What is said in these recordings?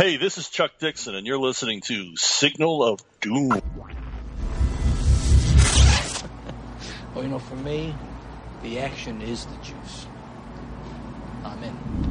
Hey, this is Chuck Dixon, and you're listening to Signal of Doom. Well, you know, for me, the action is the juice. I'm in.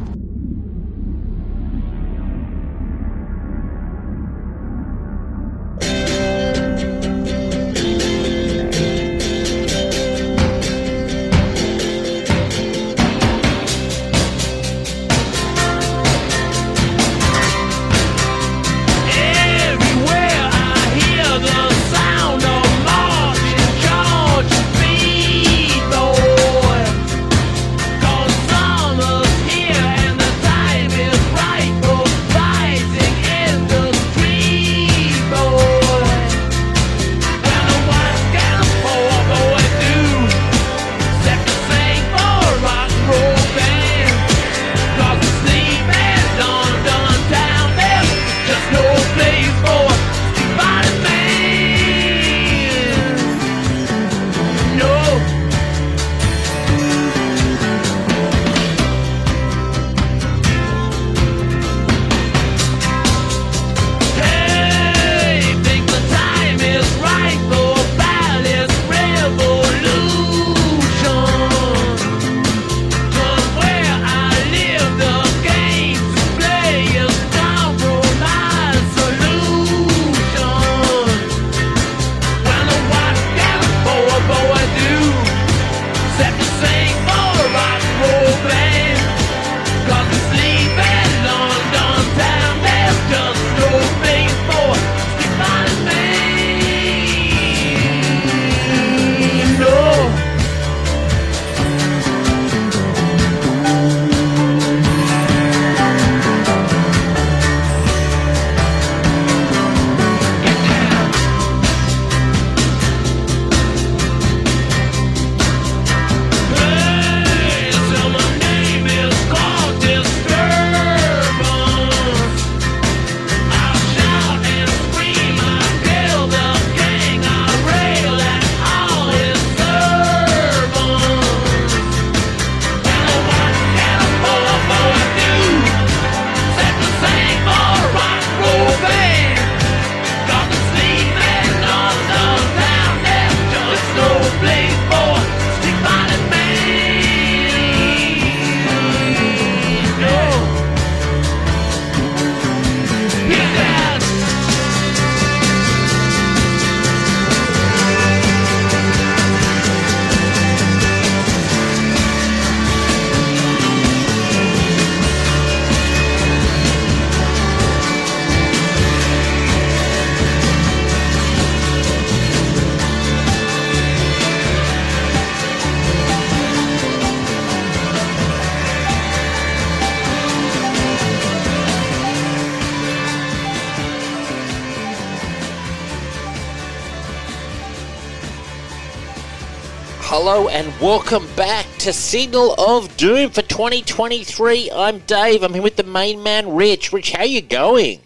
Hello and welcome back to Signal of Doom for 2023. I'm Dave. I'm here with the main man, Rich. Rich, how you going?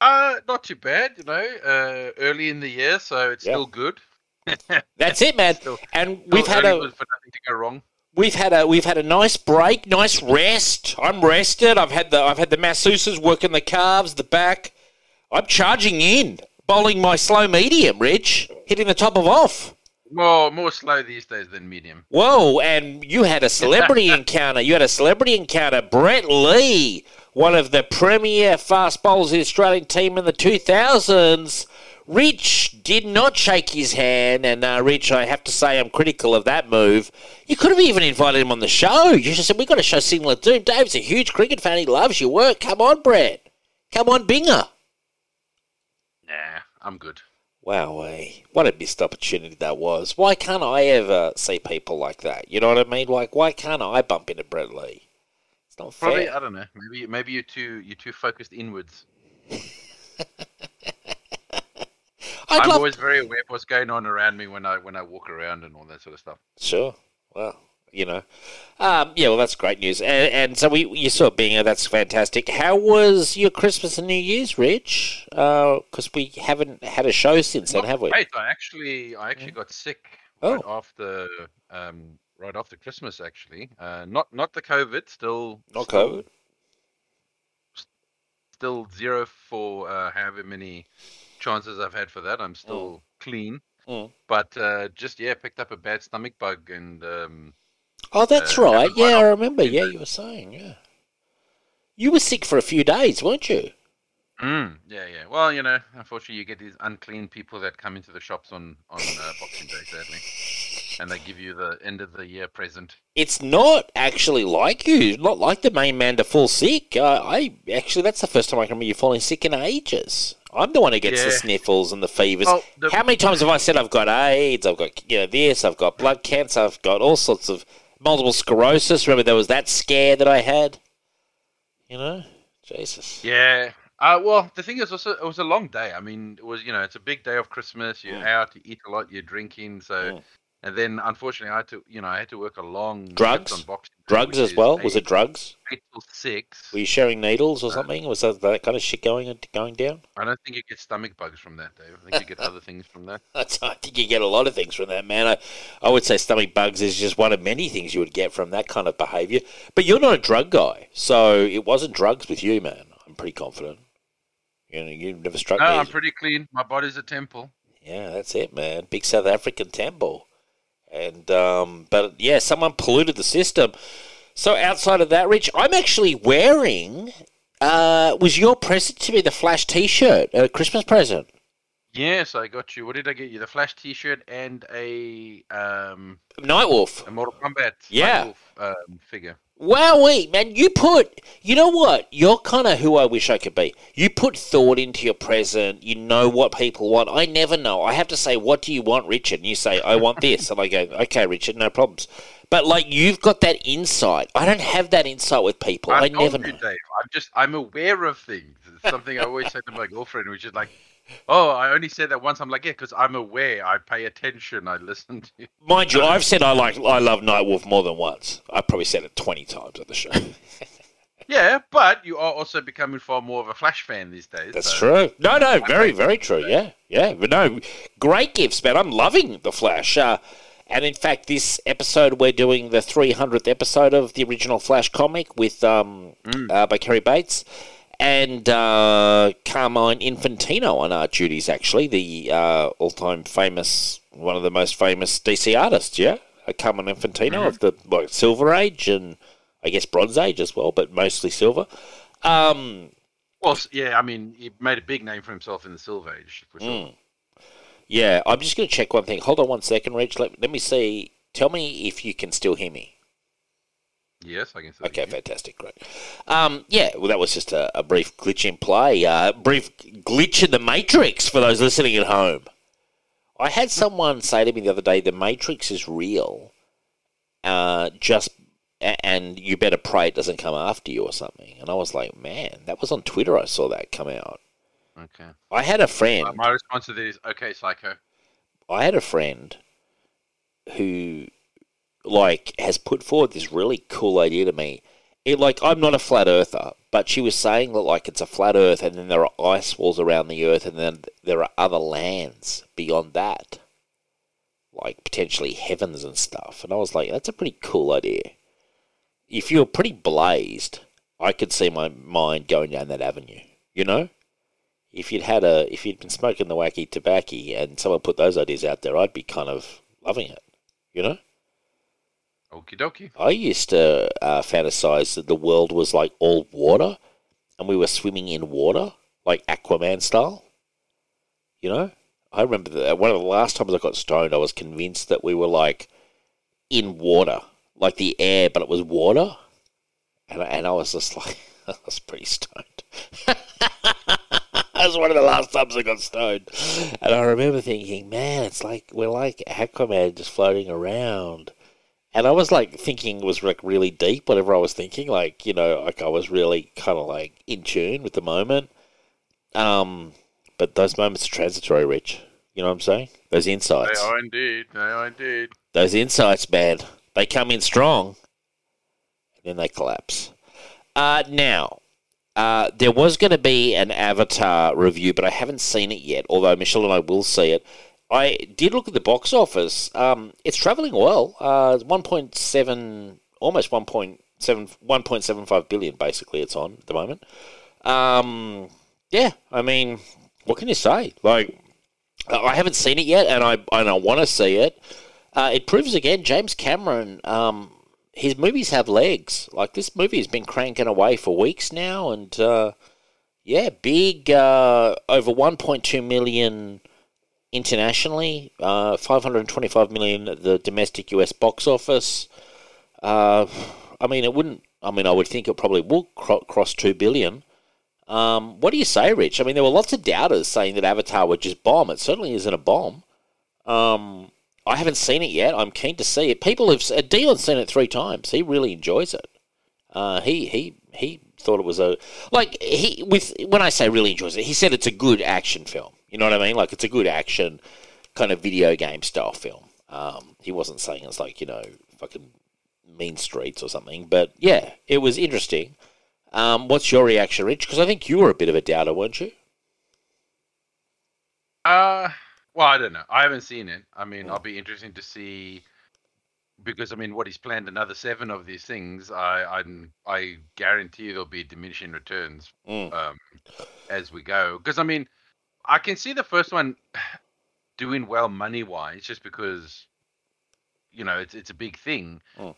Uh, not too bad, you know. Uh, early in the year, so it's Yeah. still good. That's it, man. Still- And Still we've had a for nothing to go wrong. we've had a we've had a nice break, nice rest. I'm rested. I've had the I've had the masseuses working the calves, the back. I'm charging in, bowling my slow medium, Rich, hitting the top of off. More more slow these days than medium. Whoa, and you had a celebrity encounter. You had a celebrity encounter. Brett Lee, one of the premier fast bowlers of the Australian team in the 2000s. Rich did not shake his hand, and uh, Rich, I have to say, I'm critical of that move. You could have even invited him on the show. You just said, We've got to show Signal of Doom. Dave's a huge cricket fan. He loves your work. Come on, Brett. Come on, Binger. Nah, I'm good. Wow, eh. what a missed opportunity that was. Why can't I ever see people like that? You know what I mean? Like, why can't I bump into Brett Lee? It's not fair. Probably I don't know. Maybe maybe you're too you're too focused inwards. I'd I'm love. always very aware of what's going on around me when I when I walk around and all that sort of stuff. Sure. Well, you know. Um, yeah, well, that's great news. And, and so we you saw Binger. That's fantastic. How was your Christmas and New Year's, Rich? Because we haven't had a show since then, have we? Great. I actually I actually got sick Oh. right after um right after Christmas actually. Uh not not the COVID, still Not still- COVID. still zero for uh, however many chances I've had for that. I'm still clean. Mm. But uh, just yeah, picked up a bad stomach bug and um, Oh, that's Uh, right. Yeah, I remember. Yeah, you were saying. Yeah, you were sick for a few days, weren't you? Mm, yeah, yeah. Well, you know, unfortunately, you get these unclean people that come into the shops on on uh, Boxing Day, sadly, and they give you the end of the year present. It's not actually like you. Not like the main man to fall sick. Uh, I actually, that's the first time I can remember you falling sick in ages. I'm the one who gets the sniffles and the fevers. Oh, the- How many times have I said I've got AIDS? I've got you know this. I've got blood cancer. I've got all sorts of multiple sclerosis. Remember there was that scare that I had. You know, Jesus. Yeah. Uh, well, the thing is, also, it was a long day. I mean, it was, you know, it's a big day of Christmas. You're Mm. out, you eat a lot, you're drinking. So, Mm. And then unfortunately, I had to, you know, I had to work a long Drugs? on Boxing Drugs as well. Was it drugs? eight till six? Were you sharing needles or Uh, something? Was that that kind of shit going going down? I don't think you get stomach bugs from that, Dave. I think you get other things from that. That's, I think you get a lot of things from that, man. I, I would say stomach bugs is just one of many things you would get from that kind of behaviour. But you're not a drug guy, so it wasn't drugs with you, man. I'm pretty confident. You know, you've never struck No, me. I'm pretty clean. My body's a temple. yeah, that's it, man. Big South African temple. And um, but yeah, someone polluted the system. So outside of that, Rich, I'm actually wearing. Uh, was your present to me the Flash T-shirt, a Christmas present? Yes, I got you. What did I get you? The Flash T-shirt and a um Nightwolf. a Mortal Kombat Yeah. Nightwolf, um, figure. Wowee, man, you put, you know what? You're kind of who I wish I could be. You put thought into your present. You know what people want. I never know. I have to say, what do you want, Richard? And you say, I want this. and I go, okay, Richard, no problems. But, like, you've got that insight. I don't have that insight with people. I, I, never you, know. Dave. I'm just I'm aware of things. It's something I always say to my girlfriend, which is like, oh, I only said that once. I'm like, yeah, because I'm aware. I pay attention. I listen to. You. Mind you, I've said I like, I love Nightwolf more than once. I've probably said it 20 times on the show. Yeah, but you are also becoming far more of a Flash fan these days. That's so- true. No, no, very, very true. Yeah, yeah. But no, great gifts, man. I'm loving the Flash. Uh, and in fact, this episode we're doing the 300th episode of the original Flash comic with um uh, by Cary Bates and uh, Carmine Infantino on art duties. Actually, the uh, all-time famous, one of the most famous DC artists. Yeah, uh, Carmine Infantino of the like, Silver Age and I guess Bronze Age as well, but mostly Silver. Um, Well, yeah, I mean, he made a big name for himself in the Silver Age, for sure. Mm. Yeah, I'm just going to check one thing. Hold on one second, Rich. Let, let me see. Tell me if you can still hear me. Yes, I can say. Okay, fantastic, great. Um, yeah, well, that was just a, a brief glitch in play, uh, brief glitch in the Matrix for those listening at home. I had someone say to me the other day, "The Matrix is real, uh, just and you better pray it doesn't come after you or something." And I was like, "Man, that was on Twitter. I saw that come out." Okay. I had a friend. Uh, my response to that is, okay, psycho. I had a friend who, like, has put forward this really cool idea to me. It, like, I'm not a flat earther, but she was saying that, like, it's a flat earth and then there are ice walls around the earth and then there are other lands beyond that. Like, potentially heavens and stuff. And I was like, that's a pretty cool idea. If you're pretty blazed, I could see my mind going down that avenue, you know? if you'd had a if you'd been smoking the wacky tobacco and someone put those ideas out there, I'd be kind of loving it. You know, Okie dokie. I used to uh, fantasize that the world was like all water, and we were swimming in water, like Aquaman style. You know, I remember that one of the last times I got stoned, I was convinced that we were like in water, like the air, but it was water, and and I was just like, I was pretty stoned. That was one of the last times I got stoned. And I remember thinking, man, it's like we're like Aquaman just floating around. And I was like thinking was like really deep, whatever I was thinking. Like, you know, like I was really kind of like in tune with the moment. Um, but those moments are transitory, Rich. You know what I'm saying? Those They insights. are indeed. They are indeed. Those insights, man. They come in strong. And then they collapse. Uh, now, uh, there was going to be an Avatar review, but I haven't seen it yet, although Michelle and I will see it. I did look at the box office. Um, it's travelling well. Uh, 1.7, almost 1.7, 1.75 billion, basically, it's on at the moment. Um, yeah, I mean, what can you say? Like, I I haven't seen it yet, and I and I want to see it. Uh, it proves again, James Cameron. Um, his movies have legs. Like this movie has been cranking away for weeks now, and uh, yeah, big uh, over 1.2 million internationally, uh, 525 million at the domestic US box office. Uh, I mean, it wouldn't. I mean, I would think it probably will cro- cross two billion. Um, what do you say, Rich? I mean, there were lots of doubters saying that Avatar would just bomb. It certainly isn't a bomb. Um, I haven't seen it yet. I'm keen to see it. People have. Uh, Dion's seen it three times. He really enjoys it. Uh, he he he thought it was a like he with when I say really enjoys it, he said it's a good action film. You know what I mean? Like it's a good action kind of video game style film. Um, he wasn't saying it's like you know fucking mean streets or something, but yeah, it was interesting. Um, what's your reaction, Rich? Because I think you were a bit of a doubter, weren't you? Uh, well, I don't know. I haven't seen it. I mean, I'll be interesting to see because I mean, what he's planned another seven of these things. I I'm, I guarantee there'll be diminishing returns Mm. um, as we go. Because I mean, I can see the first one doing well money wise, just because you know it's it's a big thing. Mm.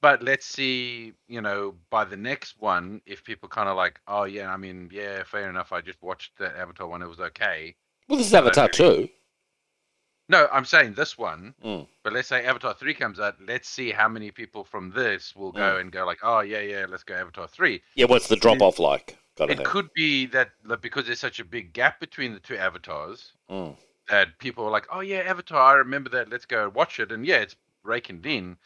But let's see, you know, by the next one, if people kind of like, oh yeah, I mean, yeah, fair enough. I just watched that Avatar one; it was okay. Well, this is Avatar too. No, I'm saying this one. Mm. But let's say Avatar 3 comes out. Let's see how many people from this will Mm. go and go like, oh yeah, yeah, let's go Avatar 3. Yeah, what's the drop off like? Got It could be that that because there's such a big gap between the two avatars Mm. that people are like, oh yeah, Avatar, I remember that. Let's go watch it. And yeah, it's raking in.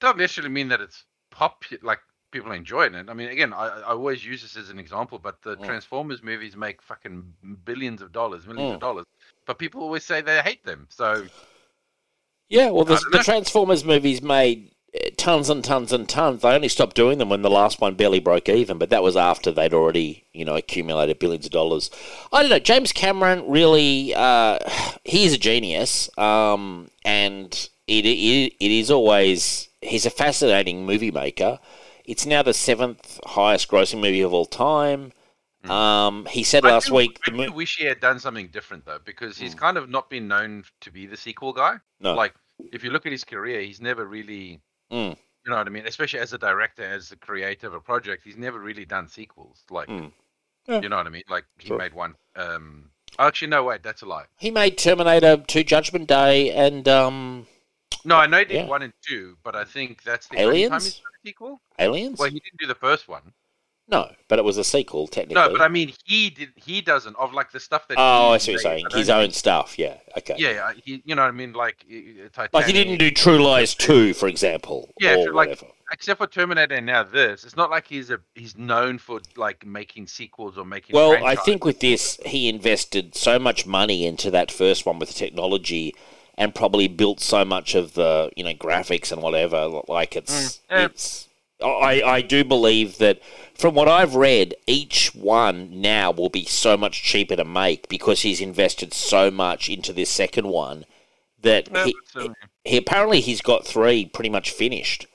Doesn't necessarily mean that it's pop like people are enjoying it. I mean, again, I, I always use this as an example, but the Mm. Transformers movies make fucking billions of dollars, millions Mm. of dollars. But people always say they hate them. So Yeah, well, the, the. Transformers movies made tons and tons and tons. They only stopped doing them when the last one barely broke even, but that was after they'd already, you know, accumulated billions of dollars. I don't know. James Cameron really, uh, he's a genius, um, and it, it it is always he's a fascinating movie maker. It's now the seventh highest grossing movie of all time. Um, he said I last do- week I mo- wish he had done something different though, because he's kind of not been known to be the sequel guy. no, Like, if you look at his career, he's never really, Mm. you know what I mean. Especially as a director, as the creator of a project, he's never really done sequels. Like, Mm. Yeah. you know what I mean. Like, he Sure. made one. Um, actually, no, wait, that's a lie. he made Terminator Two Judgment Day and um, No, I know he did Yeah. one and two, but I think that's the only time Aliens? he's done a sequel. Aliens. Well, he didn't do the first one. No, but it was a sequel technically. No, but I mean, he did. He doesn't of like the stuff that. oh, I see what you're saying. His own think- stuff. Yeah. Okay. Yeah, he, you know what I mean. Like, Titanic. Like he didn't do True Lies two, for example. Yeah, or like- whatever. except for Terminator and now this, it's not like he's a he's known for like making sequels or making. Well, I think with this, he invested so much money into that first one with the technology, and probably built so much of the you know graphics and whatever. Like it's Mm, it's. I, I do believe that from what I've read, each one now will be so much cheaper to make because he's invested so much into this second one that Yeah, he, um, he apparently he's got three pretty much finished.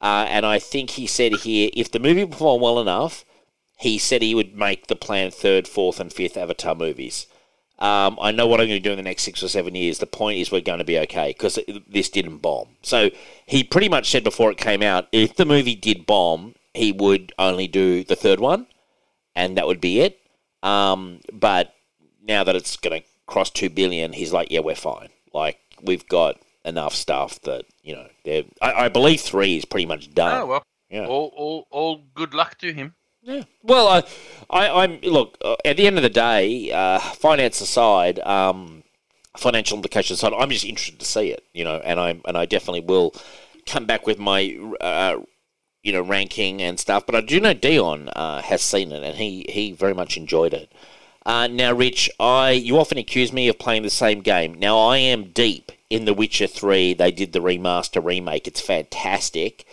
Uh, and I think he said here if the movie performed well enough, he said he would make the planned third, fourth, and fifth Avatar movies. Um, I know what I'm going to do in the next six or seven years. The point is, we're going to be okay because this didn't bomb. So he pretty much said before it came out, if the movie did bomb, he would only do the third one, and that would be it. Um, but now that it's going to cross two billion, he's like, yeah, we're fine. Like we've got enough stuff that you know. they're- I, I believe three is pretty much done. Oh well. Yeah. All, all, all good luck to him. Yeah. Well, I, I, I'm look. Uh, at the end of the day, uh, finance aside, um, financial implications aside, I'm just interested to see it. You know, and I and I definitely will come back with my, uh, you know, ranking and stuff. But I do know Dion uh, has seen it, and he he very much enjoyed it. Uh, now, Rich, I you often accuse me of playing the same game. Now, I am deep in The Witcher Three. They did the remaster remake. It's fantastic.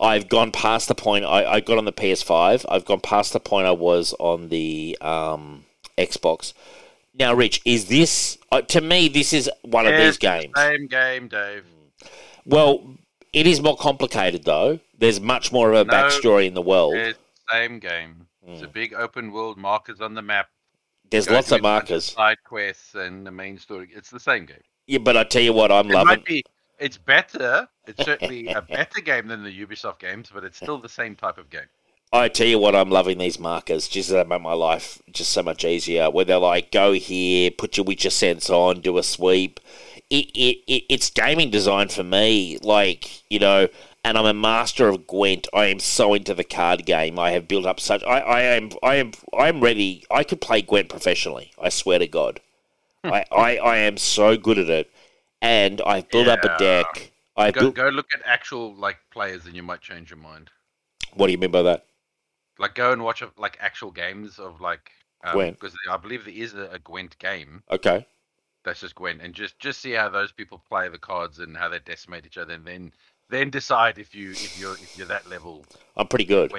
I've gone past the point. I, I got on the PS5. I've gone past the point I was on the um, Xbox. Now, Rich, is this uh, to me? This is one of these It's the games. Same game, Dave. Well, it is more complicated though. There's much more of a No. backstory in the world. It's the same game. It's a hmm. big open world, markers on the map. There's go lots of markers. side quests, and the main story. It's the same game. Yeah, but I tell you what, I'm It loving. might be. It's better. It's certainly a better game than the Ubisoft games, but it's still the same type of game. I tell you what, I'm loving these markers. Just they make my life just so much easier. Where they're like, go here, put your Witcher sense on, do a sweep. It, it, it it's gaming design for me. Like you know, and I'm a master of Gwent. I am so into the card game. I have built up such. I, I am I am I am ready. I could play Gwent professionally. I swear to God. I, I, I am so good at it, and I've built up a deck. I Go, built. go look at actual like players, and you might change your mind. What do you mean by that? Like go and watch like actual games of like um, Gwent. because I believe there is a, a Gwent game Okay. That's just Gwent, and just just see how those people play the cards and how they decimate each other, and then then decide if you if you're if you're that level I'm pretty good.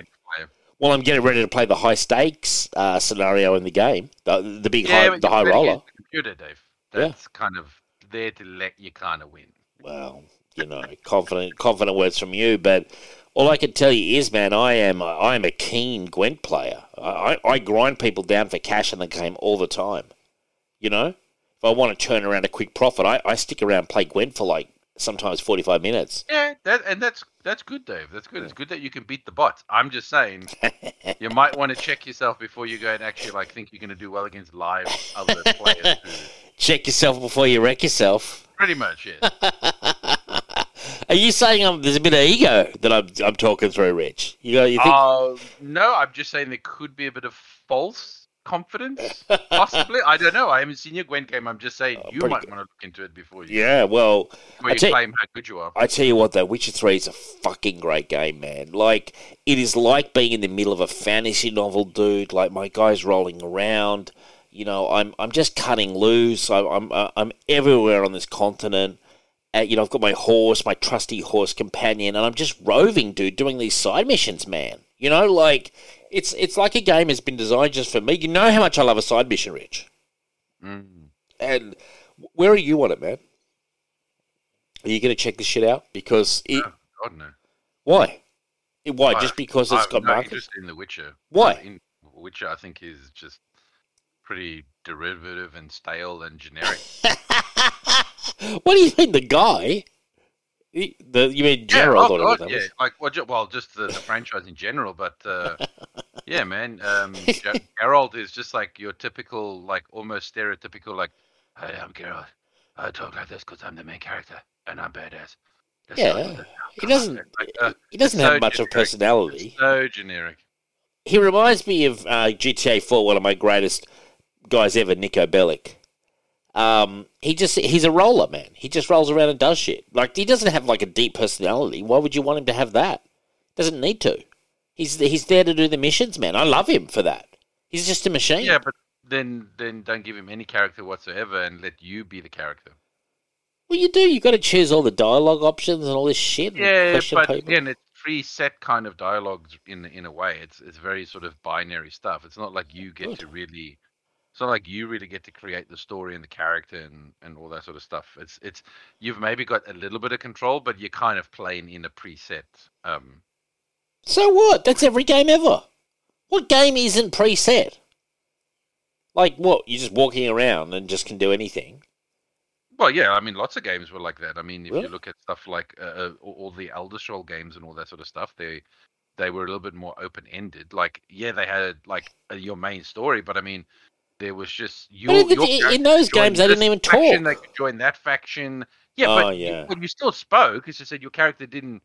Well, I'm getting ready to play the high stakes uh, scenario in the game, the, the big high, the high roller. the computer, Dave. Yeah. Kind of there to let you kind of win. Well, you know, confident, confident words from you, but all I can tell you is, man, I am, I am a keen Gwent player. I, I I grind people down for cash in the game all the time. You know, if I want to turn around a quick profit, I, I stick around and play Gwent for like sometimes 45 minutes. Yeah, that and that's that's good, Dave. That's good. It's good that you can beat the bots. I'm just saying, you might want to check yourself before you go and actually like think you're going to do well against live other players. Check yourself before you wreck yourself. Pretty much, yeah. Are you saying um, there's a bit of ego that I'm, I'm talking through, Rich? You go, you think? Uh, no, I'm just saying there could be a bit of false confidence, possibly. I don't know. I haven't seen your Gwent game. I'm just saying Oh, you might good. want to look into it before you, yeah, well, before I you tell- claim how good you are. I tell you what, though, Witcher 3 is a fucking great game, man. Like, it is like being in the middle of a fantasy novel, dude. Like, my guy's rolling around. You know, I'm I'm just cutting loose. I'm I'm uh, I'm everywhere on this continent. Uh, you know, I've got my horse, my trusty horse companion, and I'm just roving, dude, doing these side missions, man. You know, like it's it's like a game has been designed just for me. You know how much I love a side mission, Rich. Mm. And where are you on it, man? Are you going to check this shit out? Because it, Oh, God no. why? It- Why? Why? Just because it's I'm got not markers? interested in The Witcher. Why? In Witcher, I think is just pretty derivative and stale and generic. what do you mean, the guy? The, you mean Geralt yeah, oh, God, yeah, like well, ju- well, just the, the franchise in general, but uh, yeah, man, um, Ger- Geralt is just like your typical, like almost stereotypical, like, "Hey, I'm Geralt. I talk like this because I'm the main character and I'm badass." That's Yeah, how I do it. He doesn't. Like, uh, he doesn't have so much of generic. personality. so generic. He reminds me of uh, GTA 4, one of my greatest guys ever, Niko Bellic. Um, he just he's a roller man. He just rolls around and does shit. Like he doesn't have like a deep personality. Why would you want him to have that? Doesn't need to. He's he's there to do the missions, man. I love him for that. He's just a machine. Yeah, but then then don't give him any character whatsoever and let you be the character. Well, you do. You got to choose all the dialogue options and all this shit. Yeah, but people. again, it's preset kind of dialogues in in a way. It's it's very sort of binary stuff. It's not like you get Good. to really. It's not like you really get to create the story and the character and, and all that sort of stuff. It's it's you've maybe got a little bit of control, but you're kind of playing in a preset. Um, So what? That's every game ever. What game isn't preset? Like what? You're just walking around and just can do anything. well, yeah, I mean, lots of games were like that. I mean, if Really? you look at stuff like uh, uh, all the Elder Scroll games and all that sort of stuff, they they were a little bit more open ended. Like, yeah, they had like your main story, but I mean, there was just your, in, your in- in those games, they didn't even faction, They talk. could join that faction. Yeah, Oh, but you- yeah. when you still spoke, it's just that your character didn't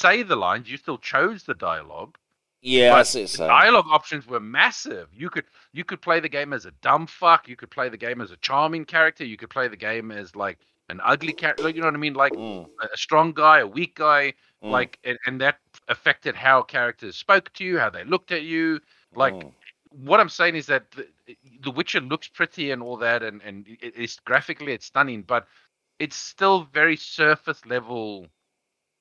say the lines. You still chose the dialogue. Yeah, I see. The So. dialogue options were massive. You could you could play the game as a dumb fuck. You could play the game as a charming character. You could play the game as like an ugly character. You know what I mean? Like Mm, a a strong guy, a weak guy. mm, Like and, and that affected how characters spoke to you, how they looked at you. Like mm. What I'm saying is that the, the Witcher looks pretty and all that, and and it, it's graphically it's stunning, but it's still very surface level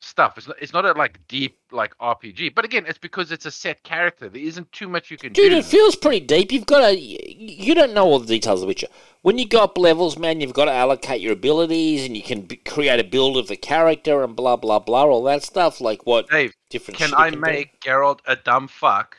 stuff. It's not, it's not a like deep like RPG. But again, it's because it's a set character. There isn't too much you can Dude, do. Dude, it feels pretty deep. You've got to. You don't know all the details of Witcher. When you go up levels, man, you've got to allocate your abilities, and you can b- create a build of the character and blah blah blah, all that stuff. Like what Dave, different. can I do. make Geralt a dumb fuck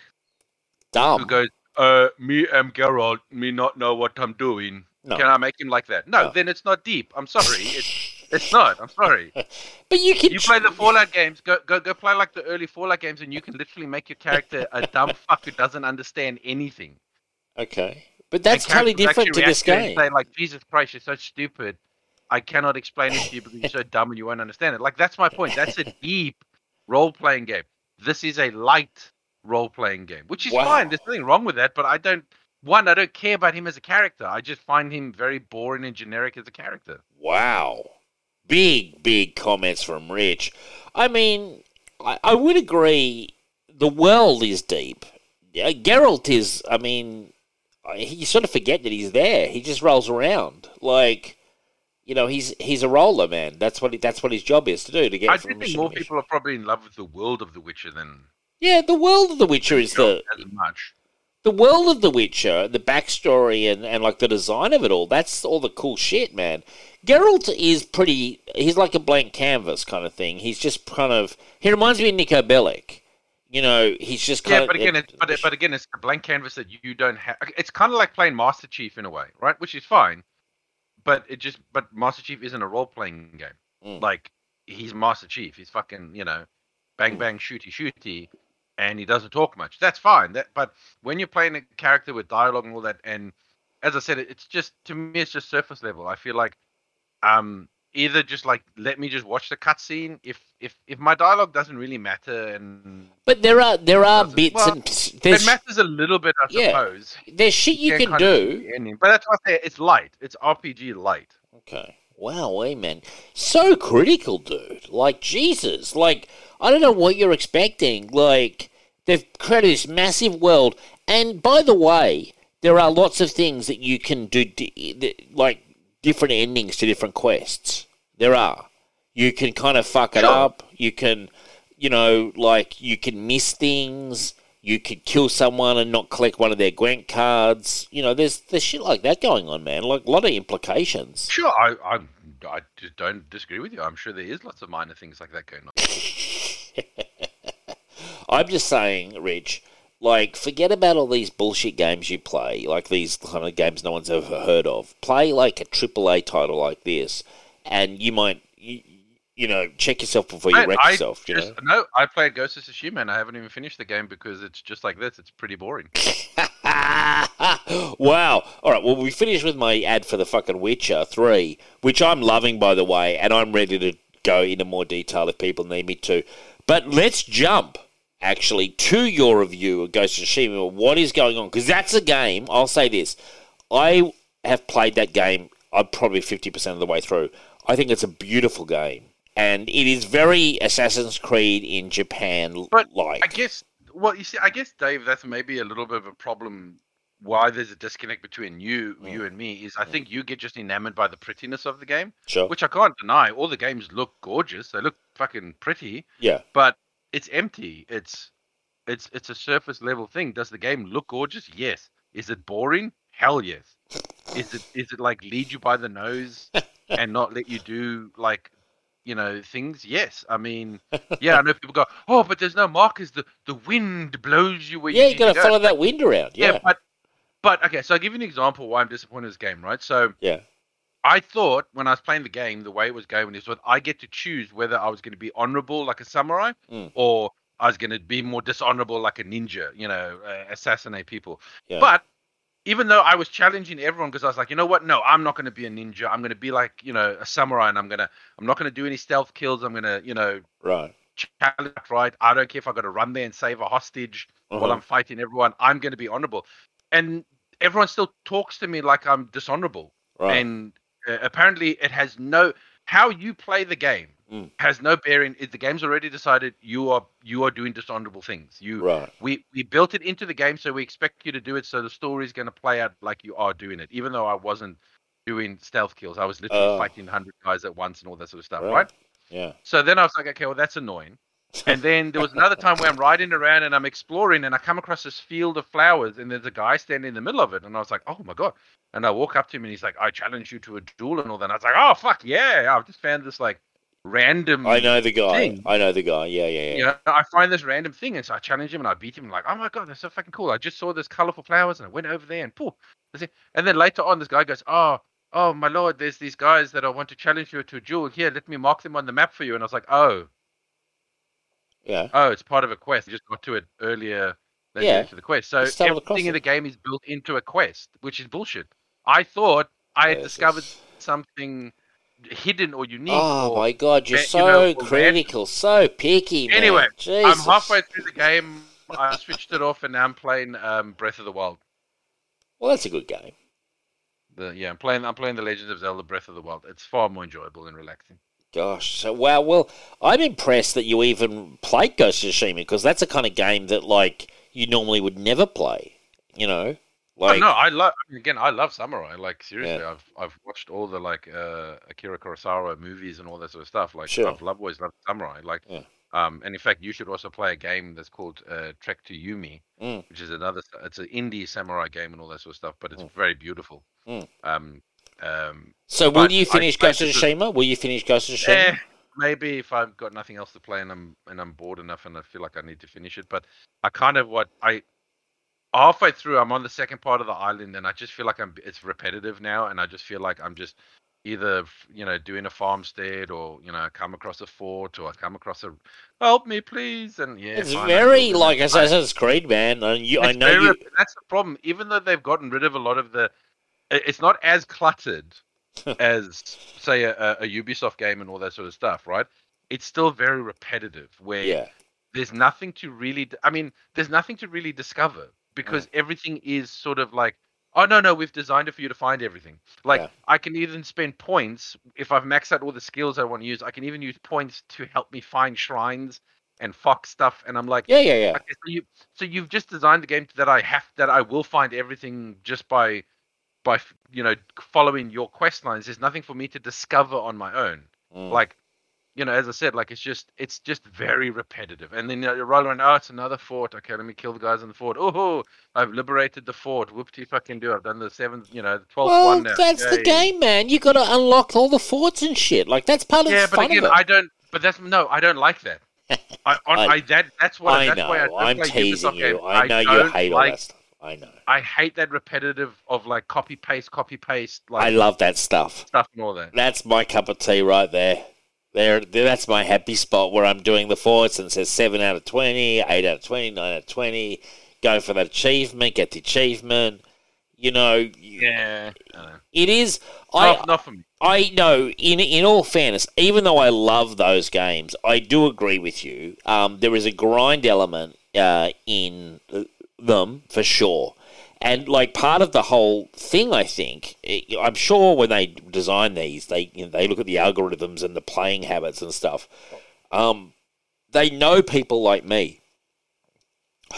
Dumb. who goes, "Uh, me am Geralt, me not know what I'm doing." No. Can I make him like that? No, No. then it's not deep. I'm sorry, it's it's not. I'm sorry. But you can You play the Fallout games. Go go go play like the early Fallout games, and you can literally make your character a dumb fuck who doesn't understand anything. Okay. But that's totally different to this game. Say like, Jesus Christ, you're so stupid. I cannot explain it to you because you're so dumb and you won't understand it. Like that's my point. That's a deep role playing game. This is a light role playing game, which is Wow. fine. There's nothing wrong with that. But I don't. One, I don't care about him as a character. I just find him very boring and generic as a character. Wow. Big, big comments from Rich. I mean, I, I would agree the world is deep. Yeah, Geralt is, I mean, you sort of forget that he's there. He just rolls around. Like, you know, he's he's a roller, man. That's what he, that's what his job is to do, to get I do think more people are probably in love with the world of The Witcher than Yeah, the world of The Witcher is the as much. the world of The Witcher, the backstory and, and like the design of it all, that's all the cool shit, man. Geralt is pretty, he's like a blank canvas kind of thing. He's just kind of, he reminds me of Niko Bellic. You know, he's just kind Yeah, of. but again, it's, but, it- but again, it's a blank canvas that you don't have. It's kind of like playing Master Chief in a way, right? Which is fine, but it just but Master Chief isn't a role playing game. Mm. Like he's Master Chief. He's fucking you know, bang bang shooty shooty, and he doesn't talk much. That's fine. That but when you're playing a character with dialogue and all that, and as I said, it's just to me, it's just surface level. I feel like um either just like let me just watch the cutscene if if if my dialogue doesn't really matter and But there are there are bits well, and there's it matters a little bit, I Yeah. suppose. there's shit you can kind do. ending. but that's why I say it's light. It's RPG light. Okay. Wow, hey man, so critical, dude. Like Jesus, like I don't know what you're expecting. Like they've created this massive world, and by the way, there are lots of things that you can do, like different endings to different quests. There are. You can kind of fuck it up. You can, you know, like you can miss things. You could kill someone and not collect one of their Gwent cards. You know, there's there's shit like that going on, man. Like a lot of implications. Sure, I, I I just don't disagree with you. I'm sure there is lots of minor things like that going on. I'm just saying, Rich, like, forget about all these bullshit games you play, like these kind of games no one's ever heard of. Play like a AAA title like this, and you might, you, know, check yourself before you I- wreck I yourself. You know? no, I played Ghost of Tsushima and I haven't even finished the game because it's just like this. It's pretty boring. wow. All right. Well, we finished with my ad for the fucking Witcher 3, which I'm loving, by the way, and I'm ready to go into more detail if people need me to. But let's jump, actually, to your review of Ghost of Tsushima. What is going on? Because that's a game, I'll say this. I have played that game, I'm probably 50% of the way through. I think it's a beautiful game. And it is very Assassin's Creed in Japan But like. I guess, well, you see, I guess Dave, that's maybe a little bit of a problem. Why there's a disconnect between you, Mm. you and me is I think you get just enamored by the prettiness of the game, sure. which I can't deny. All the games look gorgeous. They look fucking pretty. yeah. but it's empty. It's it's it's a surface level thing. Does the game look gorgeous? Yes. Is it boring? Hell yes. Is it is it like lead you by the nose and not let you do like you know things? Yes. I mean, yeah, I know people go, oh, but there's no markers. The the wind blows you where you Yeah, you you need got to go." follow that wind around. Yeah. Yeah. but but okay. So I'll give you an example why I'm disappointed in this game. Right. So Yeah. I thought when I was playing the game, the way it was going is that I get to choose whether I was going to be honorable like a samurai Mm. or I was going to be more dishonorable like a ninja, you know, uh, assassinate people. Yeah. But even though I was challenging everyone because I was like, you know what? No, I'm not going to be a ninja. I'm going to be like, you know, a samurai and I'm going to, I'm not going to do any stealth kills. I'm going to, you know, Right. challenge right. I don't care if I got to run there and save a hostage while Uh-huh. I'm fighting everyone. I'm going to be honorable. And everyone still talks to me like I'm dishonorable Right. and uh, apparently it has no how you play the game Mm. has no bearing the game's already decided you are you are doing dishonorable things you right. we we built it into the game so we expect you to do it so the story's going to play out like you are doing it even though i wasn't doing stealth kills i was literally Oh. fighting 100 guys at once and all that sort of stuff Right. right Yeah. so then I was like, okay, well, that's annoying. And then there was another time where I'm riding around and I'm exploring and I come across this field of flowers and there's a guy standing in the middle of it. And I was like, oh my God. And I walk up to him and he's like, I challenge you to a duel and all that. And I was like, oh, fuck yeah. I've just found this like random. I know the guy. thing. I know the guy. Yeah, yeah, yeah. You know, I find this random thing, and so I challenge him and I beat him. Like, oh my god, that's so fucking cool! I just saw this colorful flowers, and I went over there and poof. And then later on, this guy goes, oh, oh my lord, there's these guys that I want to challenge you to a duel. Here, let me mark them on the map for you. And I was like, oh, Yeah. oh, it's part of a quest. You just got to it earlier than Yeah. to the quest. So Just stumbled across everything in the game is built into a quest, which is bullshit. I thought I had discovered yes. something hidden or unique. Oh or my god, you're you so know, critical, so picky, man. Anyway, I'm halfway through the game. I switched it off, and now I'm playing um, Breath of the Wild. Well, that's a good game. The, yeah, I'm playing. I'm playing the Legends of Zelda: Breath of the Wild. It's far more enjoyable and relaxing. Gosh, so wow. Well, I'm impressed that you even played Ghost of Tsushima because that's a kind of game that like you normally would never play. You know, like oh, no, I love. Again, I love samurai. Like seriously, I've I've watched all the like uh, Akira Kurosawa movies and all that sort of stuff. Like Sure. I've loved, always loved samurai. Like, Yeah. um, and in fact, you should also play a game that's called uh, Trek to Yomi, Mm. which is another. It's an indie samurai game and all that sort of stuff, but it's Mm. very beautiful. Mm. Um, um, So, will you finish Ghost of Tsushima? Will you finish Ghost of Tsushima? Eh, maybe if I've got nothing else to play and I'm and I'm bored enough and I feel like I need to finish it. But I kind of what I halfway through I'm on the second part of the island and I just feel like I'm it's repetitive now and I just feel like I'm just either you know doing a farmstead or you know I come across a fort or I come across a help me please and yeah it's fine, very like Assassin's Creed, man. And you, I know very you. that's the problem. Even though they've gotten rid of a lot of the, it's not as cluttered as say a, a Ubisoft game and all that sort of stuff, right? It's still very repetitive. Where Yeah, there's nothing to really. I mean, there's nothing to really discover because everything is sort of like, oh no, no, we've designed it for you to find everything. Like Yeah. I can even spend points if I've maxed out all the skills I want to use. I can even use points to help me find shrines and fox stuff. And I'm like. yeah, yeah, yeah. Okay, so you so you've just designed the game that I have that I will find everything just by by you know following your quest lines. There's nothing for me to discover on my own. Mm. Like you know, as I said, like it's just it's just very repetitive. And then you, know, you roll around. Oh, it's another fort. Okay, let me kill the guys in the fort. Oh, I've liberated the fort. Whoopty fucking do. I've done the seventh. You know, the twelfth Well, one now. that's the game, man. You got to unlock all the forts and shit. Like that's part of Yeah, the but fun again, of it. I don't. But that's no, I don't like that. I, on, I- I, that that's what I that's know. why I I'm teasing you. games. I know you hate all that stuff. I know. I hate that repetitive of like copy paste, copy paste, I love that stuff. stuff and all that. That's my cup of tea right there. There, that's my happy spot where I'm doing the forts and it says seven out of 20, 8 out of 20, 9 out of 20. Go for that achievement, get the achievement. You know, Yeah, I it is. I, not, not for me. I know. In in all fairness, even though I love those games, I do agree with you. Um, there is a grind element uh, in uh, them for sure, and like part of the whole thing, I think. I'm sure when they design these, they you know, they look at the algorithms and the playing habits and stuff. Um, they know people like me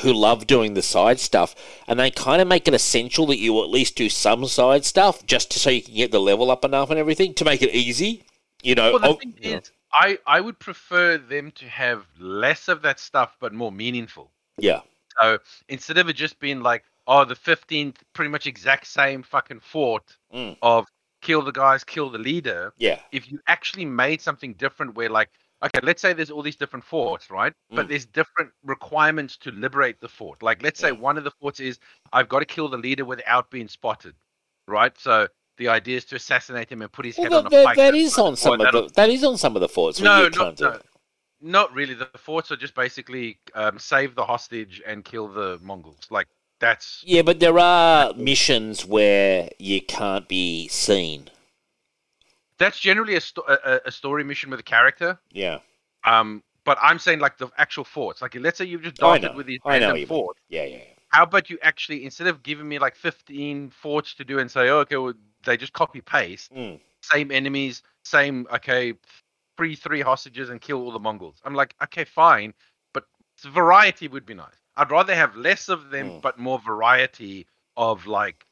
who love doing the side stuff, and they kind of make it essential that you at least do some side stuff just to, so you can get the level up enough and everything to make it easy. You know, Well, the oh, thing is, I I would prefer them to have less of that stuff, but more meaningful. yeah, So instead of it just being like, oh, the fifteenth, pretty much exact same fucking fort Mm. of kill the guys, kill the leader. yeah, if you actually made something different where like okay let's say there's all these different forts right but Mm. there's different requirements to liberate the fort like let's say Yeah. one of the forts is i've got to kill the leader without being spotted right so the idea is to assassinate him and put his well, head on a that, pike that is on some of the that is on some of the forts. no not, no, not really the forts are just basically um, save the hostage and kill the mongols like that's Yeah, but there are missions where you can't be seen. that's generally a, sto- a, a- story mission with a character Yeah, um but i'm saying like the actual forts like let's say you've just know. with these I random forts yeah, yeah. yeah. how about you actually instead of giving me like 15 forts to do and say oh, okay well they just copy paste Mm. same enemies same okay free three hostages and kill all the mongols i'm like okay fine but variety would be nice i'd rather have less of them Mm. but more variety of like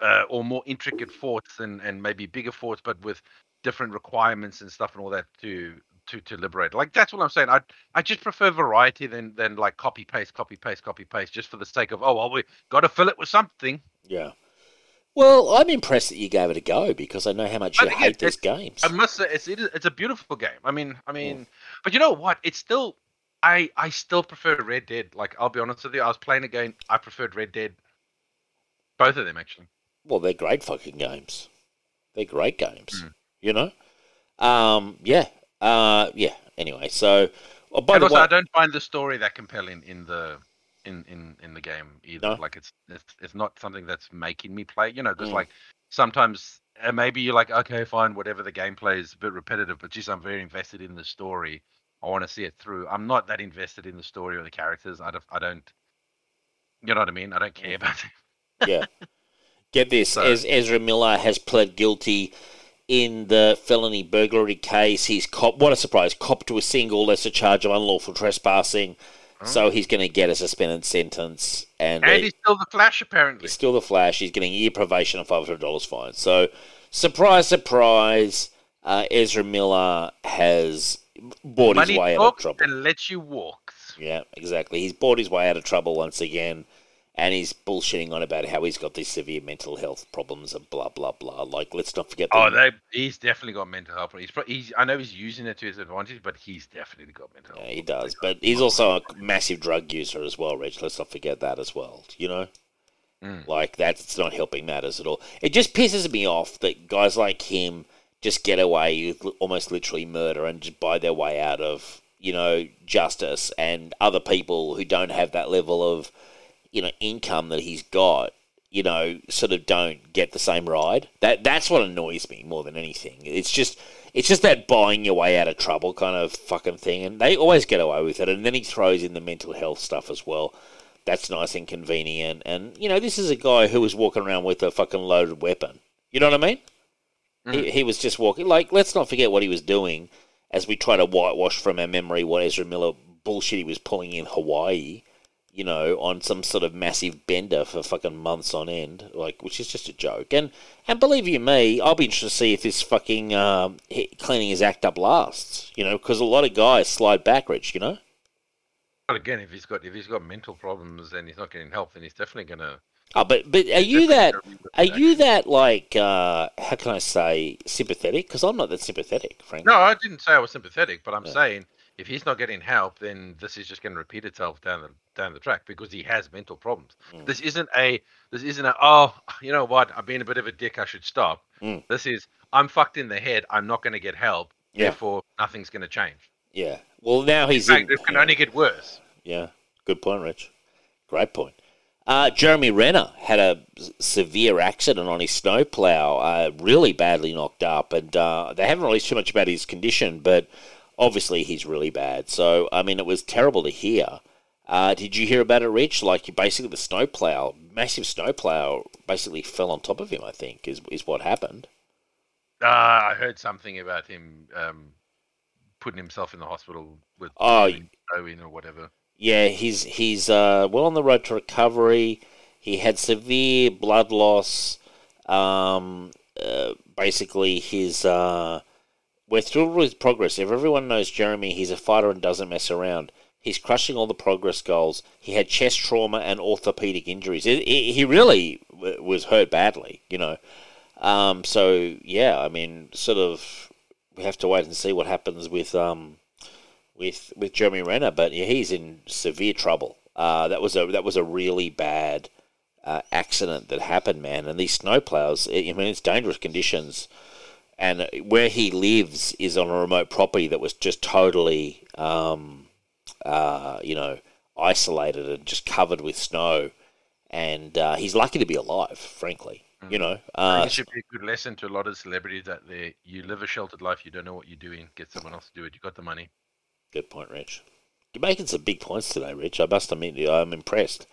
uh, or more intricate forts and and maybe bigger forts but with different requirements and stuff and all that to to to liberate like that's what i'm saying i i just prefer variety than than like copy paste copy paste copy paste just for the sake of oh well we got to fill it with something Yeah. Well, I'm impressed that you gave it a go because I know how much you hate these games. I must say it's it's a beautiful game. I mean, I mean, but you know what? It's still I I still prefer Red Dead. Like I'll be honest with you, I was playing a game. I preferred Red Dead. Both of them actually. Well, they're great fucking games. They're great games. Mm. You know. Um. Yeah. Uh. Yeah. Anyway, so. Oh, by and the also, way, I don't find the story that compelling in the in in in the game either. No? Like it's it's it's not something that's making me play. You know, because Mm. like sometimes uh, maybe you're like, okay, fine, whatever. The gameplay is a bit repetitive, but geez, I'm very invested in the story. I want to see it through. I'm not that invested in the story or the characters. I don't. I don't you know what I mean? I don't care about it. yeah. Get this: So- Ez- Ezra Miller has pled guilty in the felony burglary case. He's cop. What a surprise! Cop to a single lesser charge of unlawful trespassing. So he's going to get a suspended sentence, and, And he's still the Flash, apparently. He's still the Flash. He's getting a year probation and five hundred dollars fine. So, surprise, surprise, uh, Ezra Miller has bought Money his way out of trouble. and lets you walk. Yeah, exactly. He's bought his way out of trouble once again, and he's bullshitting on about how he's got these severe mental health problems and blah blah blah. Like, let's not forget. Oh, they, he's definitely got mental health. He's, pro- he's I know he's using it to his advantage, but he's definitely got mental Yeah, health. he does, but he's also a massive drug user as well, Rich. Let's not forget that as well. You know, Mm. like that's not helping matters at all. It just pisses me off that guys like him just get away with almost literally murder and just buy their way out of you know justice, and other people who don't have that level of you know income that he's got. You know, sort of don't get the same ride. That that's what annoys me more than anything. It's just it's just that buying your way out of trouble kind of fucking thing, and they always get away with it. And then he throws in the mental health stuff as well. That's nice and convenient. And you know, this is a guy who was walking around with a fucking loaded weapon. You know what I mean? He, he was just walking. Like, let's not forget what he was doing as we try to whitewash from our memory what Ezra Miller bullshit he was pulling in Hawaii. You know, on some sort of massive bender for fucking months on end, like which is just a joke. And and believe you me, I'll be interested to see if this fucking um, cleaning his act up lasts. You know, because a lot of guys slide backwards. You know. But again, if he's got if he's got mental problems and he's not getting help, then he's definitely gonna. Oh, but but are you that are you that like uh, how can I say sympathetic? Because I'm not that sympathetic, frankly. No, I didn't say I was sympathetic, but I'm Yeah. saying if he's not getting help, then this is just going to repeat itself down the down the track because he has mental problems. Mm. This isn't a this isn't a oh you know what I've been a bit of a dick I should stop. Mm. This is I'm fucked in the head. I'm not going to get help. Yeah. Therefore, nothing's going to change. Yeah. Well, now he's In in. it can only get worse. Yeah, good point, Rich. Great point. Uh, Jeremy Renner had a severe accident on his snowplow, uh, really badly knocked up, and uh, they haven't released too much about his condition, but obviously he's really bad. So, I mean, it was terrible to hear. Uh, did you hear about it, Rich? Like, basically, the snowplow, massive snowplow, basically fell on top of him. I think is is what happened. Uh, I heard something about him um, putting himself in the hospital with Oh, Owen or whatever. Yeah, he's he's uh, well on the road to recovery. He had severe blood loss. Um, uh, basically, his uh, we're thrilled with progress. If everyone knows Jeremy, he's a fighter and doesn't mess around. He's crushing all the progress goals. He had chest trauma and orthopedic injuries. It, it, he really w- was hurt badly, you know. Um, so yeah, I mean, sort of, we have to wait and see what happens with um, with with Jeremy Renner, but yeah, he's in severe trouble. Uh, that was a that was a really bad uh, accident that happened, man. And these snowplows, I mean, it's dangerous conditions. And where he lives is on a remote property that was just totally, um, uh, you know, isolated and just covered with snow. And uh, he's lucky to be alive, frankly. You know, uh, it should be a good lesson to a lot of celebrities that they you live a sheltered life, you don't know what you're doing, get someone else to do it. You got the money. Good point, Rich. You're making some big points today, Rich. I must admit, I'm impressed.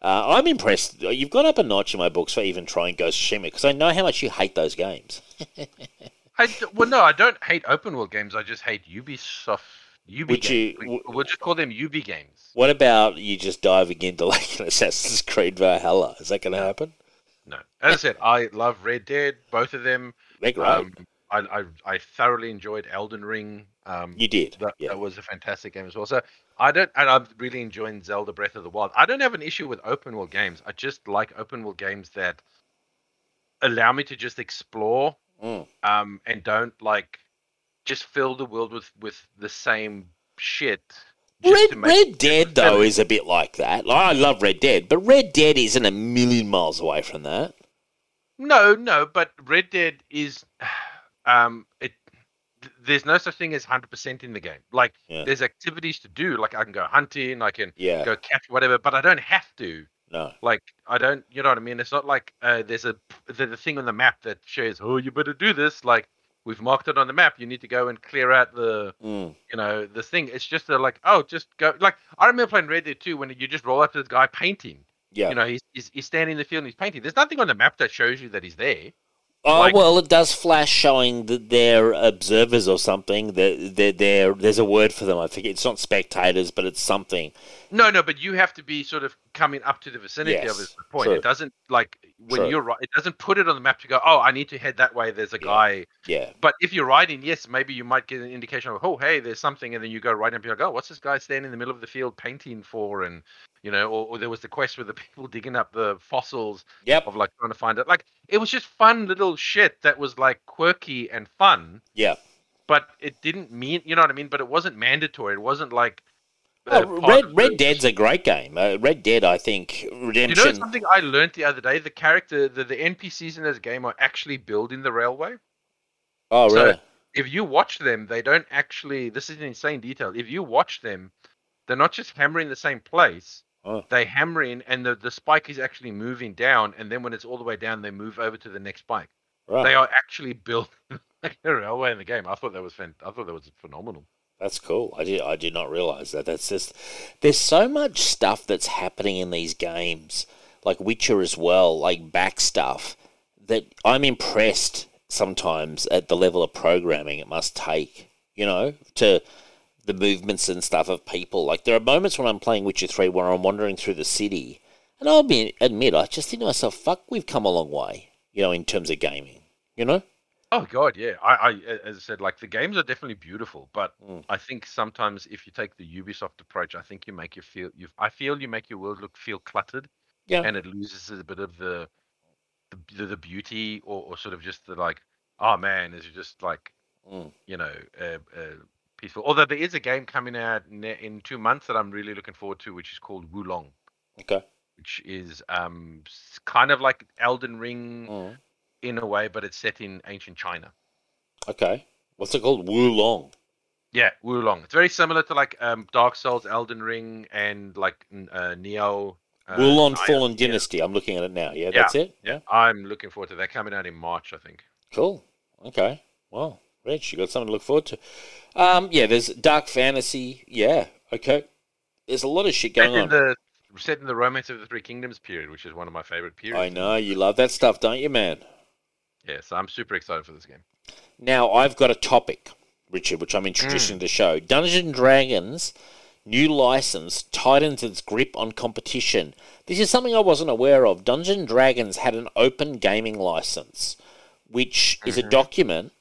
Uh, I'm impressed. You've gone up a notch in my books for even trying Ghost Tsushima because I know how much you hate those games. I well, no, I don't hate open world games. I just hate Ubisoft. Ubi Would you- games. We, we'll just call them Ubi games. What about you just diving into like an Assassin's Creed Valhalla? Is that going to happen? No, as I said, I love Red Dead, both of them. They're great. Um, I, I I thoroughly enjoyed Elden Ring. Um, you did. that, yeah. that was a fantastic game as well. So I don't, and I'm really enjoying Zelda Breath of the Wild. I don't have an issue with open world games. I just like open world games that allow me to just explore Mm. um and don't like just fill the world with with the same shit Red, Red Dead though is a bit like that. Like, I love Red Dead, but Red Dead isn't a million miles away from that. No, no, but Red Dead is um it there's no such thing as 100% in the game. Like Yeah. there's activities to do like I can go hunting, I can Yeah, go catch whatever, but I don't have to. no, Like I don't, you know what I mean? It's not like uh, there's a the, the thing on the map that shows, "Oh, you better do this." Like we've marked it on the map. You need to go and clear out the mm, you know the thing. It's just a, like, oh, just go. Like I remember playing Red Dead 2 when you just roll up to this guy painting. yeah. You know, he's, he's he's standing in the field and he's painting. There's nothing on the map that shows you that he's there. Oh Like- well, it does flash showing that they're observers or something. They're, they're, they're, there's a word for them. I think it's not spectators, but it's something. No, no, but you have to be sort of coming up to the vicinity of Yes, it. is the point. true. It doesn't like when True. you're right. It doesn't put it on the map to go. Oh, I need to head that way. There's a Yeah. guy. Yeah, But if you're riding, yes, maybe you might get an indication of, oh, hey, there's something, and then you go right and be like, oh, what's this guy standing in the middle of the field painting for? And you know, or, or there was the quest with the people digging up the fossils yep, of like trying to find it. Like it was just fun little shit that was like quirky and fun, yeah. but it didn't mean, you know what I mean? But it wasn't mandatory. It wasn't like. Oh, uh, part Red Red Dead's a great game. Uh, Red Dead, I think, Redemption. You know something I learned the other day? The character, the, the NPCs in this game are actually building the railway. oh, so- really? If you watch them, they don't actually. This is an insane detail. If you watch them, they're not just hammering the same place. Oh. They hammer in, and the, the spike is actually moving down. And then when it's all the way down, they move over to the next spike. Right. They are actually building like a railway in the game. I thought that was fan- I thought that was phenomenal. That's cool. I did. I did not realize that. That's just. There's so much stuff that's happening in these games, like Witcher as well, like back stuff, that I'm impressed sometimes at the level of programming it must take. You know, to the movements and stuff of people. Like there are moments when I'm playing Witcher Three where I'm wandering through the city, and I'll be admit I just think to myself, "Fuck, we've come a long way." You know, in terms of gaming. You know. Oh god, yeah. I, I as I said, like the games are definitely beautiful, but Mm. I think sometimes if you take the Ubisoft approach, I think you make you feel you. I feel you make your world look feel cluttered, Yeah. and it loses a bit of the the, the, the beauty or, or sort of just the like, oh man, is it just like Mm. you know uh, uh, peaceful. Although there is a game coming out in, in two months that I'm really looking forward to, which is called Wo Long, Okay. which is um kind of like Elden Ring Mm. in a way, but it's set in ancient China. Okay. What's it called? Wo Long. Yeah, Wo Long. It's very similar to like um, Dark Souls, Elden Ring, and like uh, Nioh. Uh, Wo Long Nioh. Fallen Yeah. Dynasty. I'm looking at it now. Yeah, Yeah. that's it. Yeah, I'm looking forward to that coming out in March, I think. Cool. Okay. Well, Rich, you got something to look forward to. Um, yeah, there's dark fantasy. Yeah. Okay. There's a lot of shit going in on. the set in the Romance of the Three Kingdoms period, which is one of my favorite periods. I know you love that stuff, don't you, man? Yeah, so I'm super excited for this game. Now I've got a topic, Richard, which I'm introducing to the show. Dungeons and Dragons new license tightens its grip on competition. This is something I wasn't aware of. Dungeon Dragons had an open gaming license, which is a Mm-hmm. document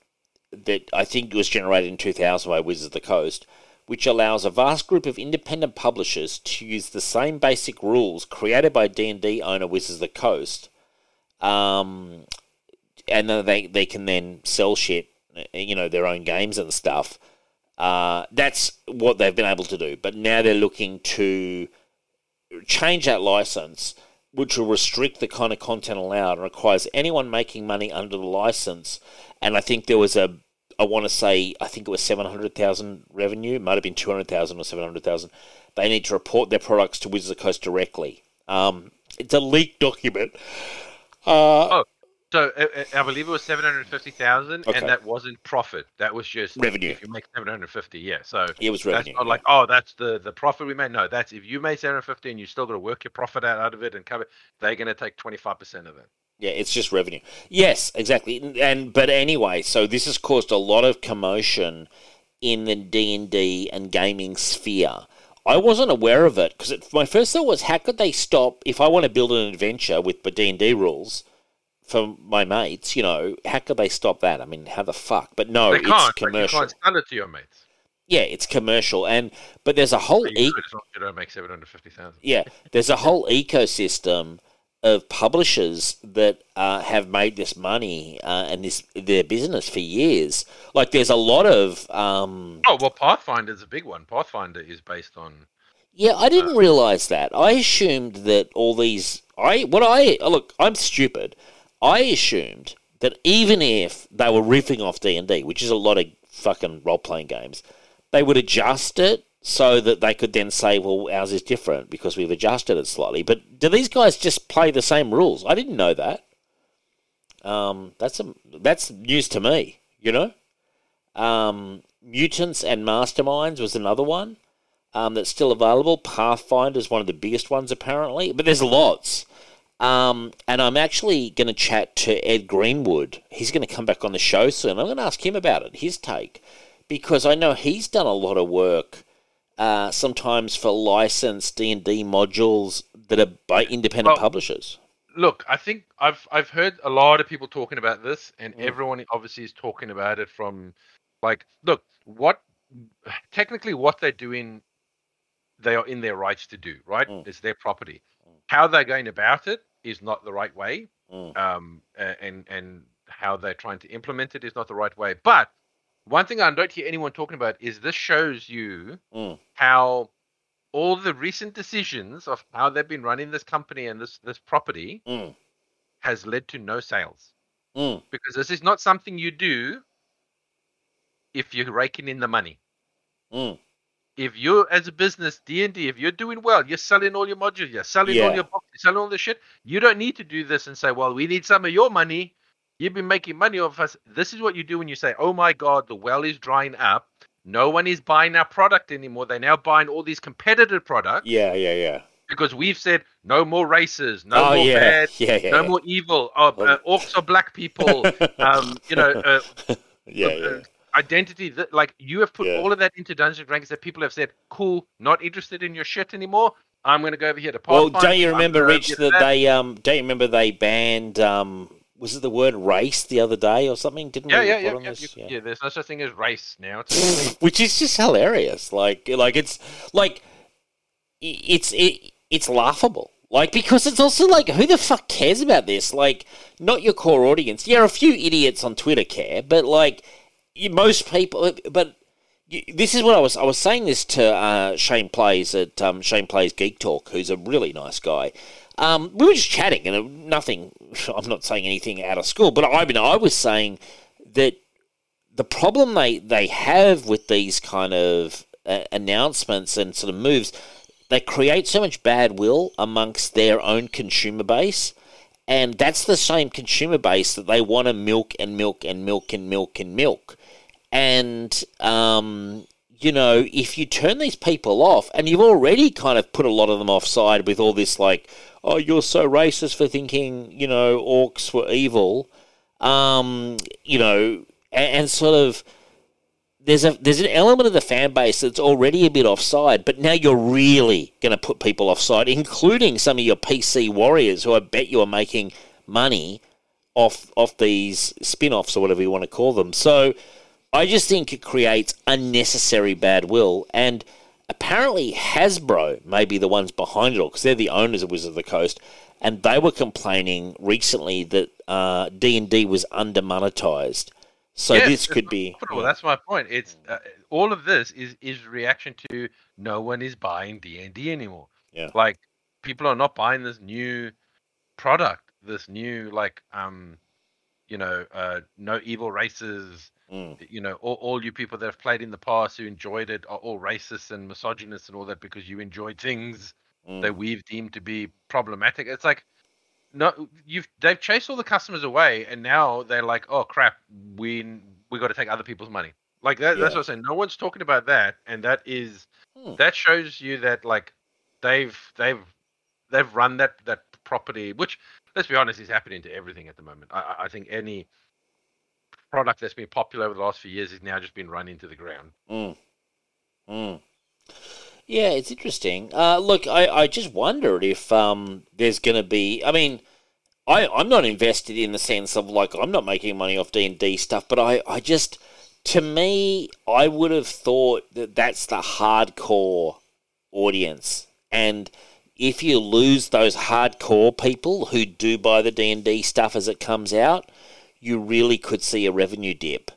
that I think was generated in 2000 by Wizards of the Coast, which allows a vast group of independent publishers to use the same basic rules created by D&D owner Wizards of the Coast. Um, and then they, they can then sell shit, you know, their own games and stuff. Uh, that's what they've been able to do. But now they're looking to change that license, which will restrict the kind of content allowed and requires anyone making money under the license. And I think there was a, I want to say, I think it was 700,000 revenue, might have been 200,000 or 700,000. They need to report their products to Wizards of the Coast directly. Um, it's a leaked document. Uh, So uh, uh, I believe it was seven hundred fifty thousand, Okay. and that wasn't profit. That was just Revenue. If you make seven hundred fifty, yeah. So it was that's revenue. not like oh, that's the the profit we made. No, that's if you made seven hundred fifty and you still got to work your profit out, out of it and cover. They're going to take twenty five percent of it. Yeah, it's just revenue. Yes, exactly. And- but anyway, so this has caused a lot of commotion in the D and D and gaming sphere. I wasn't aware of it because my first thought was, how could they stop if I want to build an adventure with the D and D rules for my mates? You know, how could they stop that? I mean, how the fuck? But no, they it's but commercial. You can't sell it to your mates. Yeah, it's commercial, and but there's a whole You e- could as you don't make seven hundred fifty thousand. yeah, there's a whole ecosystem of publishers that uh, have made this money uh, and this their business for years. Like there's a lot of um, Oh well, Pathfinder's a big one. Pathfinder is based on. yeah. I didn't realize that. I assumed that all these I what I look. I'm stupid. I assumed that even if they were riffing off D and D, which is a lot of fucking role playing games, they would adjust it so that they could then say, well, ours is different because we've adjusted it slightly. But do these guys just play the same rules? I didn't know that. Um, that's a, that's news to me, you know. Um, Mutants and Masterminds was another one um, that's still available. Pathfinder is one of the biggest ones apparently, but there's lots. Um, and I'm actually going to chat to Ed Greenwood. He's going to come back on the show soon. I'm going to ask him about it, his take, because I know he's done a lot of work, uh, sometimes for licensed D and D modules that are by independent Well- publishers. Look, I think I've I've heard a lot of people talking about this, and Mm. everyone obviously is talking about it from, like, look, what technically what they're doing, they are in their rights to do, right? Mm. It's their property. How they're going about it is not the right way. Mm. um, and and how they're trying to implement it is not the right way. But one thing I don't hear anyone talking about is this shows you Mm. how all the recent decisions of how they've been running this company and this this property Mm. has led to no sales Mm. because this is not something you do if you're raking in the money. Mm. If you're as a business D and D, if you're doing well, you're selling all your modules, you're selling all your books, you're selling all the shit. You don't need to do this and say, "Well, we need some of your money." You've been making money off us. This is what you do when you say, "Oh my God, the well is drying up. No one is buying our product anymore. They're now buying all these competitive products Yeah, yeah, yeah. because we've said no more races, no oh, more yeah. bad, yeah, yeah, no yeah. more evil. Oh, uh, orcs are black people. um, you know, uh, yeah, uh, yeah. identity that like you have put all of that into Dungeons and Dragons that people have said, cool, not interested in your shit anymore. I'm going to go over here to Well, don't you remember, Rich, get that they um? Don't you remember they banned um? Was it the word race the other day or something? Didn't Yeah, we yeah, yeah, on yeah, this? you- yeah. There's no such thing as race now. It's which is just hilarious. Like, like it's like it's it, it's laughable. Like because it's also like who the fuck cares about this? Like, not your core audience. Yeah, a few idiots on Twitter care, but like most people. But you, this is what I was I was saying this to uh, Shane Plays at um, Shane Plays Geek Talk, who's a really nice guy. Um, we were just chatting, and nothing. I'm not saying anything out of school, but I mean, I was saying that the problem they, they have with these kind of uh, announcements and sort of moves, they create so much bad will amongst their own consumer base. And that's the same consumer base that they want to milk and milk and milk and milk and milk. And, um, you know, if you turn these people off, and you've already kind of put a lot of them offside with all this, like, oh, you're so racist for thinking, you know, orcs were evil um, you know, and, and sort of there's a there's an element of the fan base that's already a bit offside, but now you're really going to put people offside, including some of your PC warriors who I bet you are making money off off these spin-offs or whatever you want to call them. So I just think it creates unnecessary bad will and apparently Hasbro may be the ones behind it all because they're the owners of Wizards of the Coast and they were complaining recently that uh, D&D was under monetized. So Yes, this could be profitable. That's my point. It's uh, all of this is is reaction to no one is buying D and D anymore. Yeah. Like people are not buying this new product, this new like um, you know, uh, no evil races. Mm. You know, all, all you people that have played in the past who enjoyed it are all racist and misogynist and all that because you enjoyed things Mm. that we've deemed to be problematic. It's like no, you've they've chased all the customers away, and now they're like, oh crap, we we got to take other people's money. Like that, that's what I'm saying. No one's talking about that, and that is Hmm. that shows you that like they've they've they've run that that property, which let's be honest is happening to everything at the moment. I- I think any product that's been popular over the last few years is now just been run into the ground. Mm. Mm. Yeah, it's interesting. Uh, look, I, I just wondered if um, there's going to be. I mean, I I'm not invested in the sense of like I'm not making money off D and D stuff, but I I just to me I would have thought that that's the hardcore audience, and if you lose those hardcore people who do buy the D and D stuff as it comes out, you really could see a revenue dip.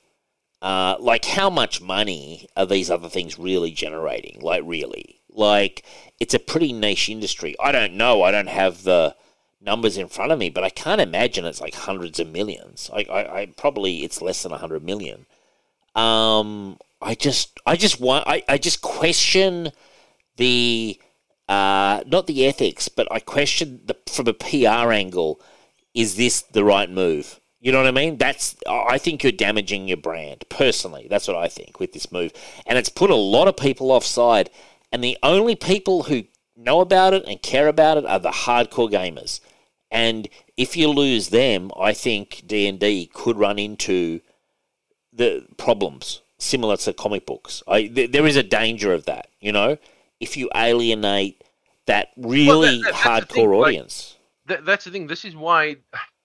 Uh, like, how much money are these other things really generating? Like, really? Like, it's a pretty niche industry. I don't know. I don't have the numbers in front of me, but I can't imagine it's like hundreds of millions. I, I, I probably it's less than a hundred million. Um, I just, I just want, I, I just question the, uh, not the ethics, but I question the from a PR angle. Is this the right move? You know what I mean? That's I think you're damaging your brand personally. That's what I think with this move, and it's put a lot of people offside. And the only people who know about it and care about it are the hardcore gamers. And if you lose them, I think D and D could run into the problems similar to comic books. I th- there is a danger of that. You know, if you alienate that really that- that's the hardcore thing, like- audience. That's the thing. This is why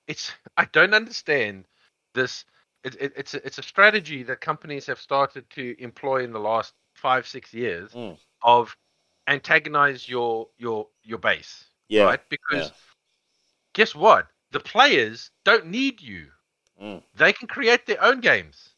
it's. I don't understand this. It, it, it's a, it's a strategy that companies have started to employ in the last five six years Mm. of antagonize your your your base. yeah, Right. Because guess what? The players don't need you. Mm. They can create their own games.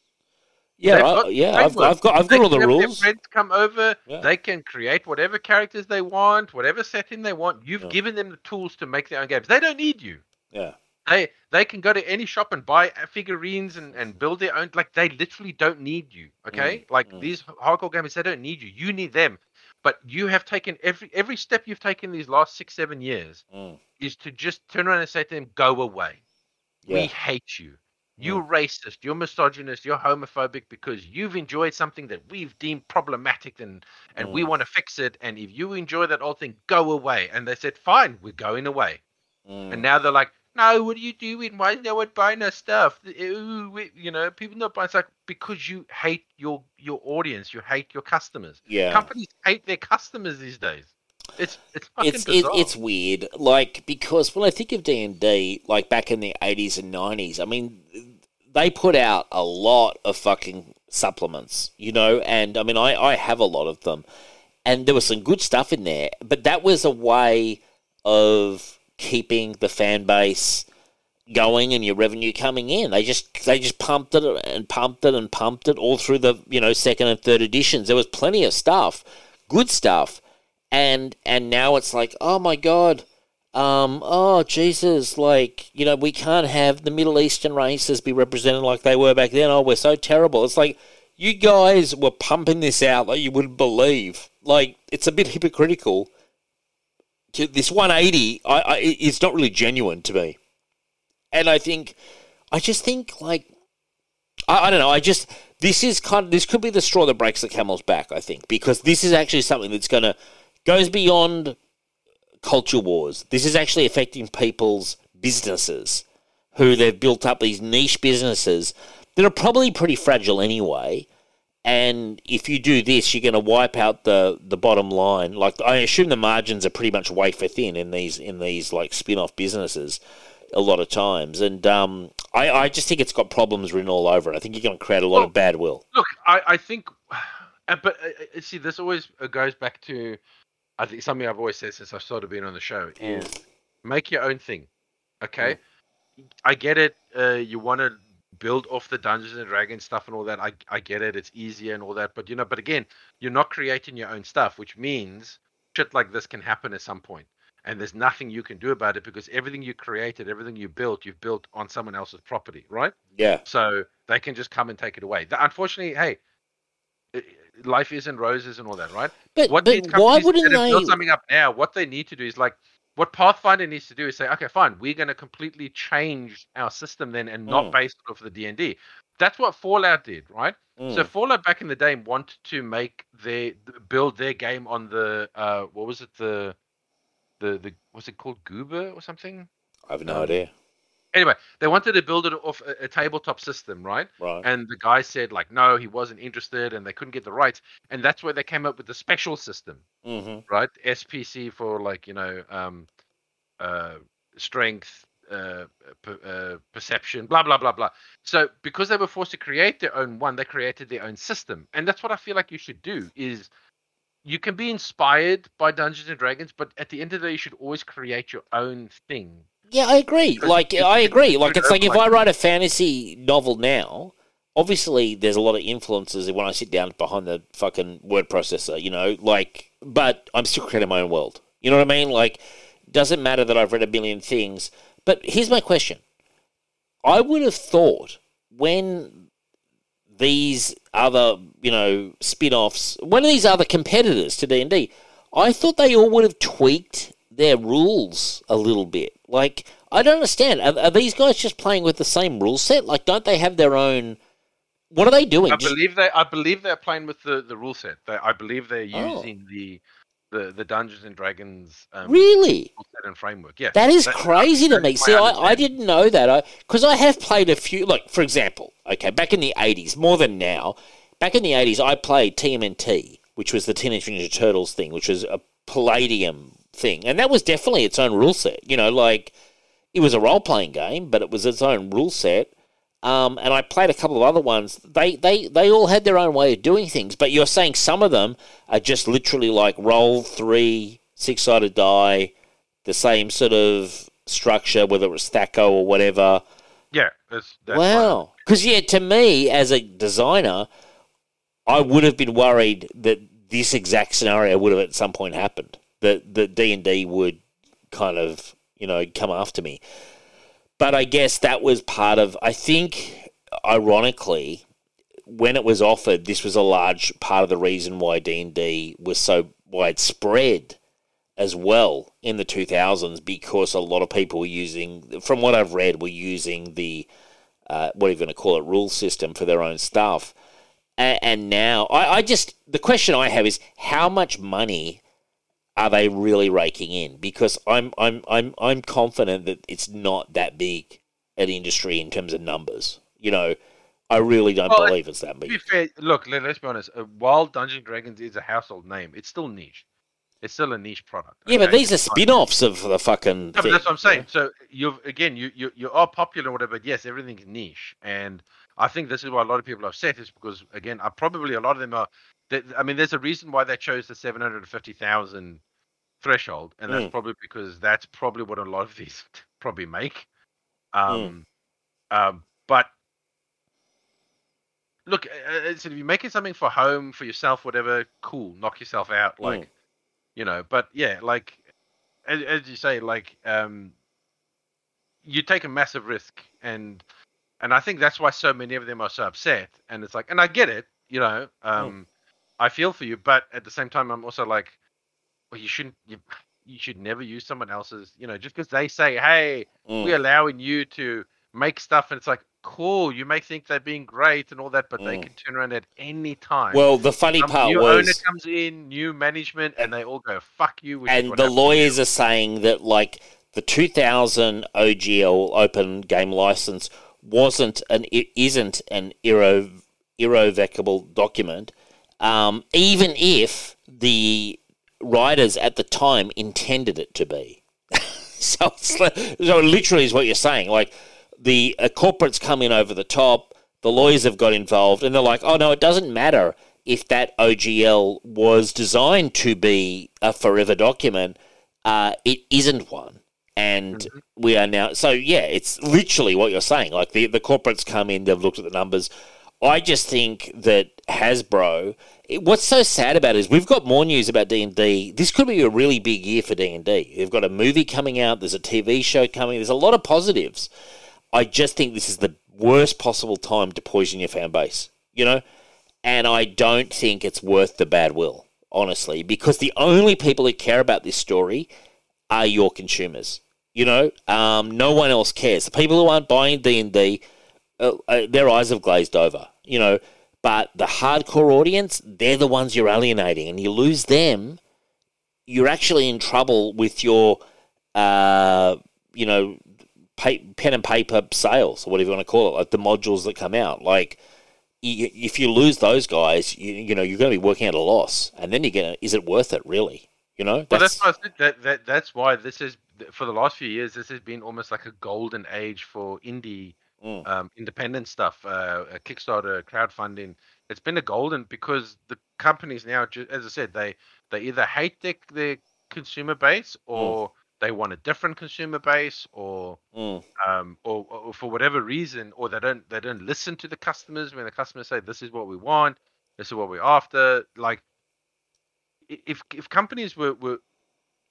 yeah, I, yeah. I've, framework. I've got I've got all the rules. friends come over. Yeah. They can create whatever characters they want, whatever setting they want. You've Yeah. given them the tools to make their own games. They don't need you. Yeah, They they can go to any shop and buy figurines and, and build their own. Like they literally don't need you. Okay, like mm. these hardcore gamers, they don't need you. You need them. But you have taken every every step you've taken these last six seven years Mm. is to just turn around and say to them, "Go away. We hate you. You're racist. You're misogynist. You're homophobic because you've enjoyed something that we've deemed problematic and and we Mm. want to fix it. And if you enjoy that old thing, go away." And they said, "Fine, we're going away." Mm. And now they're like, no, what are you doing? Why is no one buying our stuff? Eh, you know, people not buying. It's like because you hate your your audience, you hate your customers. yeah. Companies hate their customers these days. It's it's fucking it's it, it's weird like because when i think of d&d like back in the 80s and 90s i mean they put out a lot of fucking supplements you know and i mean i, I have a lot of them and there was some good stuff in there but that was a way of keeping the fan base going and your revenue coming in. They just they just pumped it and pumped it and pumped it all through the you know second and third editions. There was plenty of stuff good stuff. And and now it's like oh my god um oh jesus like you know we can't have the middle eastern races be represented like they were back then. Oh we're so terrible. It's like you guys were pumping this out like you wouldn't believe. Like it's a bit hypocritical To- this 180 I, I it's not really genuine to me and i think i just think like I, I don't know. I just this is kind of this could be the straw that breaks the camel's back. I think because this is actually something that's going to goes beyond culture wars. This is actually affecting people's businesses who they've built up these niche businesses that are probably pretty fragile anyway. And if you do this, you're going to wipe out the, the bottom line. Like I assume the margins are pretty much wafer thin in these in these like spin off businesses a lot of times. And um, I, I just think it's got problems written all over it. I think you're going to create a lot Well, of bad will. Look, I, I think, uh, but uh, uh, see, this always uh, goes back to, I think something I've always said since I started being on the show is make your own thing. Okay, I get it. Uh, you want to build off the Dungeons and Dragons stuff and all that. I I get it. It's easier and all that. But you know, but again, you're not creating your own stuff, which means shit like this can happen at some point. And there's nothing you can do about it because everything you created, everything you built, you've built on someone else's property, right? Yeah. So they can just come and take it away. Unfortunately, hey, life isn't roses and all that, right? But, What but why wouldn't they? built something up now? What they need to do is like what Pathfinder needs to do is say, okay, fine, we're going to completely change our system then, and not Mm. based off the D and D. That's what Fallout did, right? So Mm, Fallout back in the day wanted to make their build their game on the uh what was it the the the what's it called Goober or something? I have no idea. Anyway, they wanted to build it off a, a tabletop system, right? Right. And the guy said like, no, he wasn't interested, and they couldn't get the rights, and that's where they came up with the special system, hmm right? SPC for like you know, um, uh, strength, uh, per, uh, perception, blah blah blah blah. So because they were forced to create their own one, they created their own system, and that's what I feel like you should do. Is you can be inspired by Dungeons and Dragons, but at the end of the day, you should always create your own thing. Yeah, I agree. Like, I agree. Like, it's like if. I write a fantasy novel now, obviously there's a lot of influences when I sit down behind the fucking word processor, you know, like, but I'm still creating my own world. You know what I mean? Like, doesn't matter that I've read a million things. But here's my question I would have thought when these other, you know, spin-offs, when these other competitors to D&D, I thought they all would have tweaked their rules a little bit. Like, I don't understand. Are, are these guys just playing with the same rule set? Like, don't they have their own? What are they doing? I believe they. I believe they're playing with the the rule set. They, I believe they're Oh. using the the the Dungeons and Dragons um, really? rule set and framework. Yeah, That is That- crazy to me. See, I, I didn't know that. I Because I, have played a few, like, for example, okay, back in the 80s, more than now, back in the 80s, I played TMNT, which was the Teenage Ninja Turtles thing, which was a Palladium thing. And that was definitely its own rule set. You know, like, it was a role playing game, but it was its own rule set. Um, and I played a couple of other ones. They, they they all had their own way of doing things, but you're saying some of them are just literally like roll three six sided die, the same sort of structure, whether it was Thaco or whatever. yeah. Wow. Because yeah, to me as a designer, I would have been worried that this exact scenario would have at some point happened. That that D and D would kind of you know come after me. But I guess that was part of. I think, ironically, when it was offered, this was a large part of the reason why D and D was so widespread as well in the 2000s because a lot of people were using, from what I've read, were using the uh, what are you going to call it, rule system for their own stuff. And, and now, I, I just the question I have is how much money are they really raking in? Because I'm I'm I'm I'm confident that it's not that big an industry in terms of numbers. You know, I really don't Well, believe it's that To big. be fair, look, let, us be honest. Uh, while Dungeons and Dragons is a household name, it's still niche. It's still a niche product. Yeah, but these are spin-offs of the fucking. No, thing, that's what I'm saying. you So you've again, you you you are popular, or whatever. But yes, everything's niche, and I think this is why a lot of people are upset. Is because again, I probably a lot of them are. I mean, there's a reason why they chose the seven hundred fifty thousand threshold, and that's Mm. probably because that's probably what a lot of these probably make. Mm. Um, um, but look, uh, uh, so if you're making something for home for yourself, whatever, cool, knock yourself out, like Mm. you know. But yeah, like as, as you say, like um, you take a massive risk, and and I think that's why so many of them are so upset. And it's like, and I get it, you know. Um, I feel for you, but at the same time, I'm also like, well, you shouldn't. You, you should never use someone else's, you know, just because they say, "Hey, Mm. we're allowing you to make stuff," and it's like, cool. You may think they're being great and all that, but they Mm. can turn around at any time. Well, the funny Some part new owner comes in, new management, and they all go, "Fuck you." which and the lawyers are saying that like the 2000 OGL Open Game License wasn't an i- isn't an irrev- irrevocable document, um, even if the writers at the time intended it to be. so, it's so literally is what you're saying. Like the uh, corporates come in over the top, the lawyers have got involved, and they're like, "Oh no, it doesn't matter if that OGL was designed to be a forever document. Uh, it isn't one." And we are now so yeah, it's literally what you're saying. Like the the corporates come in, they've looked at the numbers. I just think that Hasbro. It, what's so sad about it is we've got more news about D and D. This could be a really big year for D and D. They've got a movie coming out. There's a TV show coming. There's a lot of positives. I just think this is the worst possible time to poison your fan base. You know, and I don't think it's worth the bad will, honestly, because the only people who care about this story are your consumers. You know, um, no one else cares. The people who aren't buying D and D, uh, their eyes have glazed over. You know, but the hardcore audience, they're the ones you're alienating, and you lose them, you're actually in trouble with your, uh, you know, pay, pen and paper sales or whatever you want to call it, like the modules that come out. Like, y if you lose those guys, you, you know, you're going to be working at a loss, and then you're going to, is it worth it really? You know, Well, that's why I that, that that's why this is for the last few years. This has been almost like a golden age for indie Mm. um, independent stuff, uh, Kickstarter, crowdfunding. It's been a golden because the companies now, as I said, they they either hate their, their consumer base or they want a different consumer base or Mm. um, or, or for whatever reason, or they don't they don't listen to the customers when the customers say this is what we want, this is what we're after. Like if if companies were, were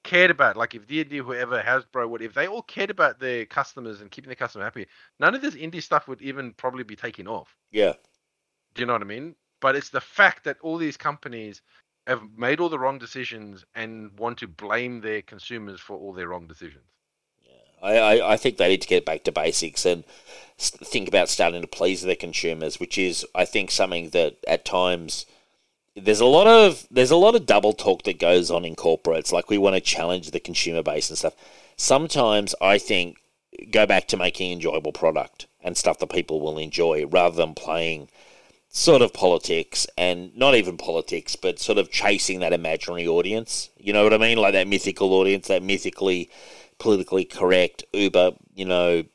cared about, like if D&D, whoever, Hasbro, what if they all cared about their customers and keeping the customer happy, none of this indie stuff would even probably be taken off. Yeah. Do you know what I mean? But it's the fact that all these companies have made all the wrong decisions and want to blame their consumers for all their wrong decisions. I, I, I think they need to get back to basics and think about starting to please their consumers, which is, I think, something that at times there's a lot of there's a lot of double talk that goes on in corporates. Like we want to challenge the consumer base and stuff. Sometimes I think go back to making enjoyable product and stuff that people will enjoy, rather than playing sort of politics and not even politics, but sort of chasing that imaginary audience. You know what I mean? Like that mythical audience, that mythically politically correct Uber, you know,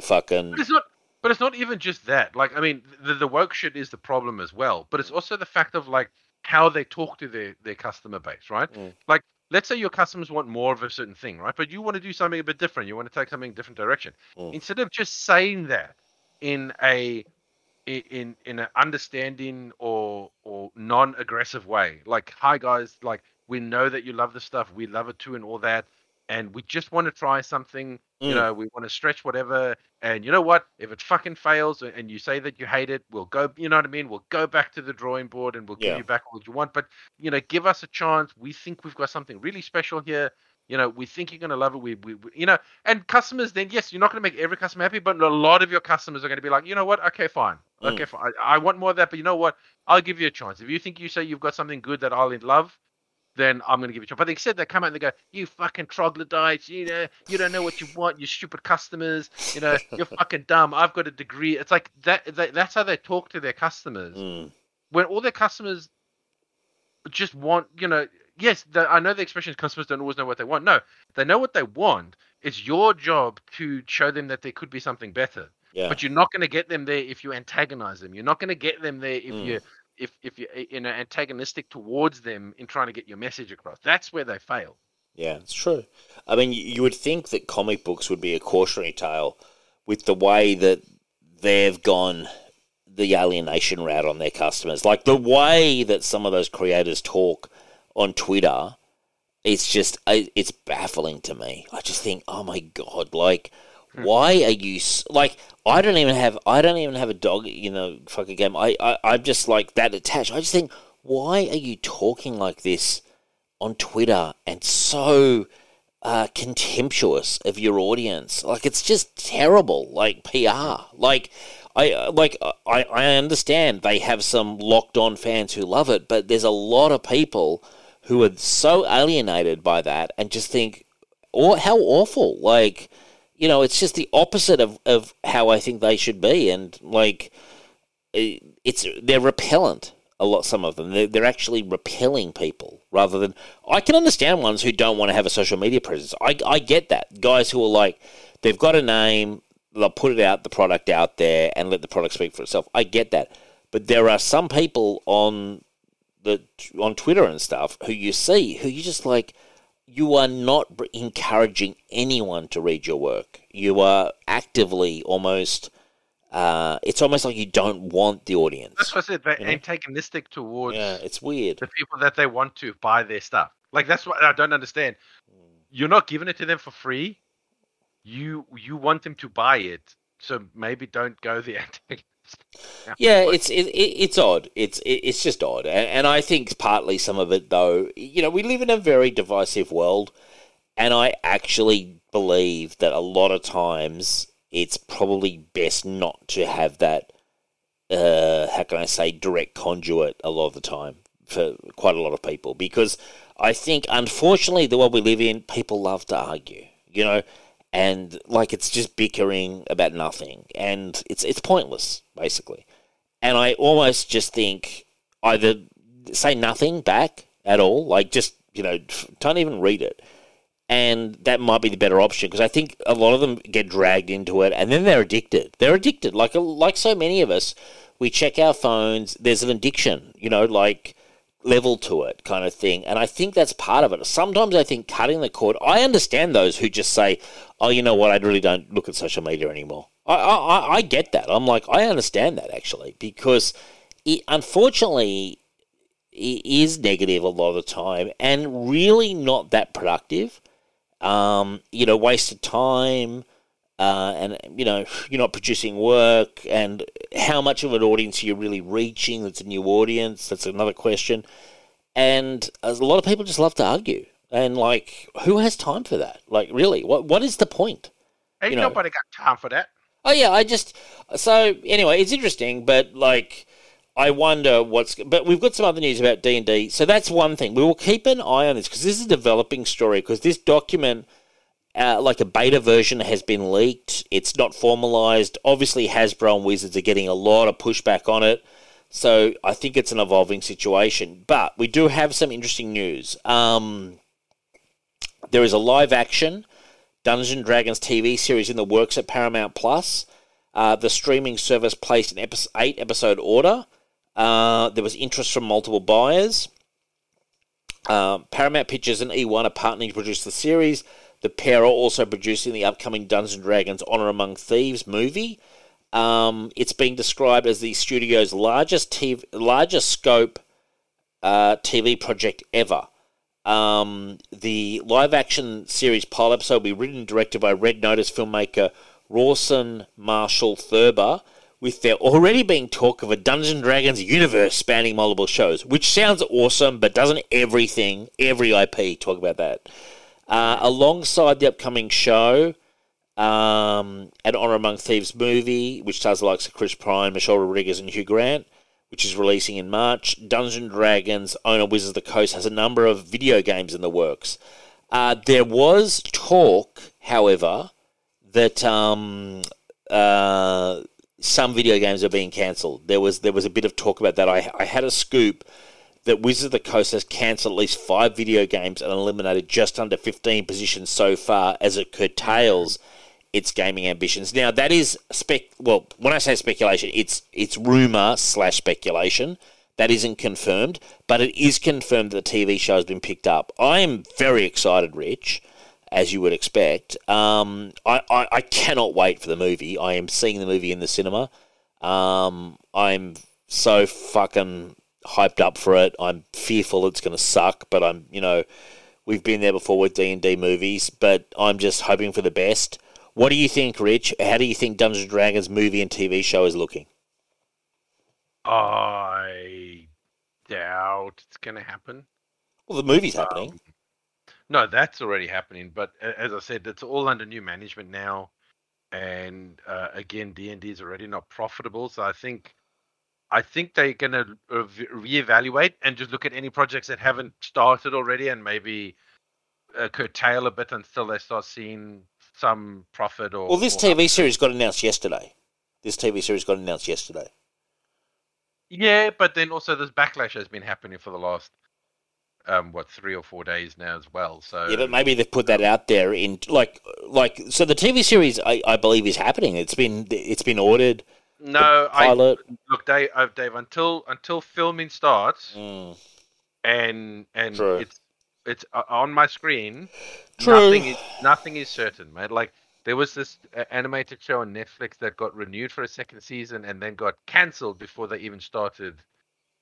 fucking But it's not. But it's not even just that. Like, I mean, the, the woke shit is the problem as well. But it's also the fact of like how they talk to their their customer base, right? Mm. Like, let's say your customers want more of a certain thing, right? But you want to do something a bit different. You want to take something different direction. Mm. Instead of just saying that in a in in an understanding or or non-aggressive way, like, hi guys, like we know that you love the stuff, we love it too, and all that. And we just want to try something you Mm. know we want to stretch whatever and you know what? If it fucking fails and you say that you hate it we'll go you know what i mean? We'll go back to the drawing board and we'll give you back what you want but you know give us a chance. We think we've got something really special here. You know we think you're going to love it. We, we, we you know and customers then yes you're not going to make every customer happy but a lot of your customers are going to be like you know what? Okay fine. Mm. okay fine. I, I want more of that but you know what? I'll give you a chance. If you think you say you've got something good that i'll love then I'm going to give you a chance. But they said they come out and they go, "You fucking troglodytes! You know, you don't know what you want. You stupid customers. You know, you're fucking dumb. I've got a degree." It's like that. that that's how they talk to their customers. Mm, When all their customers just want, you know, yes, the, I know the expression customers don't always know what they want. No, they know what they want. It's your job to show them that there could be something better. yeah. But you're not going to get them there if you antagonize them. You're not going to get them there if Mm. you if if you're antagonistic towards them in trying to get your message across. That's where they fail. Yeah, it's true. I mean, you would think that comic books would be a cautionary tale with the way that they've gone the alienation route on their customers. Like the way that some of those creators talk on Twitter, it's just it's baffling to me. I just think, oh my god, like why are you like I don't even have I don't even have a dog, you know, fucking game. I, I I'm just like that attached. I just think why are you talking like this on Twitter and so uh, contemptuous of your audience. Like it's just terrible. Like PR. Like I like I I understand they have some locked on fans who love it, but there's a lot of people who are so alienated by that and just think, or how awful. Like you know, it's just the opposite of, of how I think they should be, and like it- it's they're repellent. A lot, some of them, they're, they're actually repelling people rather than. I can understand ones who don't want to have a social media presence. I, I get that. Guys who are like, they've got a name, they'll put it out, the product out there, and let the product speak for itself. I get that, but there are some people on the on Twitter and stuff who you see who you just like. You are not encouraging anyone to read your work. You are actively almost. Uh, it's almost like you don't want the audience. That's what I said. They're You know? antagonistic towards Yeah, it's weird. the people that they want to buy their stuff. Like that's what I don't understand. You're not giving it to them for free. You you want them to buy it, so maybe don't go the antagonist. Yeah, Like, it's it, it, it's odd. It's it, it's just odd, and, and I think partly some of it though. You know, we live in a very divisive world, and I actually believe that a lot of times it's probably best not to have that. Uh, how can I say direct conduit a lot of the time for quite a lot of people because I think unfortunately the world we live in, people love to argue. You know, and like it's just bickering about nothing, and it's it's pointless basically. And I almost just think either say nothing back at all, like just you know don't even read it, and that might be the better option because I think a lot of them get dragged into it, and then they're addicted. They're addicted, like like so many of us. We check our phones. There's an addiction, you know, like level to it kind of thing. And I think that's part of it. Sometimes I think cutting the cord, I understand those who just say, oh, you know what, I really don't look at social media anymore. I, I, I get that. I'm like, I understand that actually, because it, unfortunately, it is negative a lot of the time and really not that productive. Um, you know, wasted time. Uh, and you know you're not producing work, and how much of an audience you're you really reaching? That's a new audience. That's another question. And a lot of people just love to argue, and like, who has time for that? Like, really, what what is the point? Ain't you know- nobody got time for that. Oh yeah, I just so anyway, it's interesting, but like I wonder what's. But we've got some other news about D and D, so that's one thing. We will keep an eye on this because this is a developing story. Because this document, uh, like a beta version, has been leaked. It's not formalized. Obviously, Hasbro and Wizards are getting a lot of pushback on it. So I think it's an evolving situation. But we do have some interesting news. Um, there is a live action Dungeons and Dragons TV series in the works at Paramount Plus. Uh, the streaming service placed an epi- eight episode order. Uh, there was interest from multiple buyers. Uh, Paramount Pictures and eOne are partnering to produce the series. The pair are also producing the upcoming Dungeons and Dragons Honor Among Thieves movie. Um, it's being described as the studio's largest TV, largest scope uh, TV project ever. Um, the live action series pilot episode will be written and directed by Red Notice filmmaker Rawson Marshall Thurber, with there already being talk of a Dungeons and Dragons universe spanning multiple shows, which sounds awesome, but doesn't everything, every IP talk about that? Uh, alongside the upcoming show, um, an Honor Among Thieves movie, which stars the likes of Chris Pine, Michelle Rodriguez, and Hugh Grant, which is releasing in March. Dungeon Dragons owner Wizards of the Coast has a number of video games in the works. Uh, there was talk, however, that um, uh, some video games are being cancelled. There was there was a bit of talk about that. I, I had a scoop that Wizards of the Coast has cancelled at least five video games and eliminated just under 15 positions so far as it curtails its gaming ambitions. Now that is spec. Well, when I say speculation, it's it's rumor slash speculation. That isn't confirmed, but it is confirmed that the TV show has been picked up. I am very excited, Rich, as you would expect. Um, I, I, I cannot wait for the movie. I am seeing the movie in the cinema. Um, I'm so fucking hyped up for it. I'm fearful it's going to suck, but I'm you know we've been there before with D and D movies, but I'm just hoping for the best. What do you think, Rich? How do you think Dungeons and Dragons movie and TV show is looking? I doubt it's going to happen. Well, the movie's happening. Um, no, that's already happening. But as I said, it's all under new management now, and uh, again, D and D is already not profitable. So I think, I think they're going to reevaluate and just look at any projects that haven't started already, and maybe uh, curtail a bit until they start seeing some profit. Or Well, this or TV series got announced yesterday. This TV series got announced yesterday. Yeah, but then also this backlash has been happening for the last um what three or four days now as well. So Yeah, but maybe they've put that out there in like like so the TV series I, I believe is happening. It's been it's been ordered. No, I Pilot. look, Dave, uh, Dave, until until filming starts Mm, and and True. it's it's uh, on my screen. True. Nothing is nothing is certain, mate. Like there was this uh, animated show on Netflix that got renewed for a second season and then got cancelled before they even started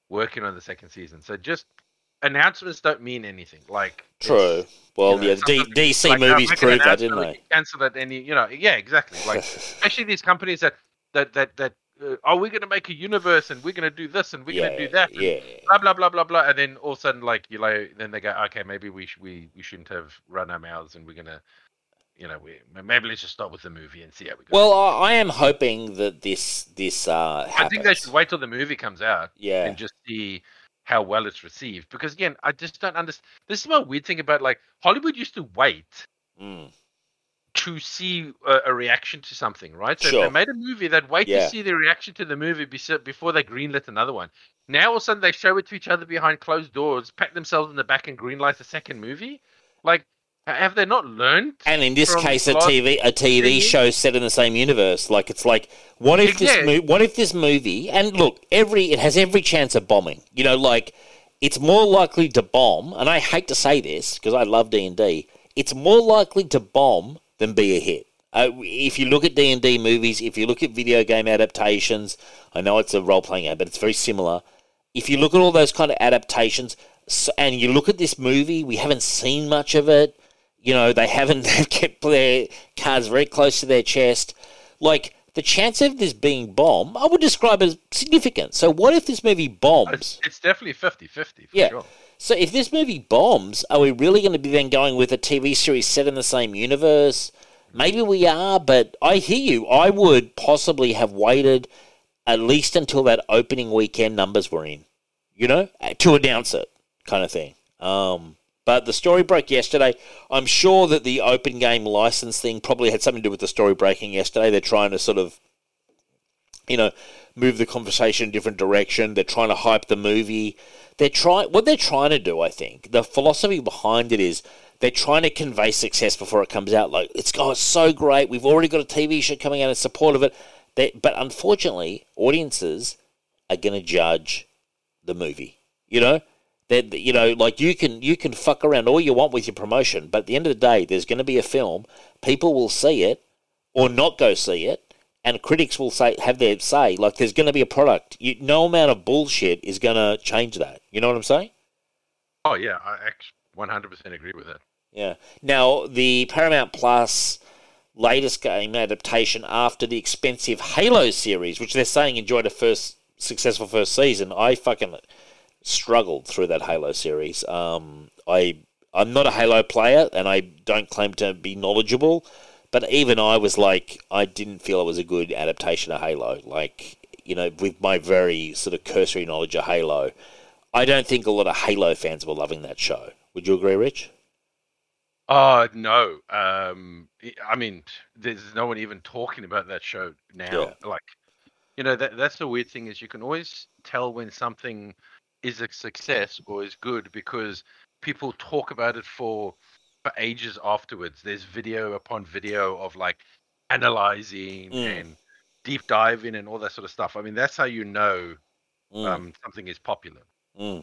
working on the second season. So just announcements don't mean anything. Like true. Well, you know, yeah, the D- DC like, movies proved that, didn't they? can Cancel it any, you know, yeah, exactly. Like especially these companies that that that that uh, are we going to make a universe and we're going to do this and we're yeah, going to do that Yeah. blah blah blah blah blah and then all of a sudden like you like then they go okay maybe we sh- we we shouldn't have run our mouths and we're gonna you know we maybe let's just start with the movie and see how we go. Well, I, I am hoping that this this uh happens. I think they should wait till the movie comes out Yeah. and just see how well it's received because again I just don't understand. This is my weird thing about like Hollywood used to wait Mm, to see a, a reaction to something, right? So Sure. if they made a movie, they'd wait Yeah. to see the reaction to the movie before they greenlit another one. Now all of a sudden they show it to each other behind closed doors, pat themselves in the back, and greenlight a second movie. Like, Have they not learned? And in this case, a TV a TV show set in the same universe. Like it's like, what if this mo- what if this movie? And look, every it has every chance of bombing. You know, like it's more likely to bomb. And I hate to say this because I love D and D. It's more likely to bomb than be a hit. Uh, if you look at D and D movies, if you look at video game adaptations, I know it's a role playing game, but it's very similar. If you look at all those kind of adaptations, s and you look at this movie, we haven't seen much of it you know, they haven't they've kept their cards very close to their chest. Like the chance of this being bomb, I would describe as significant. So what if this movie bombs? It's, it's definitely 50-50 for Yeah. sure. So if this movie bombs, are we really going to be then going with a TV series set in the same universe? Maybe we are, but I hear you. I would possibly have waited at least until that opening weekend numbers were in, you know, to announce it, kind of thing. Um, but the story broke yesterday. I'm sure that the open game license thing probably had something to do with the story breaking yesterday. They're trying to sort of, you know, move the conversation in a different direction. They're trying to hype the movie. They're trying what they're trying to do. I think the philosophy behind it is they're trying to convey success before it comes out. Like it's oh, it's so great. We've already got a TV show coming out in support of it. They, but unfortunately, audiences are going to judge the movie. You know, that you know, like you can you can fuck around all you want with your promotion, but at the end of the day, there's going to be a film. People will see it or not go see it, and critics will say have their say. Like there's going to be a product. You, no amount of bullshit is going to change that. You know what I'm saying? Oh yeah, I 100% agree with that. Yeah. Now the Paramount Plus latest game adaptation after the expensive Halo series, which they're saying enjoyed a first successful first season. I fucking struggled through that Halo series. Um, I I'm not a Halo player, and I don't claim to be knowledgeable. But even I was like, I didn't feel it was a good adaptation of Halo. Like, you know, with my very sort of cursory knowledge of Halo, I don't think a lot of Halo fans were loving that show. Would you agree, Rich? Oh no. Um, I- mean, there's no one even talking about that show now. Like, you know, that that's the weird thing is you can always tell when something is a success or is good because people talk about it for for ages afterwards. There's video upon video of like analyzing Mm. and deep diving and all that sort of stuff. I mean, that's how you know Mm, um, something is popular mm.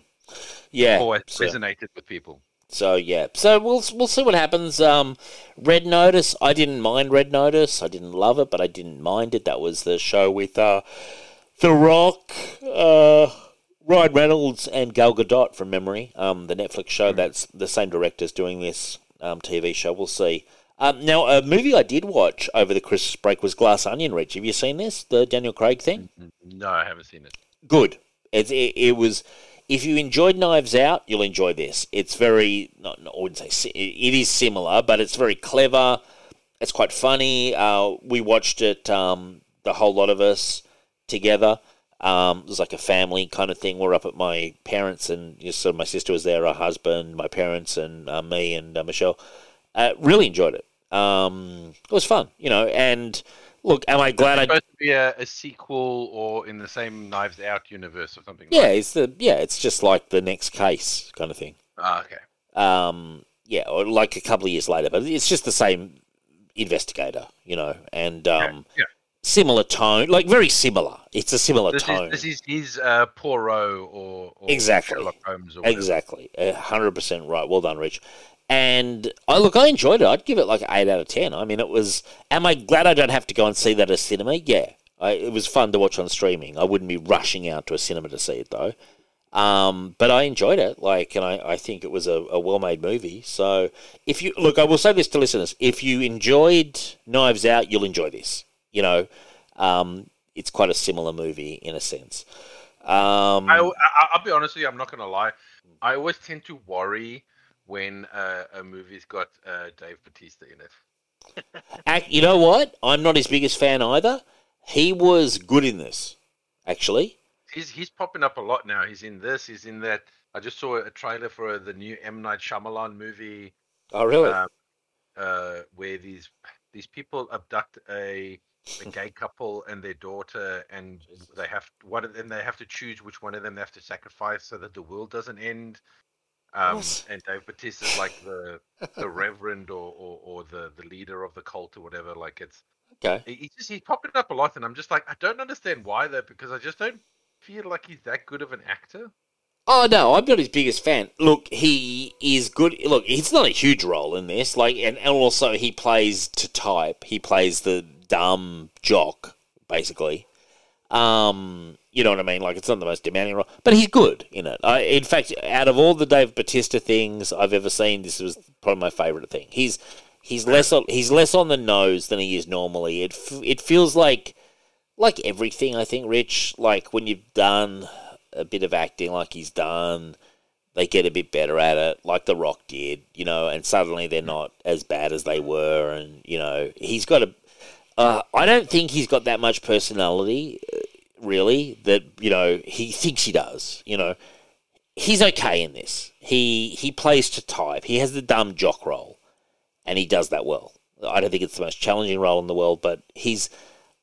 Yeah. or it so- resonated with people. So yeah, so we'll we'll see what happens. Um, Red Notice, I didn't mind Red Notice. I didn't love it, but I didn't mind it. That was the show with uh, The Rock, uh, Ryan Reynolds, and Gal Gadot from memory. Um, the Netflix show. That's the same directors doing this um, TV show. We'll see. Um, now, a movie I did watch over the Christmas break was Glass Onion. Rich, have you seen this? The Daniel Craig thing. No, I haven't seen it. good. It, it, it was. If you enjoyed Knives Out, you'll enjoy this. It's very. Not, not, I wouldn't say it is similar, but it's very clever. It's quite funny. Uh, we watched it, um, the whole lot of us together. Um, it was like a family kind of thing. We're up at my parents, and you know, so my sister was there, her husband, my parents, and uh, me and uh, Michelle. Uh, really enjoyed it. Um, it was fun, you know. And look, am I glad I supposed to be a, a sequel or in the same Knives Out universe or something. Yeah, Like it's the yeah, it's just like the next case kind of thing. ah, okay. Um, yeah, or like a couple of years later, but it's just the same investigator, you know, and um, yeah. Similar tone, like very similar. It's a similar This is tone. this is his uh, Poirot or, or Exactly. Sherlock Holmes or whatever. Exactly, hundred percent right. Well done, Rich. And I look, I enjoyed it. I'd give it like eight out of ten. I mean, it was. Am I glad I don't have to go and see that at cinema? Yeah, I, it was fun to watch on streaming. I wouldn't be rushing out to a cinema to see it though. Um, but I enjoyed it. Like, and I, I think it was a, a well-made movie. So, if you look, I will say this to listeners: if you enjoyed Knives Out, you'll enjoy this. You know, um, it's quite a similar movie in a sense. Um, I, I, I'll be honest with you. I'm not going to lie. I always tend to worry when uh, a movie's got uh, Dave Batista in it. You know what? I'm not his biggest fan either. He was good in this, actually. He's he's popping up a lot now. He's in this. He's in that. I just saw a trailer for the new M Night Shyamalan movie. Oh, really? um, uh, where these these people abduct a, a gay couple and their daughter, and they have one of them they have to choose which one of them they have to sacrifice so that the world doesn't end. Um, and Dave Batista's like the the reverend or, or, or the, the leader of the cult or whatever. Like it's Okay. he he just he's popping up a lot, and I'm just like I don't understand why though because I just don't feel like he's that good of an actor. Oh no, I'm not his biggest fan. Look, he is good. Look, it's not a huge role in this. Like, and, and also he plays to type. He plays the dumb jock, basically. Um, you know what I mean? Like, it's not the most demanding role, but he's good in it. I, in fact, out of all the Dave Batista things I've ever seen, this was probably my favorite thing. He's he's less on, he's less on the nose than he is normally. It f- it feels like like everything. I think, Rich. Like when you've done a bit of acting like he's done, they get a bit better at it, like The Rock did, you know, and suddenly they're not as bad as they were, and you know, he's got a. Uh, I don't think he's got that much personality, uh, really. That you know he thinks he does. You know, he's okay in this. He he plays to type. He has the dumb jock role, and he does that well. I don't think it's the most challenging role in the world, but he's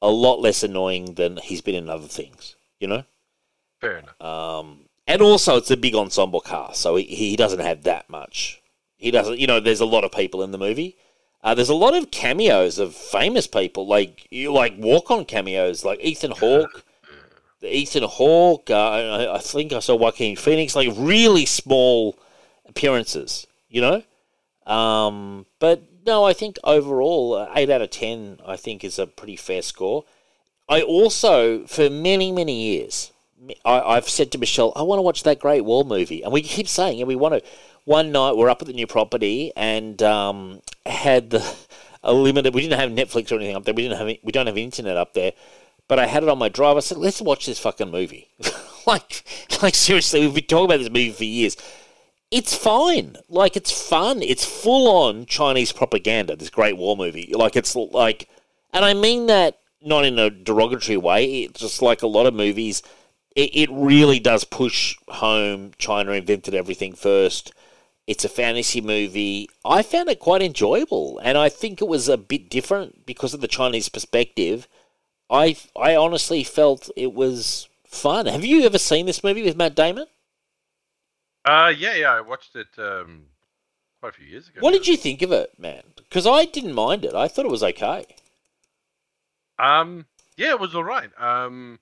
a lot less annoying than he's been in other things. You know. Fair enough. Um, and also, it's a big ensemble cast, so he, he doesn't have that much. He doesn't, you know. There's a lot of people in the movie. Uh, there's a lot of cameos of famous people, like you like walk on cameos, like Ethan Hawke. Ethan Hawke. Uh, I, think I saw Joaquin Phoenix, like really small appearances, you know. Um, but no, I think overall, uh, eight out of ten, I think is a pretty fair score. I also, for many many years, I, I've said to Michelle, I want to watch that Great Wall movie, and we keep saying, and we want to. One night, we're up at the new property and um, had the a limited. We didn't have Netflix or anything up there. We didn't have. We don't have internet up there. But I had it on my drive. I said, "Let's watch this fucking movie." like, like seriously, we've been talking about this movie for years. It's fine. Like, it's fun. It's full on Chinese propaganda. This Great Wall movie. Like, it's like, and I mean that not in a derogatory way. It's just like a lot of movies. It, it really does push home China invented everything first. It's a fantasy movie. I found it quite enjoyable, and I think it was a bit different because of the Chinese perspective. I I honestly felt it was fun. Have you ever seen this movie with Matt Damon? Uh, yeah, yeah, I watched it um, quite a few years ago. What did you think of it, man? Because I didn't mind it. I thought it was okay. Um, yeah, it was all right. Um,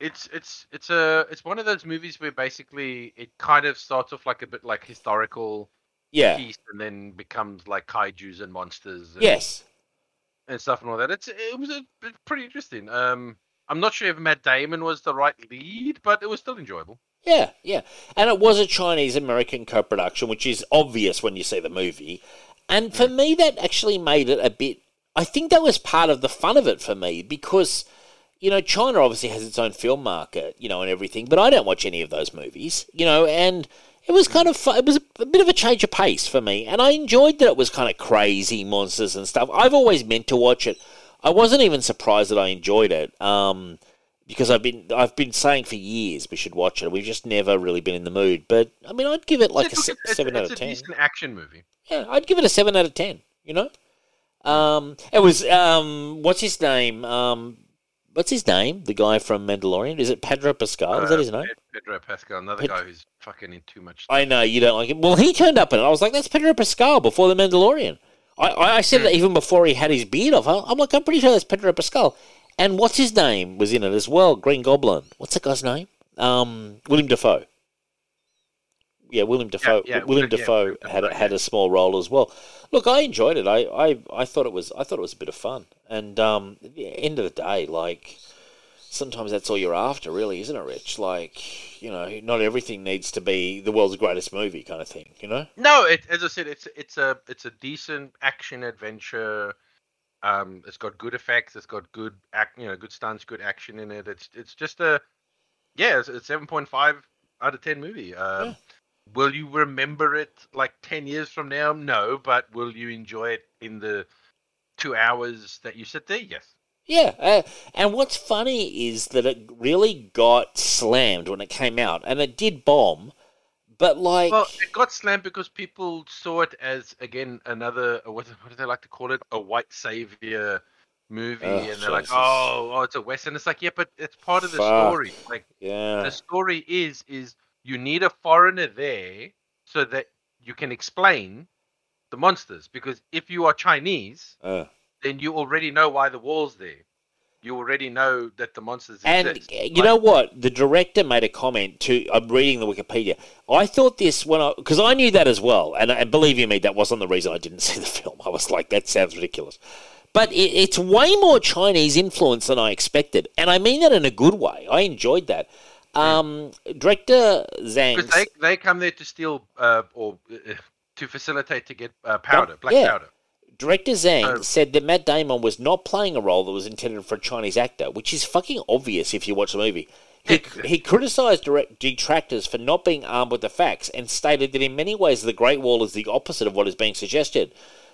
it's it's it's a it's one of those movies where basically it kind of starts off like a bit like historical Yeah. piece and then becomes like kaiju's and monsters. And, Yes. and stuff and all that. It's it was a, pretty interesting. Um, I'm not sure if Matt Damon was the right lead, but it was still enjoyable. Yeah, yeah. And it was a Chinese American co production, which is obvious when you see the movie. And for me, that actually made it a bit. I think that was part of the fun of it for me because, you know, China obviously has its own film market, you know, and everything, but I don't watch any of those movies, you know, and it was kind of fun. It was a, a bit of a change of pace for me. And I enjoyed that it was kind of crazy monsters and stuff. I've always meant to watch it. I wasn't even surprised that I enjoyed it. Um, because I've been I've been saying for years we should watch it. We've just never really been in the mood. But I mean, I'd give it like a It's- se- it's, seven it's out of a ten. decent action movie. Yeah, I'd give it a seven out of ten. You know, um, it was um, what's his name? Um, what's his name? The guy from Mandalorian? Is it Pedro Pascal? Is that Uh, his name? Pedro Pascal, another Ped- guy who's fucking in too much. I know you don't like him. Well, he turned up it. I was like, that's Pedro Pascal before the Mandalorian. I, I, said that even before he had his beard off. I'm like, I'm pretty sure that's Pedro Pascal. And what's his name was in it as well? Green Goblin. What's that guy's name? Um, William Dafoe. Yeah, William Dafoe. yeah, William yeah, Dafoe had a, had a small role as well. Look, I enjoyed it. I, I, I thought it was I thought it was a bit of fun. And um, at the end of the day, like sometimes that's all you're after, really, isn't it, Rich? Like, you know, not everything needs to be the world's greatest movie kind of thing, you know? No, it, as I said, it's it's a it's a decent action adventure. Um, it's got good effects. It's got good act, you know, good stunts, good action in it. It's it's just a yeah, it's a seven point five out of ten movie. Um, Yeah. Will you remember it like ten years from now? No, but will you enjoy it in the two hours that you sit there? Yes. Yeah, uh, and what's funny is that it really got slammed when it came out, and it did bomb. But like, Well, it got slammed because people saw it as again another uh, what, what do they like to call it? A white savior movie, Oh, and they're like, oh, oh, it's a western. It's like, yeah, but it's part of the Fuck. story. Like yeah, the story is is you need a foreigner there so that you can explain the monsters. Because if you are Chinese, Uh, then you already know why the wall's there. You already know that the monsters and exist. uh, you know what? The director made a comment to. I'm reading the Wikipedia. I thought this when I because I knew that as well, and, and believe you me, that wasn't the reason I didn't see the film. I was like, that sounds ridiculous. But it, it's way more Chinese influence than I expected, and I mean that in a good way. I enjoyed that. Um, director Zhang. because they they come there to steal uh, or uh, to facilitate to get uh, powder, black yeah. powder. Director Zhang Oh. said that Matt Damon was not playing a role that was intended for a Chinese actor, which is fucking obvious if you watch the movie. He, he criticised direct detractors for not being armed with the facts and stated that in many ways the Great Wall is the opposite of what is being suggested.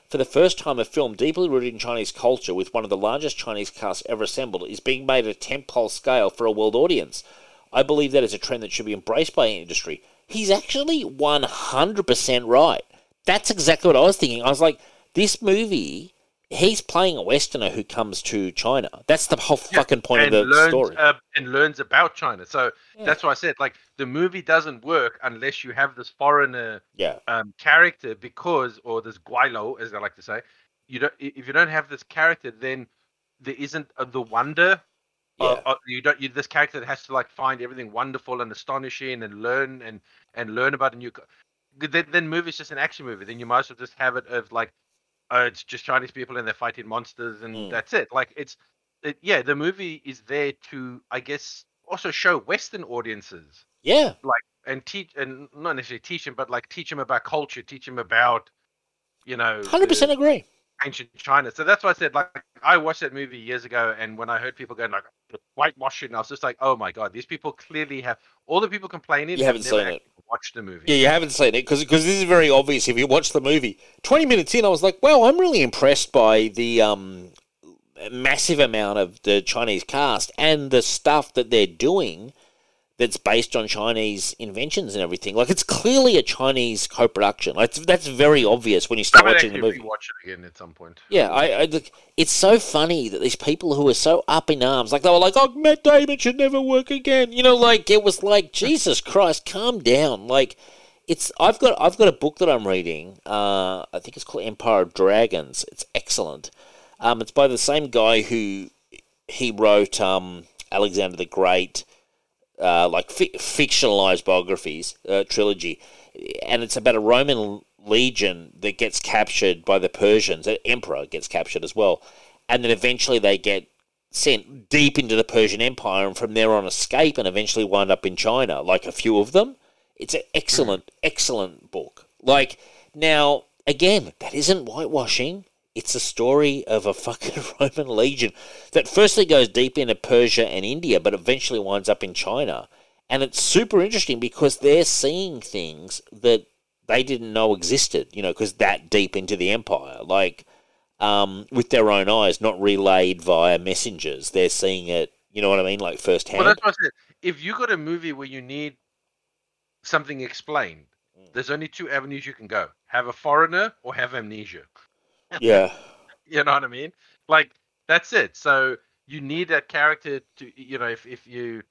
For the first time, a film deeply rooted in Chinese culture with one of the largest Chinese casts ever assembled is being made at a tentpole scale for a world audience. I believe that is a trend that should be embraced by industry. He's actually 100% right. That's exactly what I was thinking. I was like, this movie, he's playing a Westerner who comes to China. That's the whole fucking point of the learns, story. Uh, and learns about China. So Yeah. that's why I said like the movie doesn't work unless you have this foreigner yeah. um, character because or this gweilo as I like to say. You don't if you don't have this character, then there isn't uh, the wonder. Yeah. Of, of- you don't. You, this character that has to like find everything wonderful and astonishing and learn and and learn about a new. Then, then movie's just an action movie. Then you might as well just have it of like, uh, it's just Chinese people and they're fighting monsters and Mm. that's it. Like it's, it, yeah, the movie is there to, I guess, also show Western audiences Yeah. Like and teach and not necessarily teach them, but like teach them about culture, teach them about, you know, 100% agree. ancient China. So that's why I said like I watched that movie years ago, and when I heard people going like whitewashing, I was just like, oh my god, these people clearly have all the people complaining. You have haven't never seen it. Watch the movie. Yeah, you haven't seen it because this is very obvious if you watch the movie. 20 minutes in, I was like, wow, I'm really impressed by the um, massive amount of the Chinese cast and the stuff that they're doing that's based on Chinese inventions and everything. Like, it's clearly a Chinese co production. Like, that's very obvious when you start watching the movie. Watch it again at some point. Yeah, I, I look, it's so funny that these people who are so up in arms, like they were like, "Oh, Matt Damon should never work again," you know, like it was like, Jesus Christ, calm down. Like, it's I've got I've got a book that I'm reading. Uh, I think it's called Empire of Dragons. It's excellent. Um, it's by the same guy who he wrote um, Alexander the Great, uh, like fi- fictionalized biographies uh, trilogy, and it's about a Roman legion that gets captured by the Persians. The emperor gets captured as well, and then eventually they get sent deep into the Persian Empire, and from there on escape, and eventually wind up in China. Like a few of them, it's an excellent, excellent book. Like now, again, that isn't whitewashing. It's a story of a fucking Roman legion that firstly goes deep into Persia and India, but eventually winds up in China. And it's super interesting because they're seeing things that they didn't know existed, you know, because that deep into the empire, like um, with their own eyes, not relayed via messengers. They're seeing it, you know what I mean, like firsthand. Well, that's what I said. If you got a movie where you need something explained, Mm. there's only two avenues you can go: have a foreigner or have amnesia. Yeah, You know what I mean? Like that's it. So you need that character to, you know, if if you,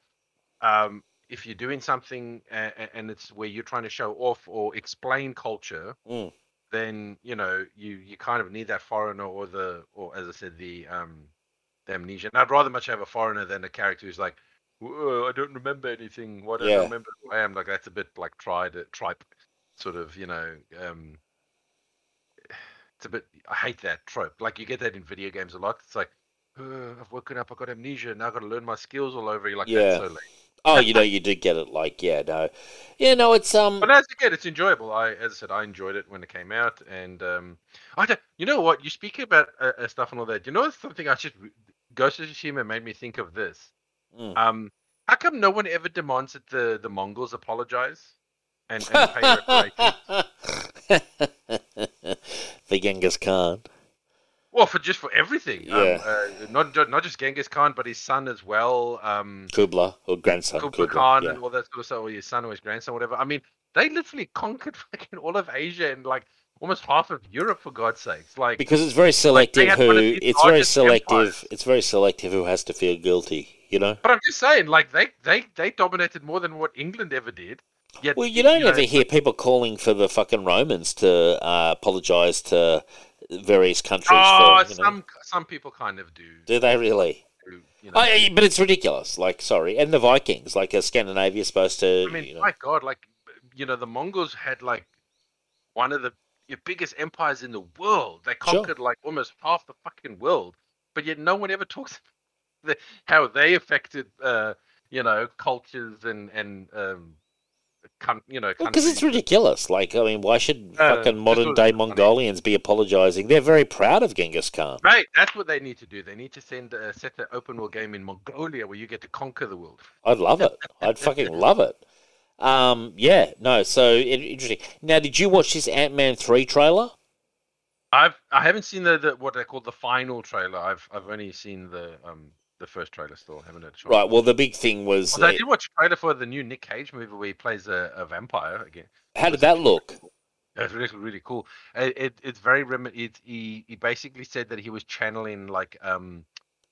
um, if you're doing something and, and it's where you're trying to show off or explain culture, Mm. then you know you you kind of need that foreigner or the or as I said the um the amnesia. And I'd rather much have a foreigner than a character who's like, "Whoa, I don't remember anything. What I Yeah. don't remember who I am. Like that's a bit like tried tripe, sort of you know. um It's a bit. I hate that trope. Like you get that in video games a lot. It's like, "Uh, I've woken up. I got amnesia. Now I got to learn my skills all over. You're like, Yeah. so late. Oh, you know, you did get it. Like, yeah, no, yeah, no, it's um, But as again, it's enjoyable. I, as I said, I enjoyed it when it came out, and um, I don't. You know what? You speak about uh, uh, stuff and all that. You know something? I just Ghost of Tsushima made me think of this. Mm. Um, how come no one ever demands that the the Mongols apologize and, and pay reparations? for Genghis Khan. Well, for just for everything. Yeah. Um, uh, not not just Genghis Khan, but his son as well. Um, Kubla or grandson Kublai Kubla. Khan yeah. and all that sort of stuff, or his son or his grandson, whatever. I mean, they literally conquered fucking all of Asia and like almost half of Europe, for God's sakes. Like, Because it's very selective had who one of the it's very selective. empires. It's very selective who has to feel guilty. You know. but I'm just saying, like they they they dominated more than what England ever did. Well, you don't know, ever hear people calling for the fucking Romans to uh, apologise to various countries Oh, for. You know, some some people kind of do. do they really? You know. But it's ridiculous. Like, sorry, and the Vikings, like, are Scandinavia supposed to? I mean, you know, my God, like you know, the Mongols had like one of the your biggest empires in the world. They Sure. conquered like almost half the fucking world, but yet no one ever talks about the, how they affected, uh, you know, cultures and and um, con- you know, because it's ridiculous. Like, I mean, why should Uh, fucking modern day. Mongolians be apologising? They're very proud of Genghis Khan. Right, that's what they need to do. They need to send uh, set an open world game in Mongolia where you get to conquer the world. I'd love it. I'd fucking love it. Um, yeah, no. So it, interesting. Now, did you watch this Ant Man three trailer? I've I haven't seen the, the what they call the final trailer. I've I've only seen the um the first trailer still. haven't had a chance. Right. Well, the big thing was Although I did watch a trailer for the new Nick Cage movie where he plays a, a vampire again. how did that look? It's really really cool. It, it it's very rem- it, he he basically said that he was channeling like um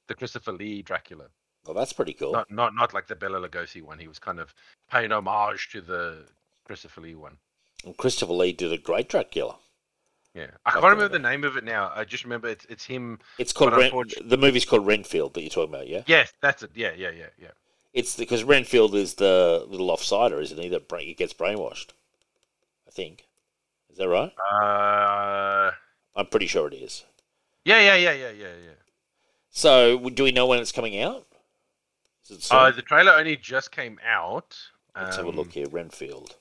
the Christopher Lee Dracula, Well, that's pretty cool. not not not like the Bela Lugosi one. He was kind of paying homage to the Christopher Lee one. And Christopher Lee did a great Dracula. Yeah, I can't remember the name of it now. I just remember it's it's him. It's called Ren- unfortunately- the movie's called Renfield that you're talking about. Yeah. Yes, that's it. Yeah, yeah, yeah, yeah. It's because Renfield is the little offsider, isn't he? That brain, he gets brainwashed. I think. Is that right? Uh, I'm pretty sure it is. yeah, yeah, yeah, yeah, yeah, yeah. So, do we know when it's coming out? Is it soon? Uh, the trailer only just came out. Let's have a um, look here. Renfield.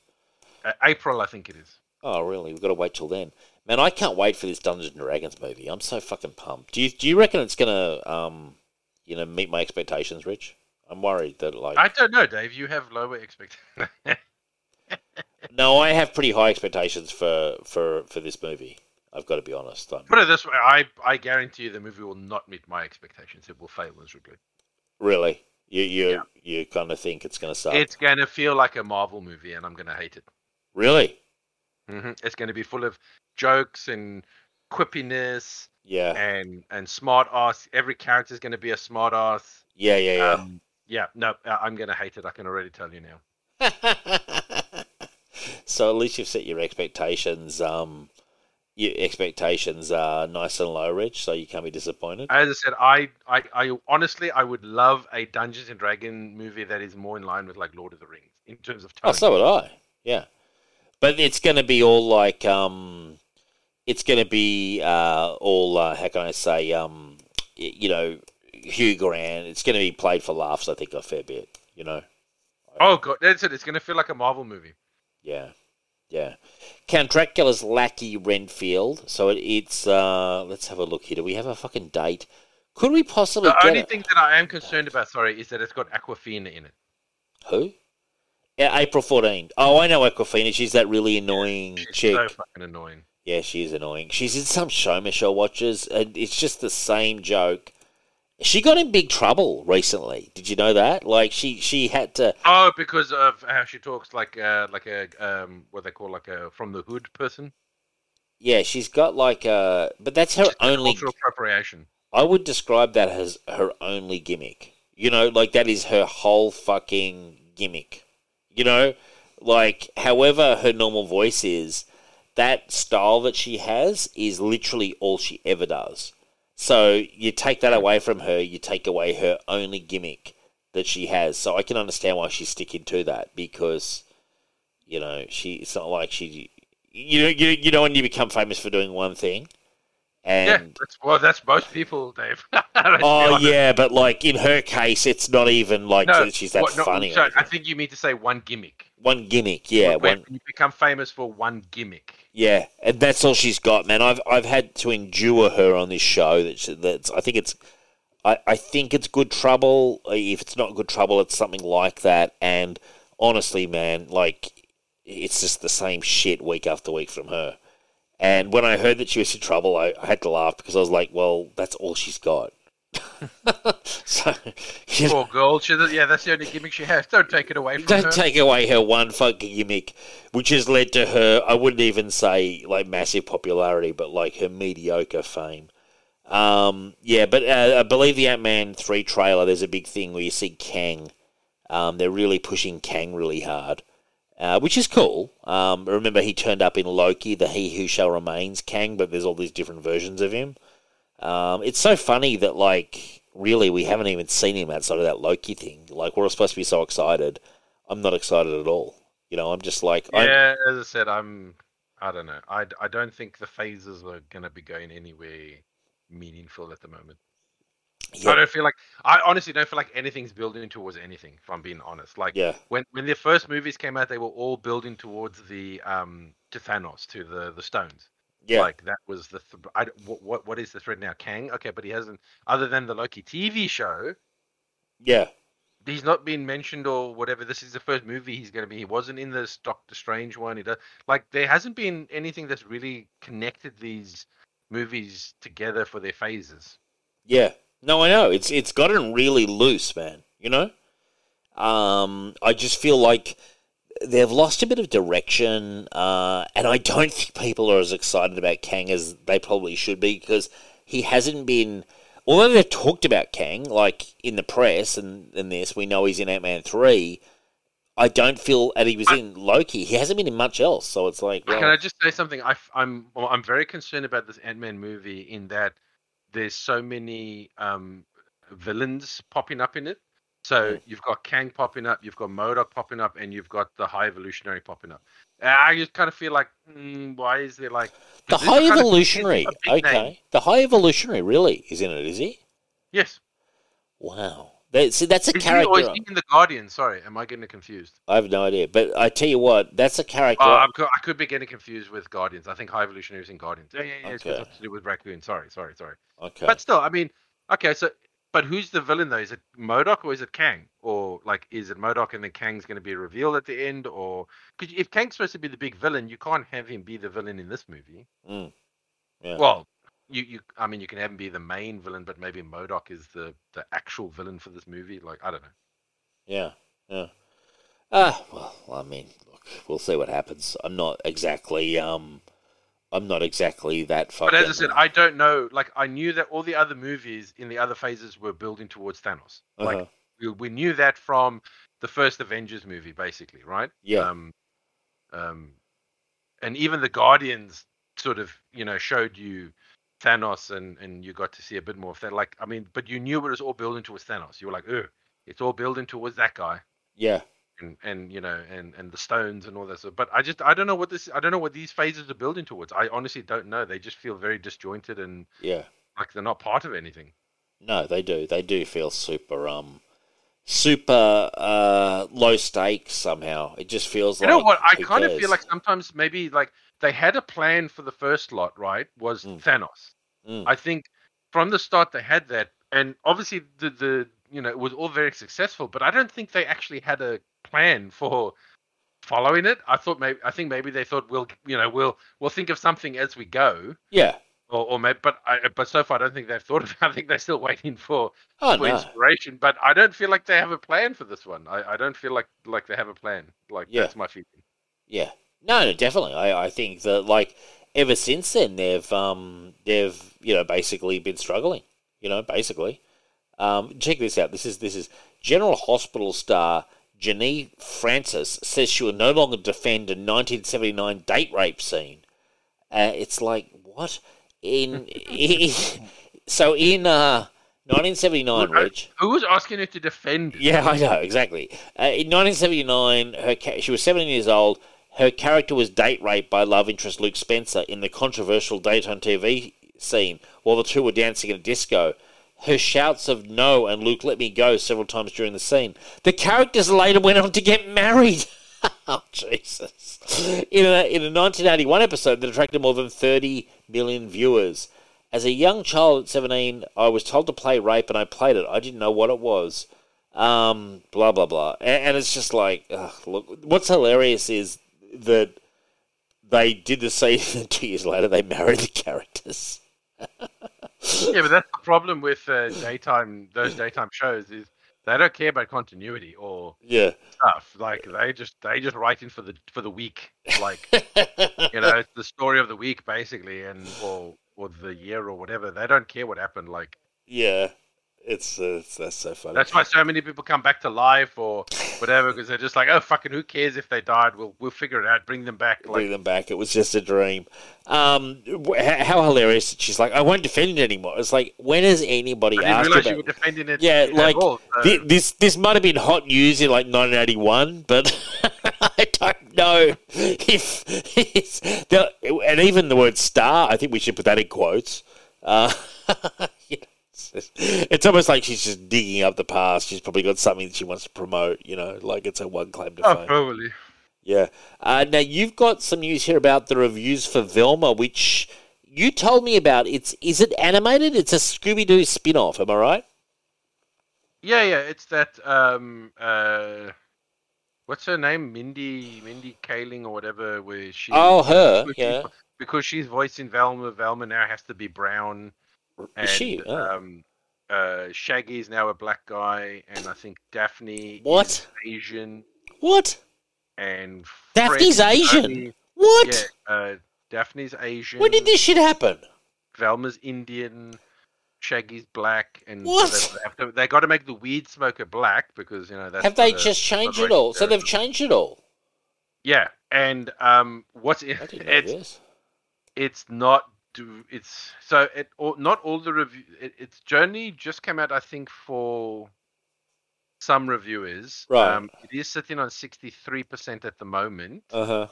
uh, April, I think it is. Oh, really? We've got to wait till then. Man, I can't wait for this Dungeons and Dragons movie. I'm so fucking pumped. Do you do you reckon it's gonna um, you know, meet my expectations, Rich? I'm worried that like I don't know, Dave. You have lower expectations. no, I have pretty high expectations for for for this movie. I've got to be honest. I'm, Put it this way: I I guarantee you the movie will not meet my expectations. It will fail miserably. really, you you Yeah. you kind of think it's gonna suck? It's gonna feel like a Marvel movie, and I'm gonna hate it. really? Hmm It's gonna be full of jokes and quippiness Yeah, and and smart ass. Every character is gonna be a smart ass. yeah, yeah, yeah. Um, yeah, no, uh, I'm gonna hate it. I can already tell you now. so at least you've set your expectations. Um, your expectations are nice and low, Rich, so you can't be disappointed. As I said, I, I, I honestly, I would love a Dungeons and Dragon movie that is more in line with like Lord of the Rings in terms of tone. Oh, so would I. Yeah, but it's going to be all like um, it's going to be uh, all uh, how can I say um, you know, Hugh Grant. It's going to be played for laughs. I think a fair bit. You know. oh god, that's it. It's gonna feel like a Marvel movie. Yeah, yeah. Count Dracula's lackey Renfield. So it, it's uh, let's have a look here. Do we have a fucking date? Could we possibly The get only thing that I am concerned about, sorry, is that it's got Awkwafina in it. Who? Yeah, April 14th. Oh, I know Awkwafina. She's that really annoying She's chick. so fucking annoying. Yeah, she is annoying. She's in some show Michelle watches, and it's just the same joke. She got in big trouble recently. Did you know that? Like she she had to. Oh, because of how she talks like uh like a um what they call like a from the hood person. Yeah, she's got like a. But that's her only. cultural appropriation. I would describe that as her only gimmick. You know, like that is her whole fucking gimmick. You know, like however her normal voice is, that style that she has is literally all she ever does. So you take that away from her, you take away her only gimmick that she has. So I can understand why she's sticking to that because, you know, she it's not like she, you know, you, you know when you become famous for doing one thing, and yeah, that's well, that's most people, Dave. Oh honest. yeah, but like in her case, it's not even like No, she's that what- no, funny. so I think you mean to say one gimmick. one gimmick, yeah, when one, you become famous for one gimmick. yeah, and that's all she's got, man. I've I've had to endure her on this show. That she, that's I think it's, I I think it's good trouble. If it's not good trouble, it's something like that. And honestly, man, like it's just the same shit week after week from her. And when I heard that she was in trouble, I, I had to laugh because I was like, well, that's all she's got. so, you know, Poor girl. She, yeah, that's the only gimmick she has. Don't take it away from her. Don't her. take away her one fucking gimmick, which has led to her, I wouldn't even say like massive popularity, but like her mediocre fame. Um, yeah, but uh, I believe the Ant Man 3 trailer, there's a big thing where you see Kang. Um, they're really pushing Kang really hard. Uh, which is cool. Um, remember, he turned up in Loki, the He Who Shall Remains Kang, but there's all these different versions of him. Um, it's so funny that, like, really, we haven't even seen him outside of that Loki thing. Like, we're all supposed to be so excited. I'm not excited at all. You know, I'm just like, I'm, Yeah, as I said, I'm. I don't know. I, I don't think the phases are going to be going anywhere meaningful at the moment. Yeah, I don't feel like I honestly don't feel like anything's building towards anything. If I'm being honest, like yeah, when when the first movies came out, they were all building towards the um to Thanos to the the stones. yeah, Like that was the th- I, what what what is the thread now? Kang. Okay, but he hasn't other than the Loki TV show. yeah, He's not been mentioned or whatever. This is the first movie he's going to be. He wasn't in this Doctor Strange one. He does like there hasn't been anything that's really connected these movies together for their phases. yeah. No, I know. It's it's gotten really loose, man. You know? Um, I just feel like they've lost a bit of direction, uh, and I don't think people are as excited about Kang as they probably should be because he hasn't been. Although they've talked about Kang, like in the press and, and this, we know he's in Ant Man 3. I don't feel, and he was I- in Loki, he hasn't been in much else. So it's like, Can I just say something? I, am well, I'm very concerned about this Ant Man movie in that there's so many um, villains popping up in it. So you've got Kang popping up, you've got MODOK popping up, and you've got the High Evolutionary popping up. I just kind of feel like, mm, why is there like the High Evolutionary, okay. name. The High Evolutionary really is in it, is he? Yes, Wow. That, see, that's a is he, or is character. he in the Guardian? Sorry, am I getting confused? I have no idea. But I tell you what, that's a character. Co- I could be getting confused with Guardians. I think High Evolutionary is in Guardians. Yeah, yeah, yeah. It's Okay. got to do with Raccoon. Sorry, sorry, sorry. okay. But still, I mean, okay, so but who's the villain though? Is it MODOK or is it Kang? Or like, is it MODOK and then Kang's going to be revealed at the end? Or because if Kang's supposed to be the big villain, you can't have him be the villain in this movie. Mm. Yeah. Well, you you I mean, you can have him be the main villain, but maybe MODOK is the the actual villain for this movie. Like, I don't know. Yeah, yeah. Ah, well, I mean, look, we'll see what happens. I'm not exactly, um, I'm not exactly that fucking. But as I said, I don't know. Like, I knew that all the other movies in the other phases were building towards Thanos. Like, Uh-huh. we, we knew that from the first Avengers movie, basically, right? Yeah. Um, um, and even the Guardians sort of, you know, showed you Thanos, and and you got to see a bit more of that. Like, I mean, but you knew it was all building towards Thanos. You were like, oh, it's all building towards that guy, yeah, and and you know, and and the stones and all that. stuff. But I just, I don't know what this, I don't know what these phases are building towards. I honestly don't know. They just feel very disjointed and yeah. like they're not part of anything. No, they do. They do feel super, um, super uh, low stakes somehow. It just feels You like. You know what? I kind of feel like sometimes maybe like they had a plan for the first lot, right? Was Mm. Thanos. Mm. I think from the start they had that, and obviously the the you know it was all very successful, but I don't think they actually had a plan for following it. I thought maybe I think maybe they thought we'll you know we'll we'll think of something as we go, Yeah. or or maybe but I but so far I don't think they've thought of. it. I think they're still waiting for Oh for no. inspiration, but I don't feel like they have a plan for this one. I, I don't feel like like they have a plan. Like Yeah. that's my feeling. Yeah. No, no, definitely. I, I think that like ever since then they've um they've you know basically been struggling. You know, basically. Um, check this out. This is this is General Hospital star Janine Francis says she will no longer defend a 1979 date rape scene. Uh, it's like what in, so in uh 1979, Look, Rich. Who was asking her to defend? Yeah, I know exactly. Uh, in 1979, her ca- she was 17 years old. Her character was date raped by love interest Luke Spencer in the controversial daytime TV scene while the two were dancing in a disco. Her shouts of "No" and "Luke, let me go" several times during the scene. The characters later went on to get married. oh Jesus! In a in a 1981 episode that attracted more than 30 million viewers. As a young child at 17, I was told to play rape, and I played it. I didn't know what it was um, blah blah blah, and, and it's just like, ugh, look. What's hilarious is that they did the and two years later they married the characters. Yeah, but that's the problem with uh, daytime those daytime shows is they don't care about continuity or Yeah, stuff. Like they just they just write in for the for the week. Like you know, it's the story of the week basically, and or or the year or whatever. They don't care what happened. Like yeah, It's, uh, it's that's so funny. That's why so many people come back to life or whatever because they're just like, oh fucking, who cares if they died? We'll we'll figure it out. Bring them back. Bring them back. It was just a dream. Um, how hilarious! She's like, I won't defend it anymore. It's like, when has anybody I asked about? you were defending it. Yeah, like all, so- thi- this this might have been hot news in like 1981, but I don't know if it's and even the word star. I think we should put that in quotes. Uh, you know, it's, almost like she's just digging up the past. She's probably got something that she wants to promote. You know, like it's her one claim to oh, fame. probably. Yeah. Uh, now you've got some news here about the reviews for Velma, which you told me about. It's is it animated? It's a Scooby Doo spin off. Am I right? Yeah, yeah. It's that. Um. Uh. What's her name? Mindy. Mindy Kaling or whatever. Where she. Oh, her. because Yeah. she's- Because she's voicing Velma. Velma now has to be brown. And, she? Oh. Um. Uh. Shaggy is now a black guy, and I think Daphne. What? is Asian. What? And Daphne's Fred is Asian? What? Yeah. Uh. Daphne's Asian. When did this shit happen? Velma's Indian, Shaggy's black, and What? So they, to, they got to make the weed smoker black because you know that's Have they a- just changed it all? So they've changed it all. Yeah, and um, what's it? I didn't know It's it's not do it's so it all, not all the review. It, it's Journey just came out I think for some reviewers. Right. Um, it is sitting on sixty three percent at the moment. Uh huh.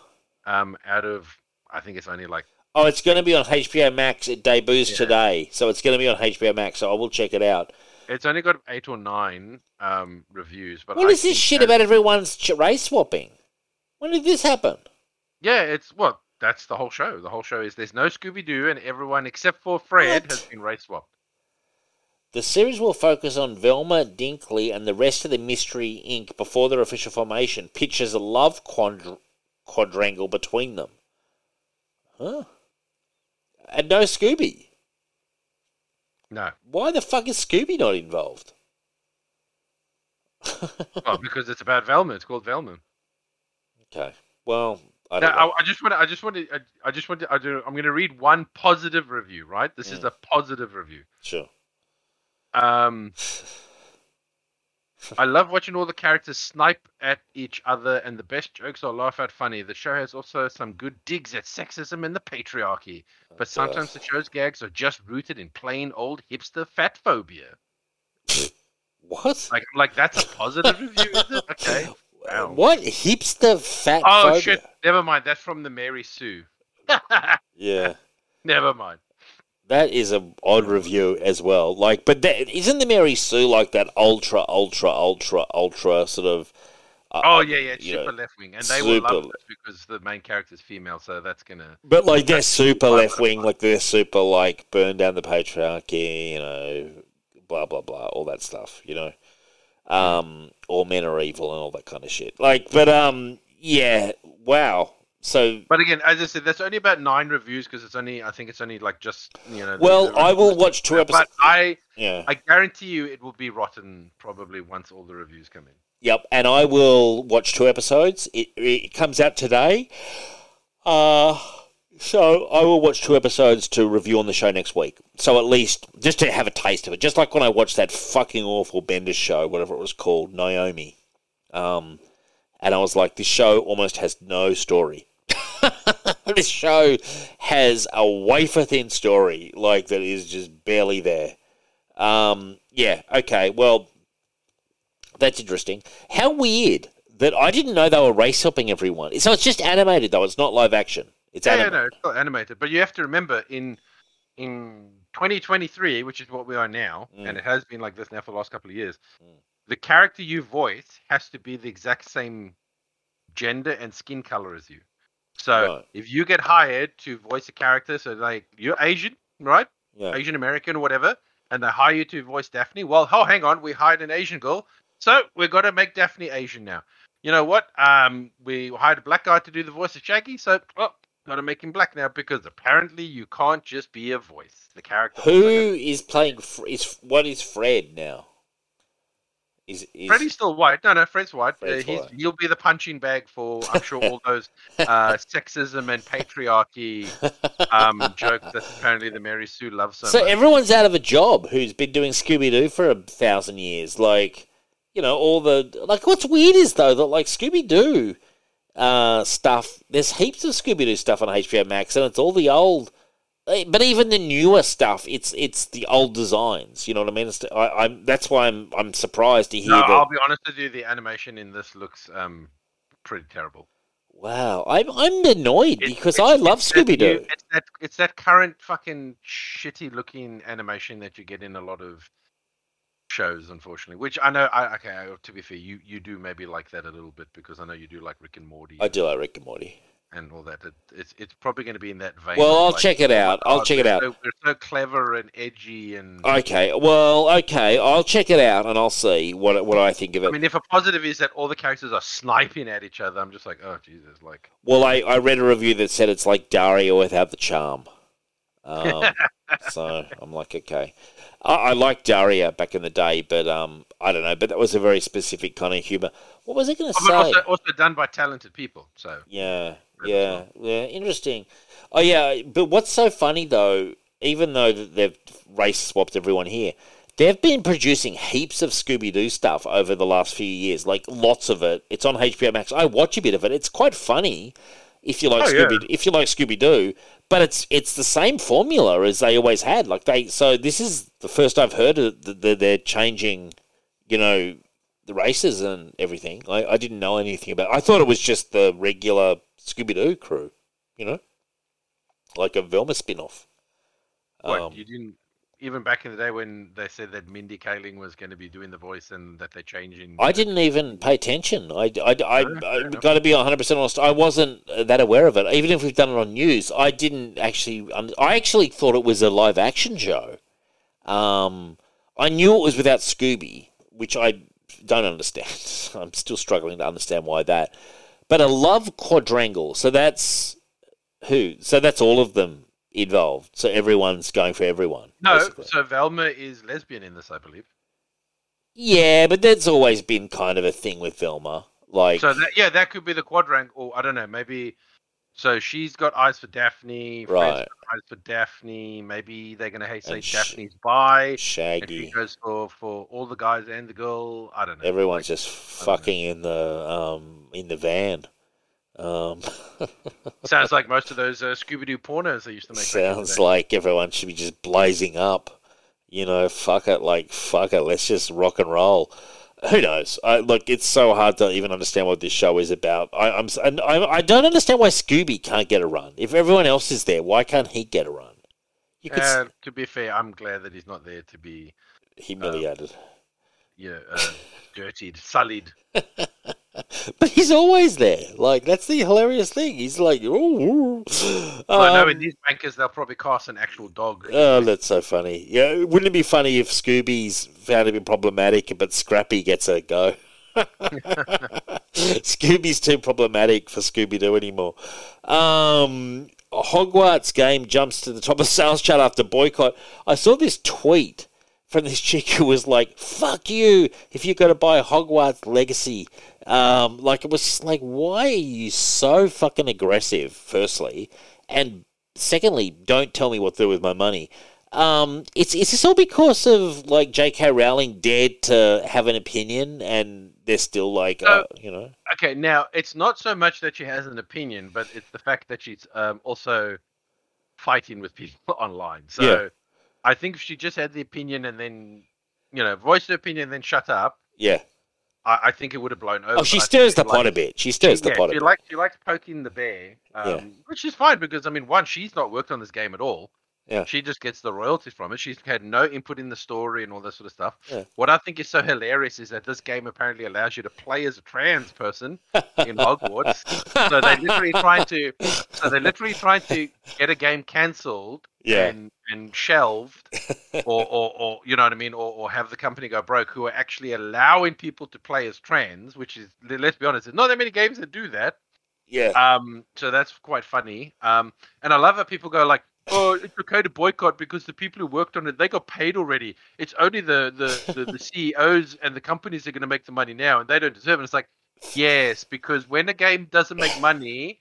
Um, out of I think it's only like Oh, it's going to be on HBO Max. It debuts Yeah. today, so it's going to be on HBO Max. So I will check it out. it's only got eight or nine um reviews. But What I is this shit about everyone's ch- race swapping? When did this happen? Yeah, it's well, that's the whole show. The whole show is there's no Scooby Doo, and everyone except for Fred What? has been race swapped. The series will focus on Velma Dinkley and the rest of the Mystery Inc. before their official formation. Pictures a love quadr- quadrangle between them. Huh? And no Scooby. No, Why the fuck is Scooby not involved? well, because it's about Velma. It's called Velma. Okay. Well, I I. I just want to. I just want to. I, I just want to. I do, I'm going to read one positive review. Right, this is Mm. a positive review. Sure. Um, I love watching all the characters snipe at each other, and the best jokes are laugh out funny. The show has also some good digs at sexism and the patriarchy, but sometimes the show's gags are just rooted in plain old hipster fat phobia. What? Like, like that's a positive review, is it? Okay. Wow. What hipster fat Oh phobia? shit! Never mind. That's from the Mary Sue. Yeah. Never mind. That is a odd review as well. Like, but that, isn't the Mary Sue like that ultra, ultra, ultra, ultra sort of? Uh, Oh yeah, yeah. It's you know, super left wing, and they will love super- this because the main character is female, so that's gonna. But like they're super left wing, like they're super like burn down the patriarchy, you know, blah blah blah, all that stuff, you know. Um, all men are evil and all that kind of shit. Like, but um, yeah, wow. So, But again, as I said, that's only about nine reviews because it's only. I think it's only like just you know. well, the I will watch two But episodes. I, Yeah. I guarantee you, it will be rotten probably once all the reviews come in. Yep, and I will watch two episodes. It, it comes out today. Uh, so I will watch two episodes to review on the show next week. So at least just to have a taste of it. Just like when I watched that fucking awful Bendis show, whatever it was called, Naomi. Um, and I was like, this show almost has no story. this show has a wafer thin story, like that is just barely there. Um, yeah, okay, well, that's interesting. How weird that I didn't know they were race hopping everyone. So it's just animated though. It's not live action. It's Yeah, yeah, no, it's not animated. But you have to remember in in 2023, which is what we are now, Mm. and it has been like this now for the last couple of years. Mm. The character you voice has to be the exact same gender and skin color as you. So Right. if you get hired to voice a character, so like you're Asian, right? Yeah. Asian American or whatever, and they hire you to voice Daphne. Well, oh, hang on, we hired an Asian girl, so we've got to make Daphne Asian now. You know what? Um, we hired a black guy to do the voice of Shaggy, so oh, got to make him black now because apparently you can't just be a voice. The character. Who is playing? Is what is Fred now? Is, is Freddy's still white. No, no, Fred's white. Uh, Fred's he's, white. He'll be the punching bag for, I'm sure, all those uh, sexism and patriarchy um, jokes that apparently the Mary Sue loves so, so everyone's out of a job who's been doing Scooby Doo for a thousand years. Like, you know, all the like. What's weird is though that like Scooby Doo uh, stuff. There's heaps of Scooby Doo stuff on HBO Max, and it's all the old. eh, But even the newer stuff, it's it's the old designs. You know what I mean? It's, I, I'm that's why I'm I'm surprised to hear no, that. I'll be honest with you, the animation in this looks um, pretty terrible. Wow, I'm I'm annoyed It- because it's- I love Scooby Doo. It's that it's that current fucking shitty looking animation that you get in a lot of shows, unfortunately. Which I know. I okay. I- To be fair, you you do maybe like that a little bit because I know you do like Rick and Morty I do like Rick and Morty. and all that. It, it's it's probably going to be in that vein. Well, I'll like, check it oh out. I'll oh, check it out. So, they're so clever and edgy and. Okay, well, okay, I'll check it out and I'll see what what I think of it. I mean, if a positive is that all the characters are sniping at each other, I'm just like, oh Jesus, like well, I, I read a review that said it's like Daria without the charm. Um, so I'm like, okay, I, I liked Daria back in the day, but um, I don't know, but that was a very specific kind of humor. What was I going to Oh, say? also, also done by talented people. So Yeah, yeah, yeah. Interesting. Oh yeah, but what's so funny though, even though that they've race swapped everyone here, they've been producing heaps of Scooby Doo stuff over the last few years. Like lots of it. It's on HBO Max. I watch a bit of it. It's quite funny if you like Oh, yeah. Scooby. If you like Scooby Doo, but it's it's the same formula as they always had. Like they. So this is the first I've heard that that they're changing. You know. The races and everything. I, I didn't know anything about. I thought it was just the regular Scooby Doo crew, you know, like a Velma spin-off. what Um, you didn't even back in the day when they said that Mindy Kaling was going to be doing the voice and that they're changing. I didn't even pay attention. I, I, I, No, I got to be 100% honest. I wasn't uh, that aware of it. Even if we've done it on news, I didn't actually. I actually thought it was a live action show. Um, I knew it was without Scooby, which I don't understand. I'm still struggling to understand why that. But a love quadrangle. So that's who? So that's all of them involved. So everyone's going for everyone. No, basically. so Velma is lesbian in this, I believe. Yeah, but that's always been kind of a thing with Velma. Like, So that yeah, that could be the quadrangle. Or I don't know, maybe. So she's got eyes for Daphne. Right. got Eyes for Daphne. Maybe they're going to hate say sh- Daphne's bi. And she Shaggy. goes for for all the guys and the girl. I don't know. Everyone's Like, just don't know. fucking in the um in the van. Um, sounds like most of those uh, Scooby Doo pornos they used to make. back in the sounds like everyone should be just blazing up. You know, fuck it, like fuck it. Let's just rock and roll. Who knows? I, look, it's so hard to even understand what this show is about. I, I'm, and I, I don't understand why Scooby can't get a run. If everyone else is there, why can't he get a run? You could Uh, to be fair, I'm glad that he's not there to be, humiliated. you know, uh, dirtied, sullied. But he's always there. Like that's the hilarious thing. He's like, oh, Well, I know um, in these bankers they'll probably cast an actual dog. oh, that's so funny. Yeah, wouldn't it be funny if Scooby's found to be problematic, but Scrappy gets a go? Scooby's too problematic for Scooby Doo anymore. Um, Hogwarts game jumps to the top of sales chart after boycott. I saw this tweet from this chick who was like, "Fuck you! If you're going to buy Hogwarts Legacy." Um, like it was just like, why are you so fucking aggressive? Firstly, and secondly, don't tell me what to do with my money. Um, it's is this all because of like J.K. Rowling dared to have an opinion and they're still like, uh, you know, Okay, now it's not so much that she has an opinion, but it's the fact that she's um, also fighting with people online. So Yeah. I think if she just had the opinion and then, you know, voiced her opinion and then shut up, yeah. I, I think it would have blown over. Oh, she stirs the pot a bit. She stirs the pot a she bit. likes she likes poking the bear, um, Yeah. which is fine because I mean, one, she's not worked on this game at all. Yeah. She just gets the royalties from it. She's had no input in the story and all that sort of stuff. Yeah. What I think is so hilarious is that this game apparently allows you to play as a trans person in Hogwarts. so they're literally trying to, so they're literally trying to get a game cancelled Yeah. and and shelved, or, or or you know what I mean, or, or have the company go broke. Who are actually allowing people to play as trans, which is let's be honest, there's not that many games that do that. yeah. Um, so that's quite funny. Um, and I love how people go like, oh, it's okay to boycott because the people who worked on it they got paid already. It's only the the, the, the CEOs and the companies that are going to make the money now, and they don't deserve it. It's like, yes, because when a game doesn't make money,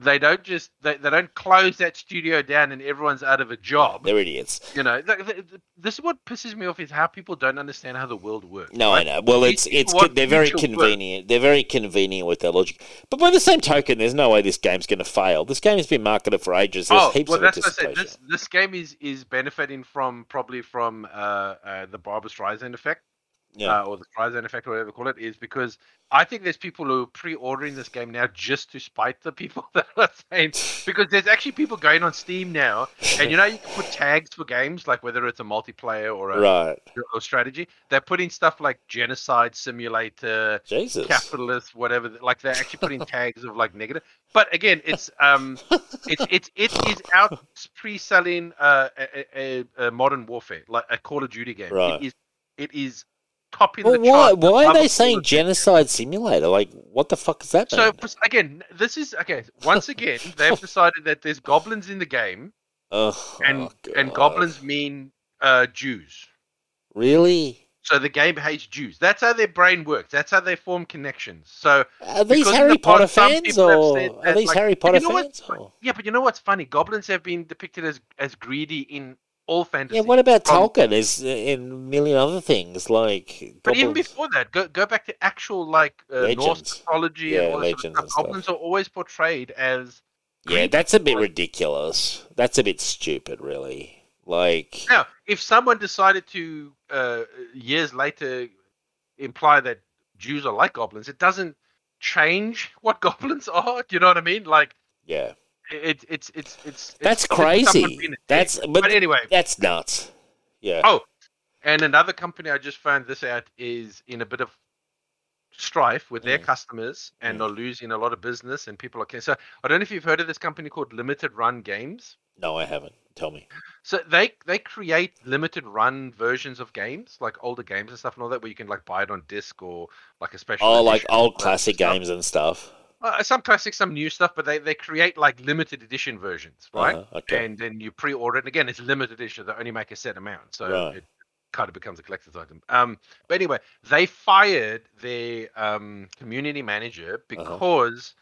they don't just they, they don't close that studio down and everyone's out of a job. They're idiots. You know, th- th- th- this is what pisses me off is how people don't understand how the world works. No, right? I know. Well, it's it's they're very mutual work. convenient. They're very convenient with their logic. But by the same token, there's no way this game's going to fail. This game has been marketed for ages. There's Oh, heaps well, of that's what I said. This this game is is benefiting from probably from uh, uh, the Barbara Streisand effect, Yeah. uh, or the Streisand effect, or whatever you call it, is because I think there's people who are pre-ordering this game now just to spite the people that are saying because there's actually people going on Steam now, and you know you can put tags for games like whether it's a multiplayer or a right. or strategy. They're putting stuff like genocide simulator, Jesus. capitalist, whatever. Like they're actually putting tags of like negative. But again, it's um, it's it's it is out pre-selling uh, a, a, a modern warfare, like a Call of Duty game. Right. It is it is topping Well, the why why are they saying genocide simulator? Like, what the fuck is that? So mean? again, this is okay. Once again, they've decided that there's goblins in the game, Ugh, and oh, and goblins mean uh, Jews. Really? So the game hates Jews. That's how their brain works. That's how they form connections. So Are these Harry the Potter fans, or are these like- Harry Potter you know fans? or- Yeah, but you know what's funny? Goblins have been depicted as as greedy in all fantasy. Yeah, what about From- Tolkien? Is in a million other things like. But even before that, go go back to actual like uh, Norse mythology Yeah, and all legends of and stuff. stuff. Goblins are always portrayed as Yeah, that's a bit Like- ridiculous. That's a bit stupid, really. Like, Now, if someone decided to uh, years later imply that Jews are like goblins, it doesn't change what goblins are. Do you know what I mean? Like yeah, it, it's it's it's that's it's crazy. That's but, but anyway. that's nuts. Yeah. Oh, and another company I just found this out is in a bit of strife with their Mm. customers and Mm. are losing a lot of business and people are so I don't know if you've heard of this company called Limited Run Games. No, I haven't. Tell me. So they they create limited run versions of games, like older games and stuff and all that, where you can like buy it on disc or like a special. Oh, like old classic games and stuff. Uh, some classic, some new stuff, but they, they create like limited edition versions, right? Uh-huh, okay. And then you pre-order it. And again, it's limited edition. They only make a set amount, so Right. it kind of becomes a collector's item. Um, but anyway, they fired their um, community manager Uh-huh. because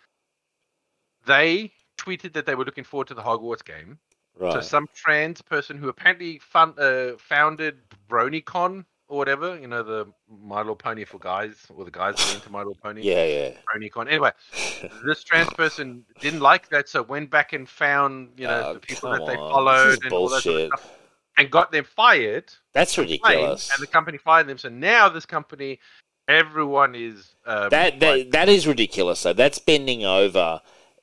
they tweeted that they were looking forward to the Hogwarts game. Right. So some trans person who apparently fun, uh, founded BronyCon or whatever, you know, the My Little Pony for guys, or the guys who are into My Little Pony. yeah, yeah. BronyCon. Anyway, this trans person didn't like that, so went back and found, you know, Oh, the people that they followed and all that sort of bullshit. stuff, and got them fired. That's ridiculous. And the company fired them. So now this company, everyone is um, That like- that that is ridiculous. though. that's bending over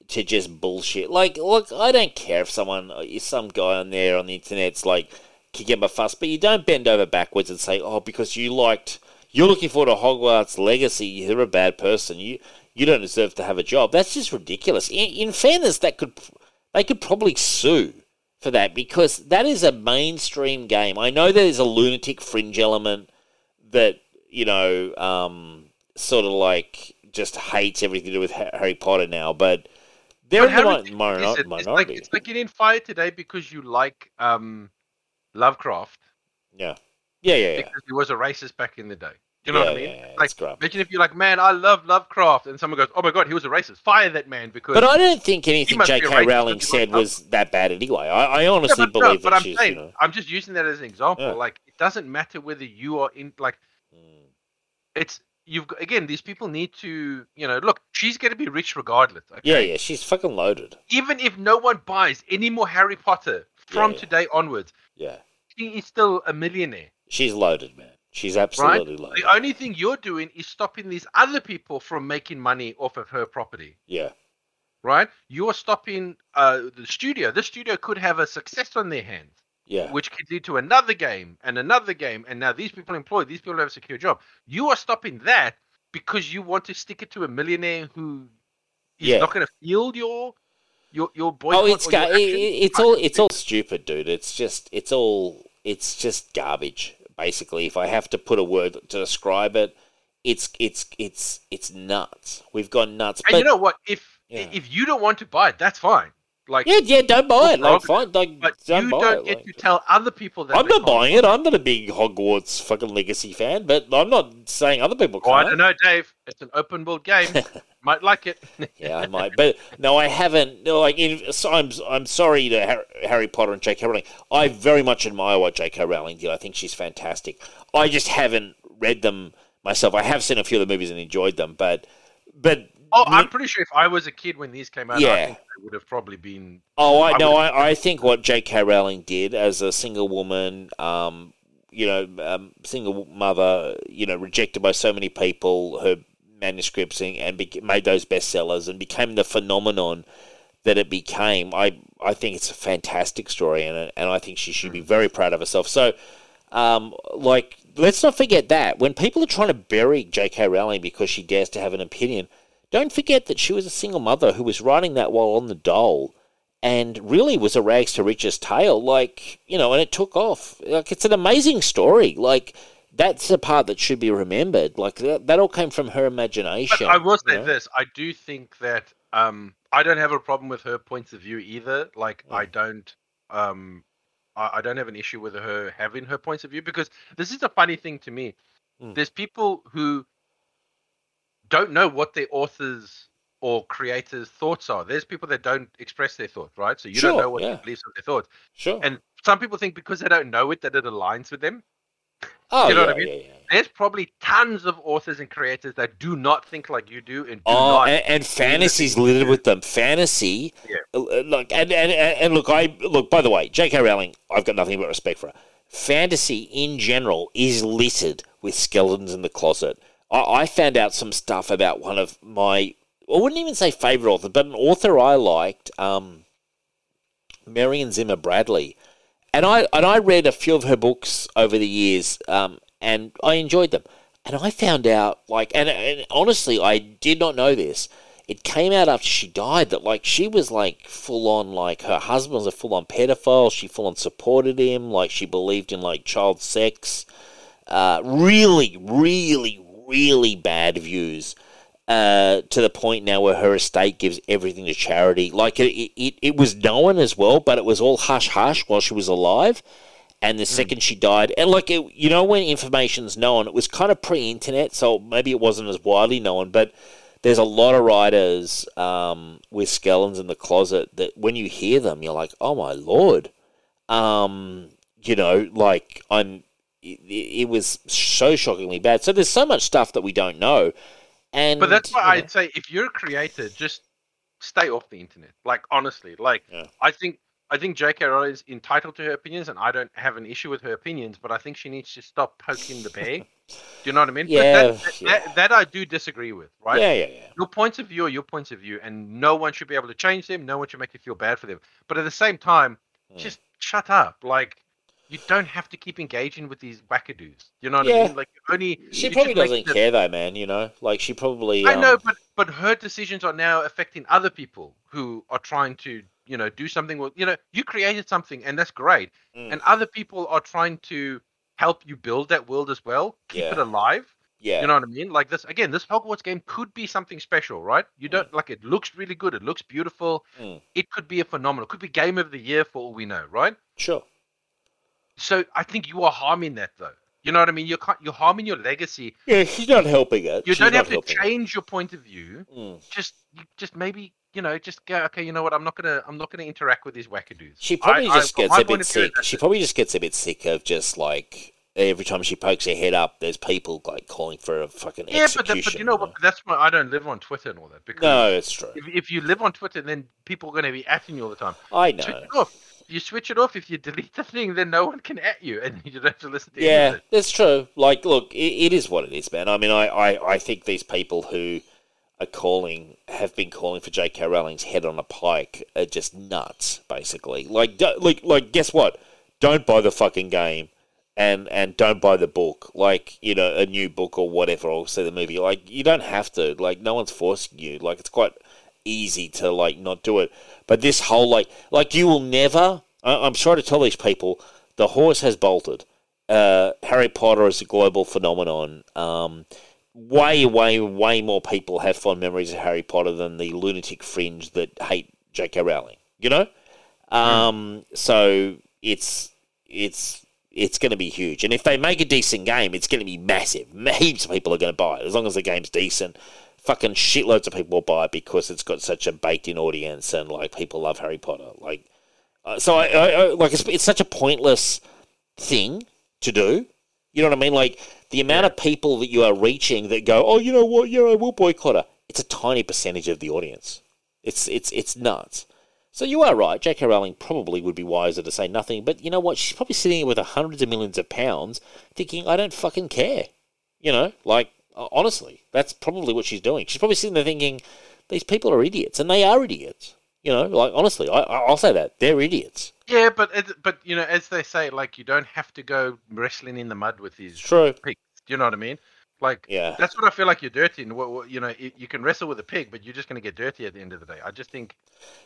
to just bullshit. Like, look, I don't care if someone, if some guy on there on the internet's like kicking up a fuss, but you don't bend over backwards and say, oh, because you liked, you're looking forward to Hogwarts Legacy, you're a bad person. You you don't deserve to have a job. That's just ridiculous. In, in fairness, that could they could probably sue for that because that is a mainstream game. I know there's a lunatic fringe element that you know um, sort of like just hates everything to do with Harry Potter now, but they're But in the how minor- is it? It's like, minority. it's like getting fired today because you like um, Lovecraft yeah, yeah, yeah, yeah. because he was a racist back in the day. Do you know yeah, what I mean? yeah, yeah, like, imagine if you're like, man, I love Lovecraft, and someone goes, oh my god, he was a racist. Fire that man because. But I don't think anything J.K. Rowling said was that bad anyway. I, I honestly but, no, believe but that I'm she's, saying, you know, I'm just using that as an example. Like, it doesn't matter whether you are in, like, Mm. it's you've got, again, these people need to, you know, look, she's going to be rich regardless. Okay? yeah, yeah, she's fucking loaded. Even if no one buys any more Harry Potter from today onwards, Yeah, she is still a millionaire. she's loaded, man. She's absolutely loaded. The only thing you're doing is stopping these other people from making money off of her property. Yeah, right? You're stopping uh, the studio. The studio could have a success on their hands, yeah, which could lead to another game and another game. And now these people employed, these people have a secure job. You are stopping that because you want to stick it to a millionaire who is Yeah. not going to field your your your boycott. Oh, it's ga- your it, action. it- it's all it's all stupid, dude. It's just it's all it's just garbage. Basically, if I have to put a word to describe it, it's it's it's it's nuts. We've gone nuts. And But you know what? If Yeah. if you don't want to buy it, that's fine. Like, Yeah, yeah, don't buy it. Like, fine, like, but don't you buy don't it. get like- to tell other people that. I'm not buying it. I'm not a big Hogwarts fucking legacy fan, but I'm not saying other people Oh, I can't. don't know, Dave. It's an open world game. Might like it. Yeah, I might, but no, I haven't. No, like, in, so I'm, I'm sorry to Har- Harry Potter and J.K. Rowling. I very much admire what J.K. Rowling did. I think she's fantastic. I just haven't read them myself. I have seen a few of the movies and enjoyed them, but, but Oh, I'm pretty sure if I was a kid when these came out, Yeah. I think they would have probably been. Oh, I I I, I think what J.K. Rowling did as a single woman, um, you know, um, single mother, you know, rejected by so many people, her manuscripts and, and be, made those bestsellers and became the phenomenon that it became. I I think it's a fantastic story, and and I think she should be very proud of herself. So, um, like, let's not forget that when people are trying to bury J.K. Rowling because she dares to have an opinion, don't forget that she was a single mother who was writing that while on the dole and really was a rags to riches tale. Like, you know, and it took off. Like, it's an amazing story. Like, that's the part that should be remembered. Like, that, that all came from her But imagination. I will say you know? this: I do think that um, I don't have a problem with her points of view either. Like. I don't. Um, I, I don't have an issue with her having her points of view because this is a funny thing to me. Mm. There's people who don't know what the authors or creators' thoughts are. There's people that don't express their thoughts, right? So you Sure, don't know what yeah. their beliefs their thoughts. Sure. And some people think because they don't know it that it aligns with them. oh, you know yeah, what I mean? yeah, yeah. There's probably tons of authors and creators that do not think like you do and do Oh, not. and, and fantasy's littered with them. Fantasy, Yeah. uh, look, and, and and and look, I look. By the way, J.K. Rowling, I've got nothing but respect for her. Fantasy in general is littered with skeletons in the closet. I, I found out some stuff about one of my, I wouldn't even say favorite author, but an author I liked, um, Marion Zimmer Bradley, and I and I read a few of her books over the years, um, and I enjoyed them. And I found out, like, and, and honestly, I did not know this. It came out after she died that, like, she was like full on, like, her husband was a full on pedophile. She full on supported him, like, she believed in like child sex. Uh, really, really, really bad views. Uh, to the point now where her estate gives everything to charity. Like it, it, it was known as well, but it was all hush hush while she was alive. And the second she died, and like it, you know, when information's known, it was kind of pre-internet, so maybe it wasn't as widely known. But there's a lot of writers um, with skeletons in the closet that when you hear them, you're like, oh my lord, um, you know, like I'm. It, it was so shockingly bad. So there's so much stuff that we don't know, and but that's why you know, I'd say if you're a creator, just stay off the internet. Like honestly, like Yeah. I think I think J.K. Rowling is entitled to her opinions, and I don't have an issue with her opinions. But I think she needs to stop poking the bear. Do you know what I mean? Yeah, But that, that, yeah. that, that I do disagree with. Right? yeah, yeah, yeah. Your points of view are your points of view, and no one should be able to change them. No one should make you feel bad for them. But at the same time, Hmm. just shut up. Like you don't have to keep engaging with these wackadoos. You know what Yeah. I mean? Like only She probably doesn't the- care though, man. You know, like she probably. I know, um, but but her decisions are now affecting other people who are trying to you know do something with you know you created something and that's great, Mm. and other people are trying to help you build that world as well, keep it alive. Yeah. You know what I mean? Like this again, this Hogwarts game could be something special, right? You don't like it looks really good, it looks beautiful. Mm. It could be a phenomenal, It could be game of the year for all we know, right? Sure. So I think you are harming that though. You know what I mean? You're you're harming your legacy. Yeah, she's not helping it. You She's don't have to helping it. change your point of view. Mm. Just just maybe you know just go okay. You know what? I'm not gonna I'm not gonna interact with these wackadoos. She probably I- I- just from gets a bit sick. She probably just gets a bit sick of just like every time she pokes her head up, there's people like calling for a fucking Yeah, but, execution. that, but you know what? That's why I don't live on Twitter and all that because No, it's true. if, if you live on Twitter, then people are going to be atting you all the time. I know. You switch it off. If you delete the thing, then no one can at you, and you don't have to listen to Yeah, that's true. Like, look, it, it is what it is, man. I mean, I, I, I think these people who are calling have been calling for J.K. Rowling's head on a pike are just nuts, basically. Like, do, like, like, guess what? Don't buy the fucking game, and and don't buy the book. Like, you know, a new book or whatever, or see the movie. Like, you don't have to. Like, no one's forcing you. Like, it's quite easy to like not do it. But this whole like, like you will never. I, I'm sorry to tell these people, the horse has bolted uh, Harry Potter is a global phenomenon. Um, way, way, way more people have fond memories of Harry Potter than the lunatic fringe that hate J.K. Rowling. You know, um, so it's it's it's going to be huge. And if they make a decent game, it's going to be massive. Heaps of people are going to buy it as long as the game's decent. Fucking shitloads of people will buy it because it's got such a baked-in audience and like people love Harry Potter. Like, uh, so I, I, I like it's, it's such a pointless thing to do. You know what I mean? Like the amount of people that you are reaching that go, oh, you know what? Yeah, I will boycott it. It's a tiny percentage of the audience. It's it's it's nuts. So you are right. J.K. Rowling probably would be wiser to say nothing, but you know what? She's probably sitting here with hundreds of millions of pounds, thinking, I don't fucking care. You know, like honestly, that's probably what she's doing. She's probably sitting there thinking, these people are idiots, and they are idiots. You know, like honestly, I, I'll say that they're idiots. Yeah, but but you know, as they say, like you don't have to go wrestling in the mud with these true. pigs. Do you know what I mean? Like Yeah. that's what I feel like you're dirty. And what, what you know, you, you can wrestle with a pig, but you're just going to get dirty at the end of the day. I just think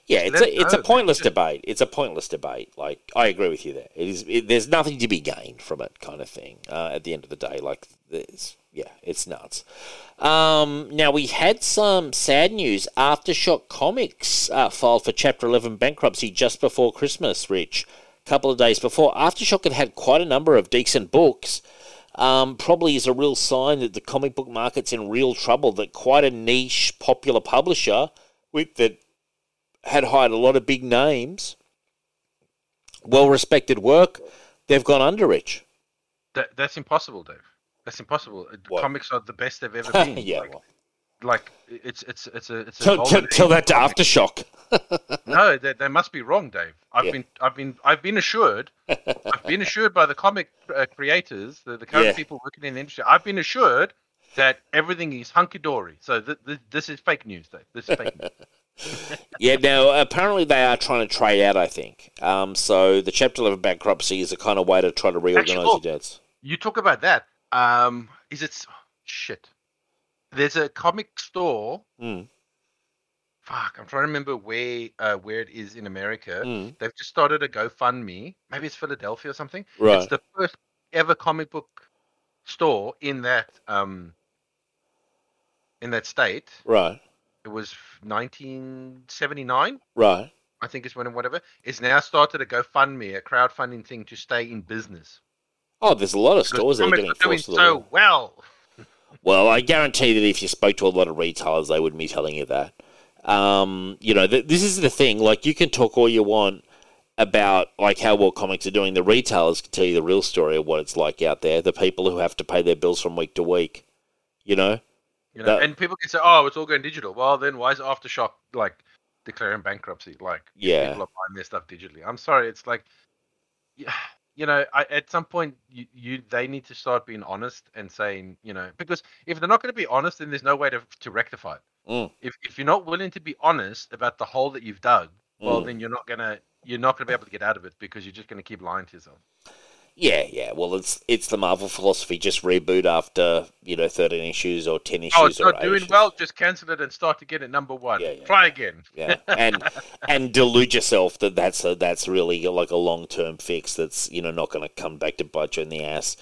Yeah, it's a it it's a pointless debate. It's a pointless debate. Like I agree with you there. It is. It, there's nothing to be gained from it, kind of thing. Uh, at the end of the day, like there's yeah, it's nuts. Um, now we had some sad news. Aftershock Comics uh, filed for Chapter Eleven bankruptcy just before Christmas. Rich, a couple of days before. Aftershock had had quite a number of decent books. Um, probably is a real sign that the comic book market's in real trouble. That quite a niche, popular publisher with that had hired a lot of big names, well respected work, they've gone under, Rich. that that's impossible, Dave. That's impossible. Uh, What? Comics are the best they've ever been. yeah, like, well. like it's it's it's a it's a Tell, tell, tell that to. Aftershock. No, they, they must be wrong, Dave. I've Yeah. been, I've been, I've been assured. I've been assured by the comic uh, creators, the, the current Yeah. people working in the industry. I've been assured that everything is hunky dory. So th- th- this is fake news, Dave. This is fake news. yeah, now apparently they are trying to trade out, I think. Um, so the Chapter 11 bankruptcy is a kind of way to try to reorganize Actually, your oh. debts. You talk about that. Um, is it shit? There's a comic store. Mm. Fuck, I'm trying to remember where uh, where it is in America. Mm. They've just started a GoFundMe. Maybe it's Philadelphia or something. Right. It's the first ever comic book store in that um in that state. Right, It was 1979, right. I think it's when whatever. It's now started a GoFundMe, a crowdfunding thing to stay in business. Oh, there's a lot of stores that are getting doing forced the so well. Well, I guarantee that if you spoke to a lot of retailers, they wouldn't be telling you that. Um, you know, th- this is the thing. Like, you can talk all you want about like how well comics are doing. The retailers can tell you the real story of what it's like out there. The people who have to pay their bills from week to week. You know, You know, That- and people can say, "Oh, it's all going digital." Well, then why is AfterShock like declaring bankruptcy? Like, Yeah. people are buying their stuff digitally. I'm sorry, it's like, yeah, you know, I, at some point, you, you they need to start being honest and saying, you know, because if they're not going to be honest, then there's no way to to rectify it. Mm. If if you're not willing to be honest about the hole that you've dug, well, Mm. then you're not gonna you're not gonna be able to get out of it because you're just gonna keep lying to yourself. Yeah, yeah. Well, it's it's the Marvel philosophy. Just reboot after you know thirteen issues or ten issues. Oh, it's or not doing issues. well. Just cancel it and start again at number one. Yeah, yeah, Try again. yeah, and and delude yourself that that's a, that's really like a long term fix that's you know not going to come back to bite you in the ass.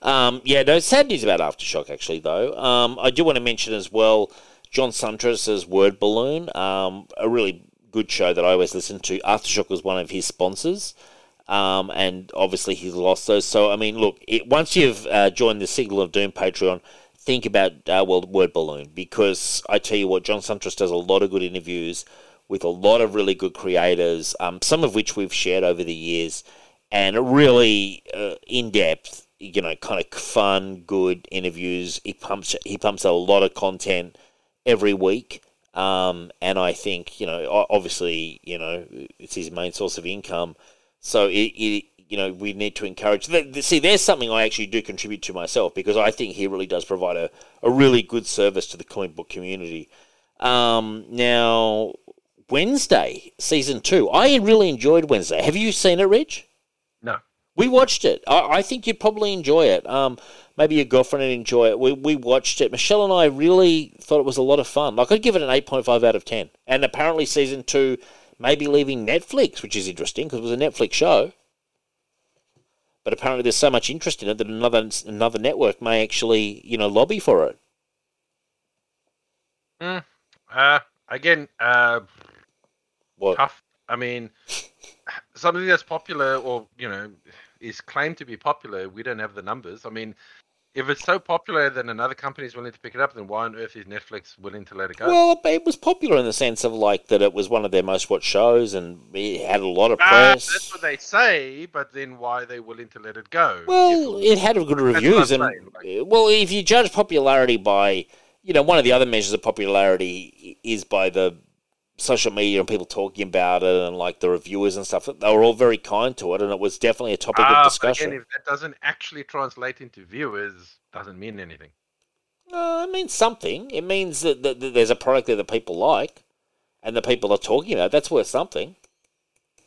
Um, yeah, no sad news about aftershock actually though. Um, I do want to mention as well John Siuntres's Word Balloon, um, a really good show that I always listen to. Aftershock was one of his sponsors. Um, and obviously he's lost those. So I mean, look, it, once you've uh, joined the Signal of Doom Patreon, think about uh, well, Word Balloon because I tell you what, John Siuntres does a lot of good interviews with a lot of really good creators, um, some of which we've shared over the years, and really uh, in depth, you know, kind of fun, good interviews. He pumps he pumps out a lot of content every week. Um, and I think you know, obviously, you know, it's his main source of income. So it, it you know, we need to encourage. See, there's something I actually do contribute to myself because I think he really does provide a, a really good service to the comic book community. Um, now, Wednesday season two, I really enjoyed Wednesday. Have you seen it, Rich? No. We watched it. I, I think you'd probably enjoy it. Um, maybe your girlfriend would enjoy it. We, we watched it. Michelle and I really thought it was a lot of fun. Like I'd give it an eight point five out of ten. And apparently season two may be leaving Netflix, which is interesting because it was a Netflix show. But apparently there's so much interest in it that another another network may actually you know lobby for it. Uh, again, uh, What? tough, I mean, something that's popular or you know is claimed to be popular, we don't have the numbers. I mean, if it's so popular that another company is willing to pick it up, then why on earth is Netflix willing to let it go? Well, it was popular in the sense of like that it was one of their most watched shows and it had a lot of Ah, press. that's what they say, but then why are they willing to let it go? Well, If- it had good reviews, and saying, well, if you judge popularity by, you know, one of the other measures of popularity is by the social media and people talking about it and like the reviewers and stuff. They were all very kind to it, and it was definitely a topic Ah, of discussion. Again, if that doesn't actually translate into viewers, doesn't mean anything. Uh, it means something. It means that, that, that there's a product there that people like, and the people are talking about. That's worth something.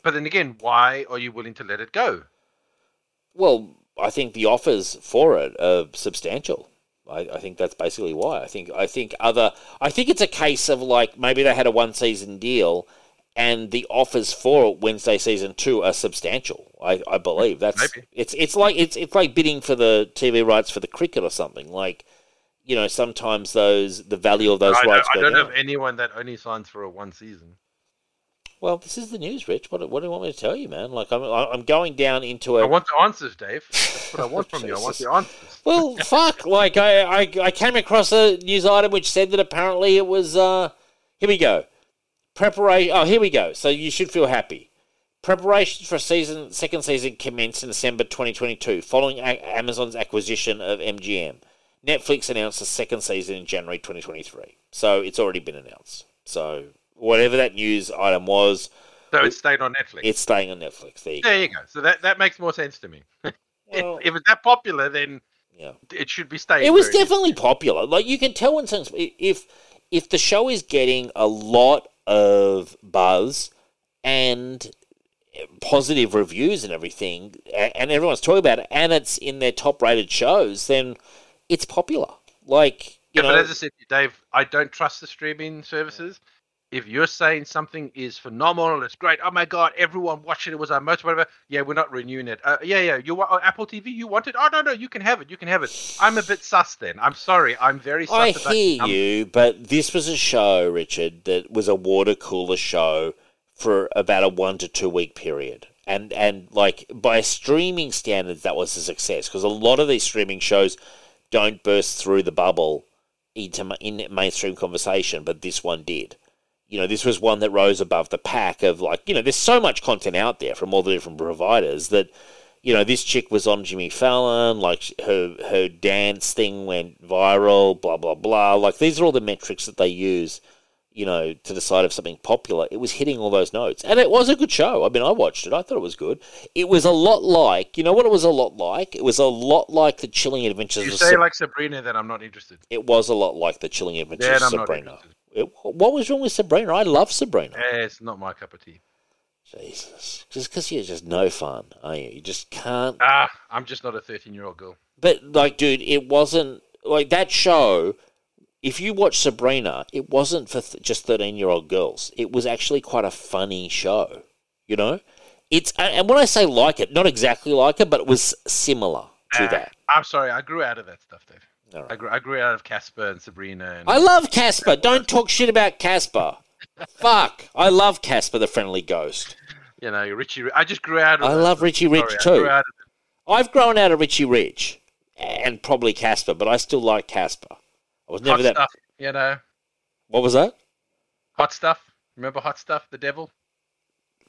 But then again, why are you willing to let it go? Well, I think the offers for it are substantial. I, I think that's basically why. I think I think other I think it's a case of like maybe they had a one season deal and the offers for Wednesday season two are substantial. I, I believe that's Maybe. it's it's like it's it's like bidding for the TV rights for the cricket or something. Like you know, sometimes those the value of those I, rights don't, I don't down. have anyone that only signs for a one season. Well, this is the news, Rich. What, what do you want me to tell you, man? Like I'm I'm going down into I a want the answers, Dave. That's what I want from you. I want the answers. Well, fuck! Like I, I, I came across a news item which said that apparently it was. Uh, here we go. Preparation. Oh, here we go. So you should feel happy. Preparations for season second season commenced in December 2022, following a- Amazon's acquisition of MGM. Netflix announced the second season in January 2023, so it's already been announced. So whatever that news item was, So it stayed on Netflix. it's staying on Netflix. There you go. you go. So that, that makes more sense to me. Well, if, if it's that popular, then yeah. it should be staying. It was definitely popular. Like you can tell when some if if the show is getting a lot of buzz and positive reviews and everything, and everyone's talking about it, and it's in their top rated shows, then it's popular. Like you Yeah, but as I said, Dave, I don't trust the streaming services. If you're saying something is phenomenal, it's great. Oh my god, everyone watching it. Was our most whatever. Yeah, we're not renewing it. Uh, yeah, yeah. You want oh, Apple TV? You want it? Oh no, no, you can have it. You can have it. I'm a bit sus then. I'm sorry. I'm very sus. I about hear numbers. you, but this was a show, Richard, that was a water cooler show for about a one to two week period. And and like by streaming standards, that was a success because a lot of these streaming shows don't burst through the bubble into in mainstream conversation, but this one did. You know, this was one that rose above the pack of like, you know, there's so much content out there from all the different providers that you know, this chick was on Jimmy Fallon, like her her dance thing went viral, blah blah blah. Like these are all the metrics that they use, you know, to decide if something popular. It was hitting all those notes, and it was a good show. I mean, I watched it. I thought it was good. It was a lot like, you know, what it was a lot like. It was a lot like the Chilling Adventures You of say like Sabrina, then I'm not interested. It was a lot like the Chilling Adventures Then of I'm Sabrina. It, what was wrong with Sabrina? I love Sabrina. Eh, it's not my cup of tea. Jesus, just because you're just no fun, are you? You just can't Ah, I'm just not a 13 year old girl. But like, dude, it wasn't like that show. If you watch Sabrina, it wasn't for th- just thirteen-year-old girls. It was actually quite a funny show. You know, it's and when I say like it, not exactly like it, but it was similar to Ah, that. I'm sorry. I grew out of that stuff, Dave. All I grew, I grew out of Casper and Sabrina. And I love Casper. Don't talk shit about Casper. Fuck, I love Casper, the friendly ghost. you know Richie. I just grew out of. I love stuff. Richie Rich Sorry, I too. grew out of. I've grown out of Richie Rich and probably Casper, but I still like Casper. I was never hot that. stuff. You know, What was that? hot stuff. Remember hot stuff? The devil.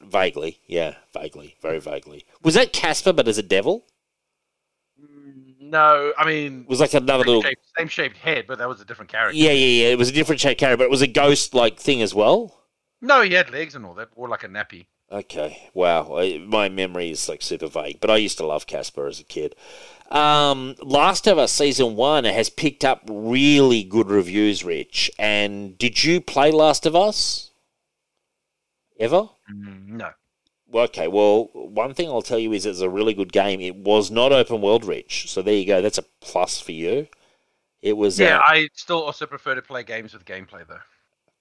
Vaguely, yeah, vaguely, very vaguely. Was that Casper, but as a devil? No, I mean It was like another same little. shaped, same shaped head, but that was a different character. Yeah, yeah, yeah. It was a different shaped character, but it was a ghost-like thing as well. No, he had legs and all that, wore like a nappy. Okay, wow. I, my memory is like super vague, but I used to love Casper as a kid. Um, Last of Us season one has picked up really good reviews, Rich. And did you play Last of Us ever? Mm, no. Okay, well, one thing I'll tell you is it's a really good game. It was not open world, Rich. So there you go. That's a plus for you. It was. Yeah, uh, I still also prefer to play games with gameplay though.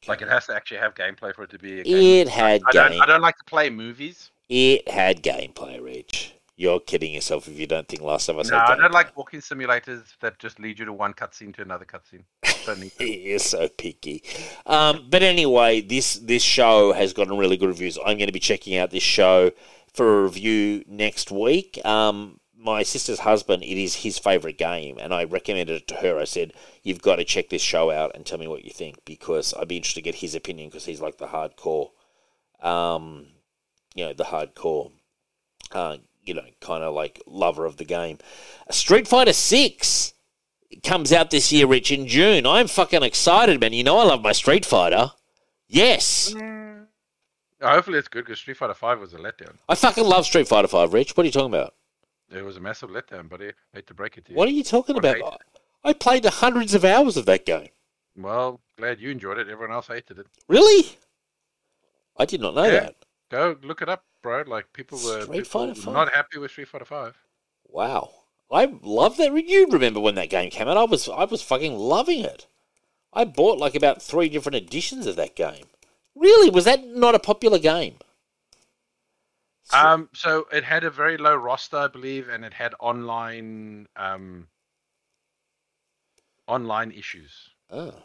Like it has to actually have gameplay for it to be a game. it had I don't, game. I don't like to play movies. It had gameplay, Rich. You're kidding yourself if you don't think Last of Us No, I don't like walking simulators that just lead you to one cutscene to another cutscene. Don't. You're so picky. Um, but anyway, this this show has gotten really good reviews. I'm going to be checking out this show for a review next week. Um, my sister's husband, it is his favourite game, and I recommended it to her. I said, You've got to check this show out and tell me what you think because I'd be interested to get his opinion because he's like the hardcore, um, you know, the hardcore, uh, you know, kind of like lover of the game. Street Fighter 6 comes out this year, Rich, in June. I'm fucking excited, man. You know I love my Street Fighter. Yes. Mm. Hopefully it's good because Street Fighter Five was a letdown. I fucking love Street Fighter 5, Rich. What are you talking about? It was a massive letdown, buddy. I hate to break it to you. What are you talking I hate about? I played hundreds of hours of that game. Well, glad you enjoyed it. Everyone else hated it. Really? I did not know Yeah. that. Go look it up, bro. Like people were people were not happy with Street Fighter Five. Wow. I love that. You remember when that game came out? I was I was fucking loving it. I bought like about three different editions of that game. Really? Was that not a popular game? Um, so it had a very low roster, I believe, and it had online um online issues. Oh,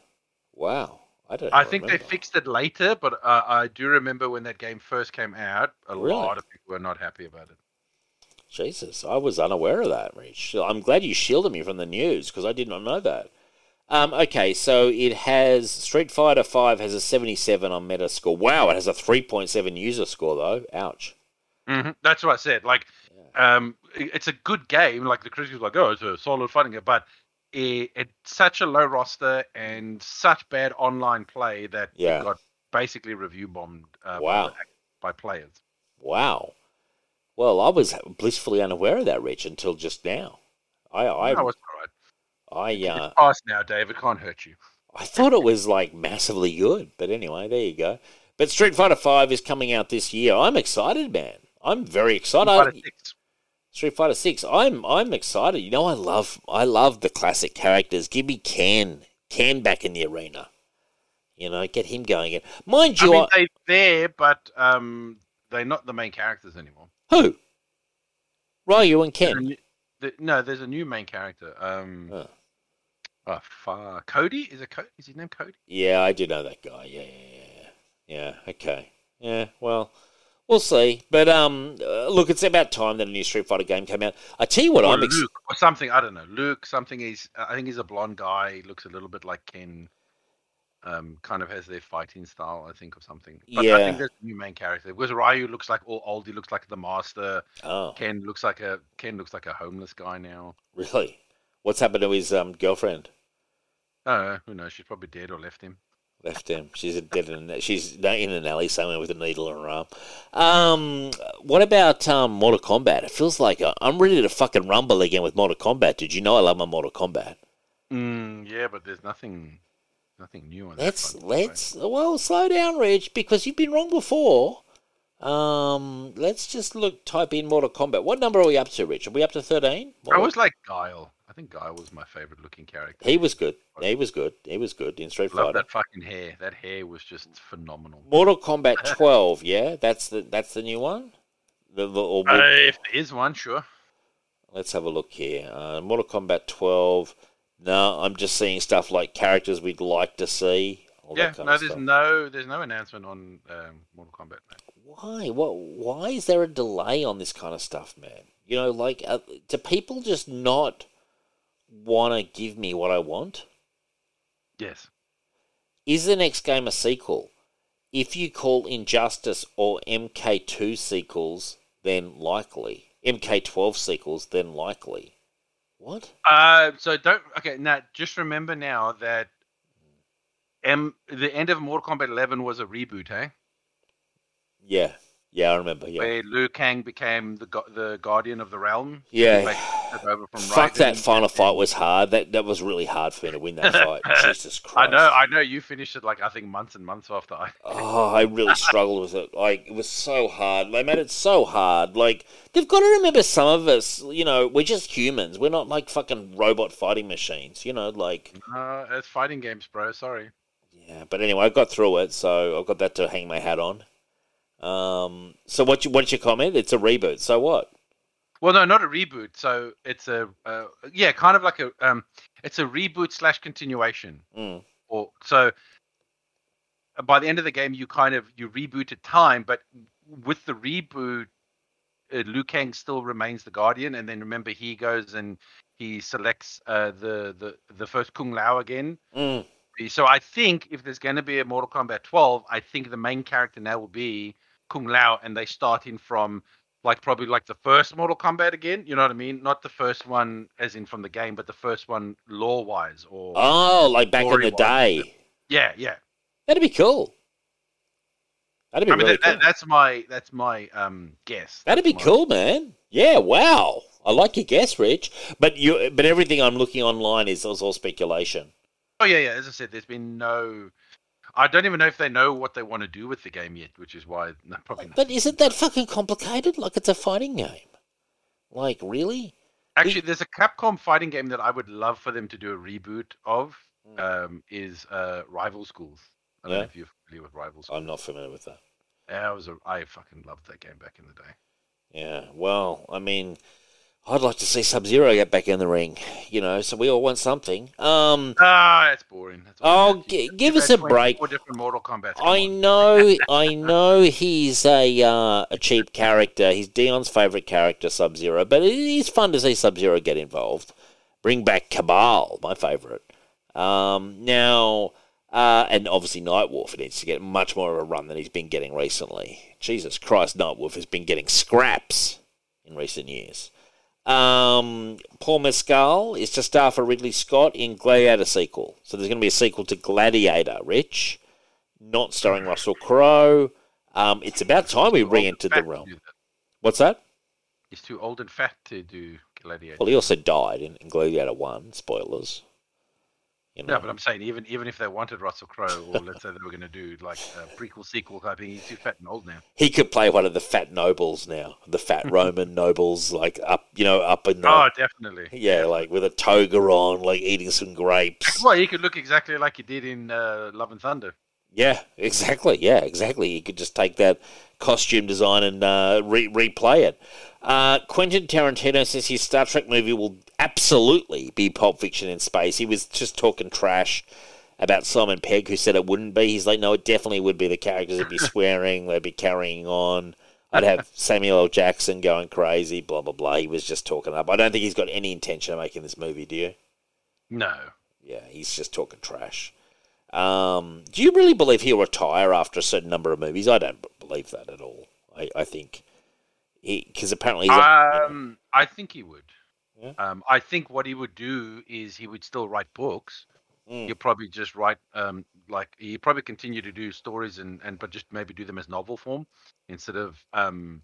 wow. I don't. I think they fixed it later, but uh, I do remember when that game first came out, a Really? lot of people were not happy about it. Jesus, I was unaware of that, Rich. I'm glad you shielded me from the news because I did not know that. Um, okay, so it has Street Fighter Five has a 77 on Metascore. Wow, it has a 3.7 user score though. Ouch. Hmm That's what I said. Like, um, it's a good game. Like the critics were like, oh, it's a solid fighting game, but it, it's such a low roster and such bad online play that Yeah. it got basically review bombed. Uh, Wow. By, by players. Wow. Well, I was blissfully unaware of that, Rich, until just now. I I no, it's all right. I uh, It's past now, Dave. It can't hurt you. I thought it was like massively good, but anyway, there you go. But Street Fighter Five is coming out this year. I'm excited, man. I'm very excited. Fighter Six. Street Fighter Six. I'm I'm excited. You know, I love I love the classic characters. Give me Ken, Ken back in the arena. You know, get him going again. Mind you, I mean, I- they're there, but um, they're not the main characters anymore. who? Ryu and Ken. new- the- no, there's a new main character. Um, Oh. oh, Cody is it? Co- is his name Cody? Yeah, I do know that guy. Yeah, yeah, yeah. Yeah, okay. Yeah, well, we'll see. But um, uh, look, it's about time that a new Street Fighter game came out. I tell you what, or I'm ex- Luke or something. I don't know. Luke something. He's I think he's a blonde guy. He looks a little bit like Ken. Um, kind of has their fighting style, I think, or something. But I think there's a new main character. Because Ryu looks like all old. He looks like the master. oh, Ken looks like a Ken looks like a homeless guy now. really? What's happened to his um girlfriend? Oh, who knows? She's probably dead or left him. Left him. She's dead in a, she's in an alley somewhere with a needle in her arm. Um, what about um Mortal Kombat? It feels like uh, I'm ready to fucking rumble again with Mortal Kombat. Did you know I love my Mortal Kombat? Mm, yeah, but there's nothing, nothing new on that. Let's front, right? let's well slow down, Rich, because you've been wrong before. Um, let's just look. Type in Mortal Kombat. What number are we up to, Rich? Are we up to thirteen? I was like Guile. I think Guy was my favorite looking character. He was good. He was good. He was good in Street Love Fighter. that fucking hair. That hair was just phenomenal. Mortal Kombat twelve. Yeah, that's the that's the new one. The, the or, Uh, if there is one, sure. let's have a look here. Uh, Mortal Kombat twelve. No, I'm just seeing stuff like characters we'd like to see. all Yeah, no, there's no, there's no announcement on um, Mortal Kombat. Man. Why? What? Why is there a delay on this kind of stuff, man? You know, like, uh, do people just not want to give me what I want? Yes. Is the next game a sequel? If you call Injustice or MK2 sequels, then likely. MK12 sequels, then likely. What? Uh, so don't. Okay, now just remember now that M the end of Mortal Kombat 11 was a reboot, eh? Yeah. Yeah, I remember. Yeah. Where Liu Kang became the the guardian of the realm. Yeah. Took over from Fuck that final fight was hard. That that was really hard for me to win that fight. Jesus Christ! I know, I know. You finished it like I think months and months after I. Oh, I really struggled with it. Like it was so hard. They made it so hard. Like they've got to remember some of us. You know, we're just humans. We're not like fucking robot fighting machines. You know, like Uh, it's fighting games, bro. Sorry. yeah. But anyway, I got through it, so I've got that to hang my hat on. Um. So what? You, what's your comment? It's a reboot. So what? Well, no, not a reboot. So it's a uh, yeah, kind of like a um, it's a reboot slash continuation. Mm. Or so uh, by the end of the game, you kind of you rebooted time, but with the reboot, uh, Liu Kang still remains the guardian, and then remember he goes and he selects uh, the the the first Kung Lao again. Mm. So I think if there's going to be a Mortal Kombat 12, I think the main character now will be Kung Lao, and they start in from like probably like the first Mortal Kombat again. You know what I mean? Not the first one as in from the game, but the first one lore wise or Oh, like back in the day. yeah, yeah. That'd be cool. That'd be I mean really that, that, cool. that's my that's my um guess. That'd be my- cool, man. Yeah, wow. I like your guess, Rich. But you, but everything I'm looking online is, is all speculation. Oh yeah, yeah. As I said, there's been no. I don't even know if they know what they want to do with the game yet, which is why no, probably not. But isn't that fucking complicated? Like it's a fighting game. Like really? Actually, there's a Capcom fighting game that I would love for them to do a reboot of. Um, is uh, Rival Schools. I don't Yeah. know if you're familiar with Rival Schools. I'm not familiar with that. Yeah, I was a, I fucking loved that game back in the day. Yeah. Well, I mean, I'd like to see Sub Zero get back in the ring. You know, so we all want something. Um, Ah, that's boring. That's Oh, You've give us a break. 24 different Mortal Kombat. I know, I know he's a uh, a cheap character. He's Dion's favorite character, Sub Zero. But it is fun to see Sub Zero get involved. Bring back Kabal, my favorite. Um, now, uh, and obviously Nightwolf needs to get much more of a run than he's been getting recently. Jesus Christ, Nightwolf has been getting scraps in recent years. Um, Paul Mescal is to star for Ridley Scott in Gladiator sequel. So there's going to be a sequel to Gladiator, Rich not starring Russell Crowe. Um, it's about time we Too old and re-entered the realm. What's that? He's too old and fat to do Gladiator. Well, he also died in, in Gladiator One. Spoilers. You know. No, but I'm saying even even if they wanted Russell Crowe, or let's say they were going to do like a prequel sequel type thing, he's too fat and old now. he could play one of the fat nobles now, the fat Roman nobles, like up, you know, up in the Oh, definitely. yeah, like with a toga on, like eating some grapes. Well, he could look exactly like he did in uh, Love and Thunder. Yeah, exactly. Yeah, exactly. You could just take that costume design and uh, re- replay it. Uh, Quentin Tarantino says his Star Trek movie will absolutely be Pulp Fiction in space. He was just talking trash about Simon Pegg, who said it wouldn't be. He's like, no, it definitely would be. The characters would be swearing, they'd be carrying on. I'd have Samuel L. Jackson going crazy, blah, blah, blah. He was just talking up. I don't think he's got any intention of making this movie, do you? No. Yeah, he's just talking trash. Um, do you really believe he'll retire after a certain number of movies? I don't believe that at all. I, I think because apparently he's Um, I think he would. Yeah. Um, I think what he would do is he would still write books. Mm. He'll probably just write, um, like he probably continue to do stories and and but just maybe do them as novel form instead of um,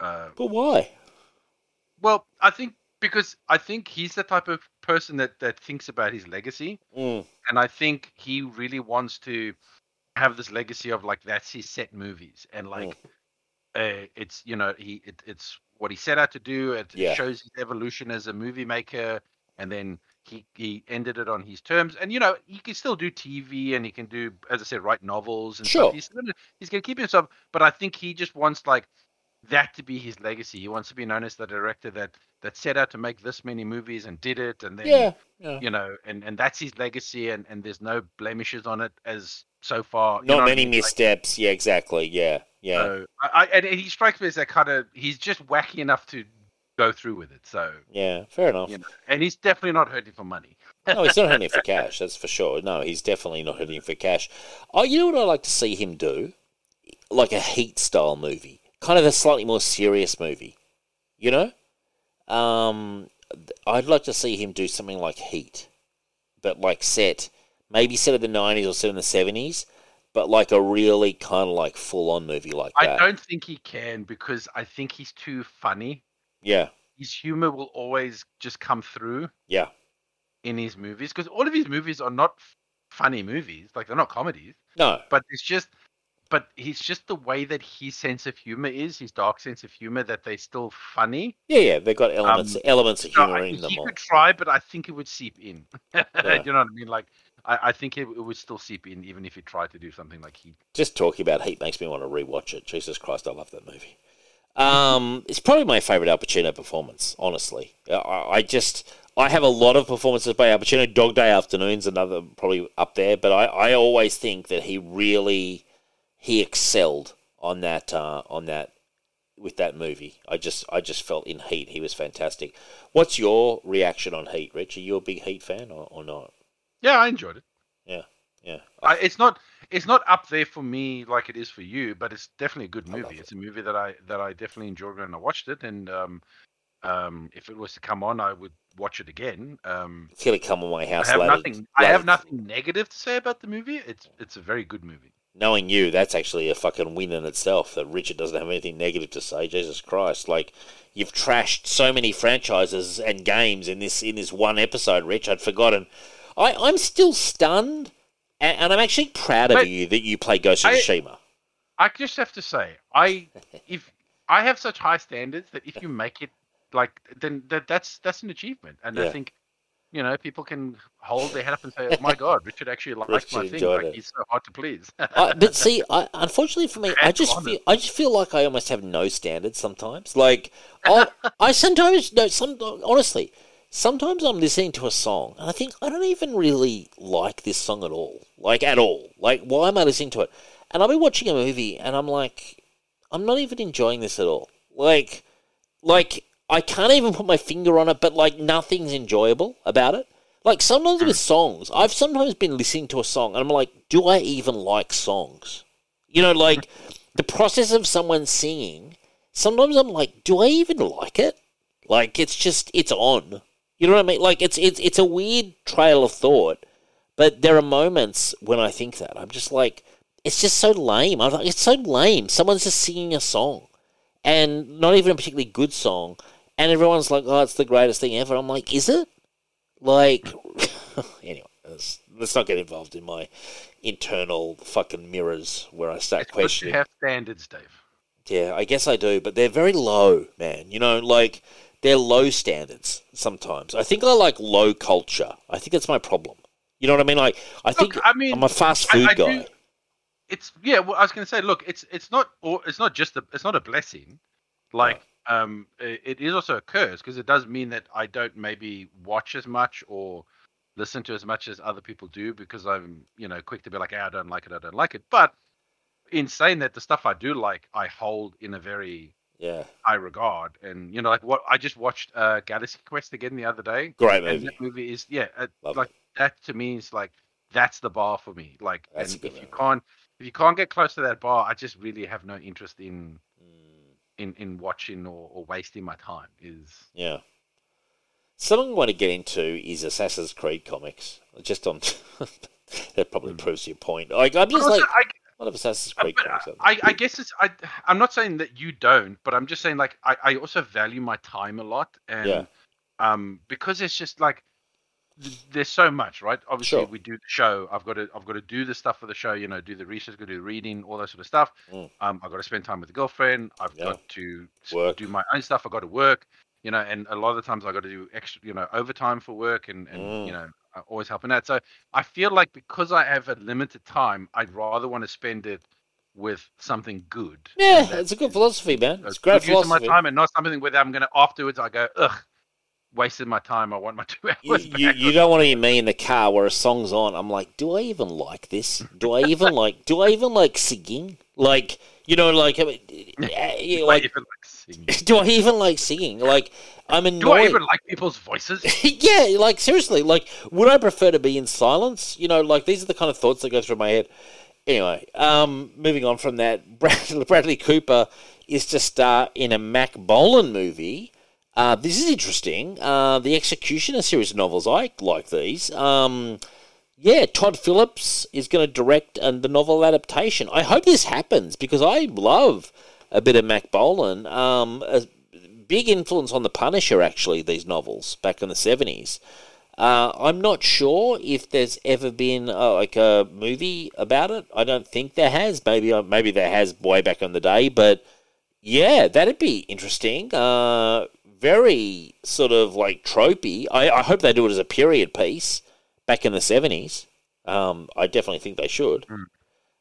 uh, but why? well, I think because I think he's the type of person that that thinks about his legacy, Mm, and I think he really wants to have this legacy of like that's his set movies and like uh, it's you know he it, it's what he set out to do it Yeah. shows his evolution as a movie maker and then he he ended it on his terms and you know he can still do tv and he can do as i said write novels and Sure. stuff he's gonna he's gonna keep himself but i think he just wants like that to be his legacy he wants to be known as the director that that set out to make this many movies and did it and then yeah, yeah. you know and and that's his legacy and and there's no blemishes on it as so far you know Not I many mean? Like, missteps. yeah, exactly. Yeah, yeah. so I, I and he strikes me as that kind of he's just wacky enough to go through with it. So yeah, fair enough. you know, and he's definitely not hurting for money. no, he's not hurting for cash. That's for sure. No, he's definitely not hurting for cash. Oh, you know what I'd like to see him do? Like a Heat style movie, kind of a slightly more serious movie. You know, um, I'd like to see him do something like Heat, but like set maybe set in the nineties or set in the seventies, but like a really kind of like full on movie like I that. don't think he can because I think he's too funny. Yeah, His humor will always just come through yeah, in his movies because all of his movies are not f- funny movies. Like they're not comedies, no, but it's just. But he's just the way that his sense of humor is, his dark sense of humor, that they're still funny. yeah, yeah. They've got elements um, elements of humor I- in them he all. could try, but I think it would seep in. Yeah. you know what I mean? Like, I, I think it, it would still seep in, even if he tried to do something like Heat. Just talking about Heat makes me want to rewatch it. Jesus Christ, I love that movie. Um, it's probably my favorite Al Pacino performance. Honestly, I, I just I have a lot of performances by Al Pacino. Dog Day Afternoon's another probably up there, but I, I always think that he really he excelled on that uh, on that with that movie. I just I just felt in Heat he was fantastic. What's your reaction on Heat, Rich? Are you a big Heat fan or, or not? Yeah, I enjoyed it. Yeah, yeah. I, it's not it's not up there for me like it is for you, but it's definitely a good movie. it. It's a movie that I that I definitely enjoyed when I watched it, and um, um, if it was to come on, I would watch it again. Um, Feel it come on my house. I have later. nothing. I have nothing negative to say about the movie. It's it's a very good movie. knowing you, that's actually a fucking win in itself. That Richard doesn't have anything negative to say. Jesus Christ! Like you've trashed so many franchises and games in this in this one episode, Rich. I'd forgotten. I I'm still stunned, and, and I'm actually proud of But- you that you play Ghost of I- Tsushima. I just have to say, I if I have such high standards that if you make it like then that that's that's an achievement, and Yeah. I think you know people can hold their head up and say, "Oh my God, Richard actually liked Richard my thing. Like it." he's so hard to please." I, but see, I, unfortunately for me, I just feel I just feel like I almost have no standards sometimes. Like I, I sometimes no, some honestly, sometimes I'm listening to a song and I think I don't even really like this song at all, like at all. Like why am I listening to it? And I'll be watching a movie and I'm like, I'm not even enjoying this at all. Like, like I can't even put my finger on it, but like nothing's enjoyable about it. Like sometimes with hmm. songs, I've sometimes been listening to a song and I'm like, do I even like songs? You know, like the process of someone singing, sometimes I'm like, do I even like it? Like it's just it's on. You know what I mean? Like it's it's it's a weird trail of thought, but there are moments when I think that. I'm just like it's just so lame. I'm like, it's so lame. Someone's just singing a song and not even a particularly good song, and everyone's like, "Oh, it's the greatest thing ever." I'm like, "Is it?" Like, anyway, let's, let's not get involved in my internal fucking mirrors where I start it's questioning. have standards, Dave. Yeah, I guess I do, but they're very low, man. You know, like they're low standards sometimes. I think I like low culture. I think that's my problem. You know what I mean? Like, I think I mean, I'm a fast food I do- guy. it's yeah. Well, I was going to say, look, it's it's not or it's not just a it's not a blessing. Like um, i- it is also a curse because it does mean that I don't maybe watch as much or listen to as much as other people do because I'm you know quick to be like, hey, I don't like it, I don't like it. But in saying that, the stuff I do like, I hold in a very Yeah, high regard. And you know, like what I just watched uh, Galaxy Quest again the other day. great movie. that movie is yeah, uh, like that to me is like that's the bar for me. Like, That's and if you can't if you can't get close to that bar, I just really have no interest in Mm, in in watching or, or wasting my time. Is yeah. Something I want to get into is Assassin's Creed comics. Just on that probably proves your point. Like, I'm just like, I, what of uh, but comics? are there? I, I guess it's I I'm not saying that you don't, but I'm just saying like I, I also value my time a lot and Yeah. um because it's just like there's so much right obviously Sure. we do the show i've got to i've got to do the stuff for the show you know do the research to do the reading all that sort of stuff Mm. um i've got to spend time with the girlfriend i've Yeah. got to Work. do my own stuff i've got to work you know and a lot of the times i got to do extra you know overtime for work and and Mm. you know uh, Uh, always helping out so i feel like because i have a limited time i'd rather want to spend it with something good Yeah, it's a good philosophy, man. It's great good use my time and not something where I'm gonna afterwards I go ugh wasted my time I want my two hours you, back you don't want to hear me in the car where a song's on. I'm like, do I even like this? Do I even like? Do I even like singing? Like, you know, like, I mean, Like, like, even like singing. do I even like singing? Like, I'm annoyed. Do I even like people's voices? yeah, like seriously, like, would I prefer to be in silence? You know, like these are the kind of thoughts that go through my head. Anyway, um, moving on from that, Bradley, Bradley Cooper is to star in a Mack Bolan movie. Uh, this is interesting. Uh, the Executioner series of novels, I like these. Um, yeah, Todd Phillips is going to direct uh, the novel adaptation. I hope this happens because I love a bit of Mack Bolan. Um, a big influence on The Punisher, actually, these novels back in the 70s. Uh, I'm not sure if there's ever been uh, like a movie about it. I don't think there has. Maybe uh, maybe there has way back in the day, but yeah, that'd be interesting. Uh, very sort of like tropey. I, I hope they do it as a period piece back in the seventies. Um, I definitely think they should.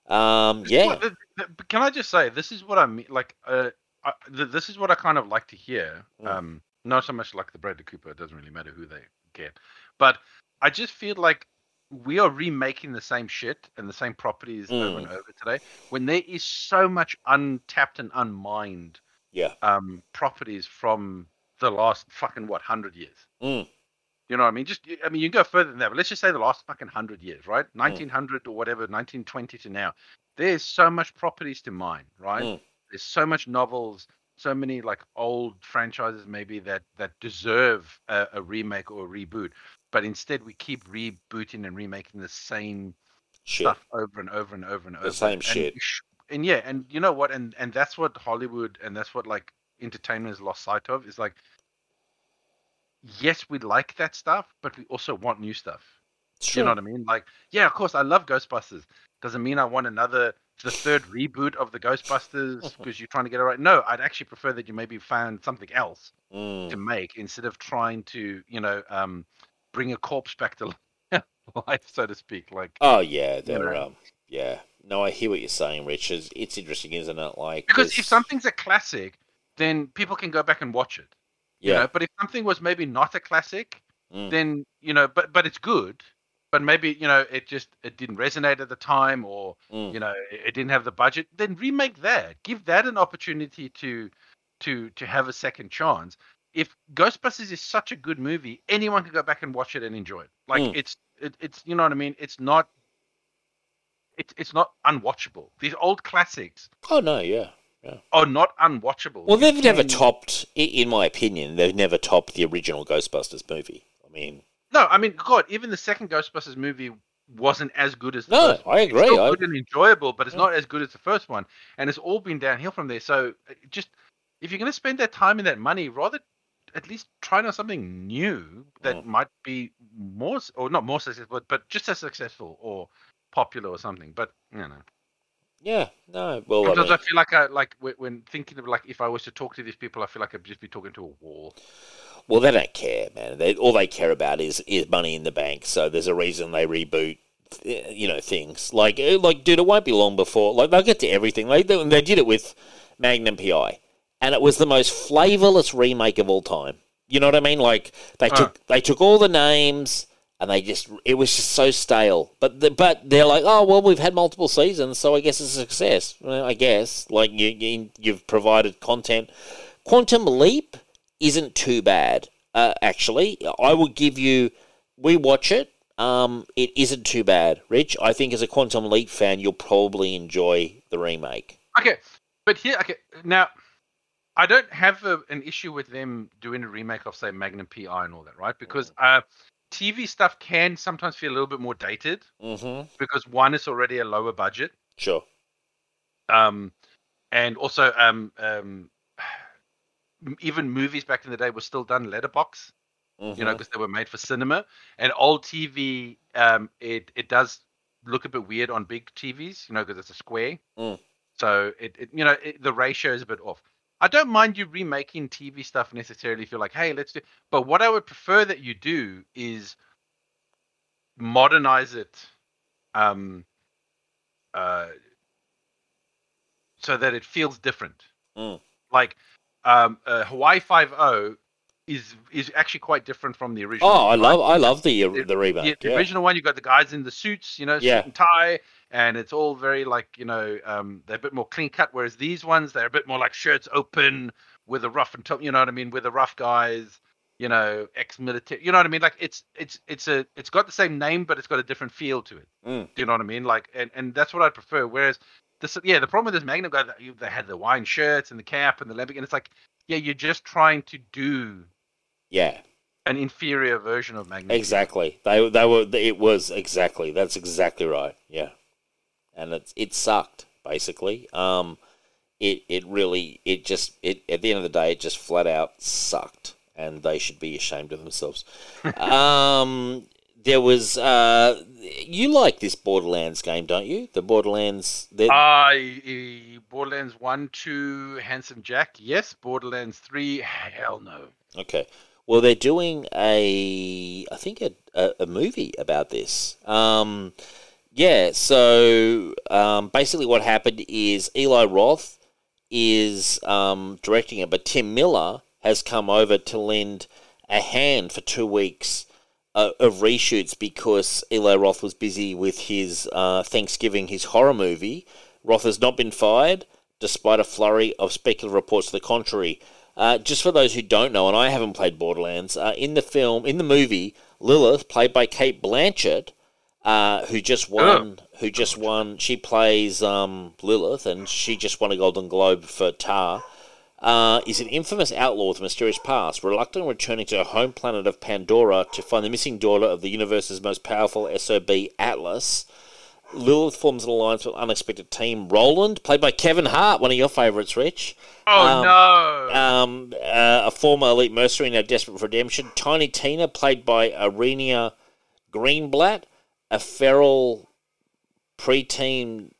Um, yeah, Well, th- th- but Can I just say this is what I mean? Like, uh, I, th- this is what I kind of like to hear. Mm. Um, not so much like the Bradley Cooper. It doesn't really matter who they get, but I just feel like we are remaking the same shit and the same properties over and over today when there is so much untapped and unmined Yeah. um, properties from the last fucking what hundred years. Mm. You know what I mean? Just I mean, you can go further than that, but let's just say the last fucking hundred years, right? Nineteen hundred or whatever, nineteen twenty to now. There's so much properties to mine, right? Mm. There's so much novels, so many like old franchises maybe that that deserve a, a remake or a reboot, but instead we keep rebooting and remaking the same Shit. stuff over and over and over and over. The same and, shit. And yeah, and you know what? And and that's what Hollywood and that's what like entertainment has lost sight of is like, yes, we like that stuff, but we also want new stuff. It's You know what I mean? Like, yeah, of course, I love Ghostbusters. Doesn't mean I want another, the third reboot of the Ghostbusters because you're trying to get it right. No, I'd actually prefer that you maybe found something else Mm. to make instead of trying to, you know, um, bring a corpse back to life, so to speak. Like, Oh yeah, they're know. um, yeah. No, I hear what you're saying, Rich. It's, it's interesting, isn't it? Like because there's- if something's a classic, then people can go back and watch it. You yeah, know? But if something was maybe not a classic, Mm. then you know, but but it's good. But maybe you know, it just it didn't resonate at the time, or Mm. you know, it, it didn't have the budget. Then remake that. Give that an opportunity to to to have a second chance. If Ghostbusters is such a good movie, anyone can go back and watch it and enjoy it. Like Mm. it's it, it's you know what I mean. It's not. It's it's not unwatchable. These old classics oh no, yeah. Are not unwatchable. Well, they've never topped, in my opinion, they've never topped the original Ghostbusters movie. I mean, No, I mean, God, even the second Ghostbusters movie wasn't as good as the No, first one. I It's agree. still I- good and enjoyable, but it's Yeah. not as good as the first one, and it's all been downhill from there. So, uh, just if you're going to spend that time and that money, rather at least try on something new that Mm. might be more, or not more successful, but, but just as successful or popular or something. But you know, yeah, no. Well, I mean, I feel like I like when- when thinking of like if I was to talk to these people, I feel like I'd just be talking to a wall. well, they don't care, man. They, all they care about is is money in the bank. So there's a reason they reboot, you know, things like eh, like, dude, it won't be long before like they'll get to everything. They they they did it with Magnum PI, and it was the most flavorless remake of all time. You know what I mean? Like they took they took all the names. And they just, it was just so stale. But the, but they're like, oh, well, we've had multiple seasons, so I guess it's a success. Well, I guess. Like, you, you, you've provided content. Quantum Leap isn't too bad, uh, actually. I would give you, we watch it. Um, it isn't too bad, Rich. I think as a Quantum Leap fan, you'll probably enjoy the remake. Okay, but here, okay, now I don't have a, an issue with them doing a remake of, say, Magnum PI and all that, right? Because uh, TV stuff can sometimes feel a little bit more dated Mm-hmm. because one is already a lower budget, Sure. um, and also um, um, even movies back in the day were still done letterbox, Mhm. you know, because they were made for cinema. And old TV, um, it it does look a bit weird on big TVs, you know, because it's a square. Mm. So it, it you know, it, the ratio is a bit off. I don't mind you remaking TV stuff necessarily if you're like, hey, let's do. But what I would prefer that you do is modernize it, um, uh, so that it feels different. Mm. Like um, uh, Hawaii Five O is is actually quite different from the original. Oh, I love, I love the The- the remake. The yeah. original one, you've got the guys in the suits, you know, Yeah. suit and tie, and it's all very like, you know, um, they're a bit more clean cut. Whereas these ones, they're a bit more like shirts open with a rough and top, you know what I mean, with the rough guys, you know, ex-military, you know what I mean. Like it's it's it's a it's got the same name, but it's got a different feel to it. Mm. Do you know what I mean? Like, and and that's what I prefer. Whereas this, yeah, the problem with this Magnum guy, they had the wine shirts and the cap and the lambic, and it's like, yeah, you're just trying to do Yeah. an inferior version of Magnum. Exactly. They they were. It was exactly. That's exactly right. Yeah. And it it sucked basically. Um, it it really it just it at the end of the day it just flat out sucked, and they should be ashamed of themselves. um, there was uh, you like this Borderlands game, don't you? The Borderlands. the- Uh, Borderlands 1, 2, Handsome Jack, yes. Borderlands 3, hell no. Okay. Well, they're doing a, I think a, a, a movie about this. Um, yeah. So um, basically, what happened is Eli Roth is um, directing it, but Tim Miller has come over to lend a hand for two weeks uh, of reshoots because Eli Roth was busy with his uh, Thanksgiving, his horror movie. Roth has not been fired, despite a flurry of speculative reports to the contrary. Uh, just for those who don't know, and I haven't played Borderlands, uh, in the film, in the movie, Lilith, played by Cate Blanchett, uh, who just won, who just won. She plays um, Lilith, and she just won a Golden Globe for Tar. Uh, is an infamous outlaw with a mysterious past, reluctant returning to her home planet of Pandora to find the missing daughter of the universe's most powerful SOB, Atlas. Lilith forms an alliance with an unexpected team. Roland, played by Kevin Hart, one of your favourites, Rich. Oh Um, no! Um, uh, a former elite mercenary now desperate for redemption. Tiny Tina, played by Ariana Greenblatt, a feral preteen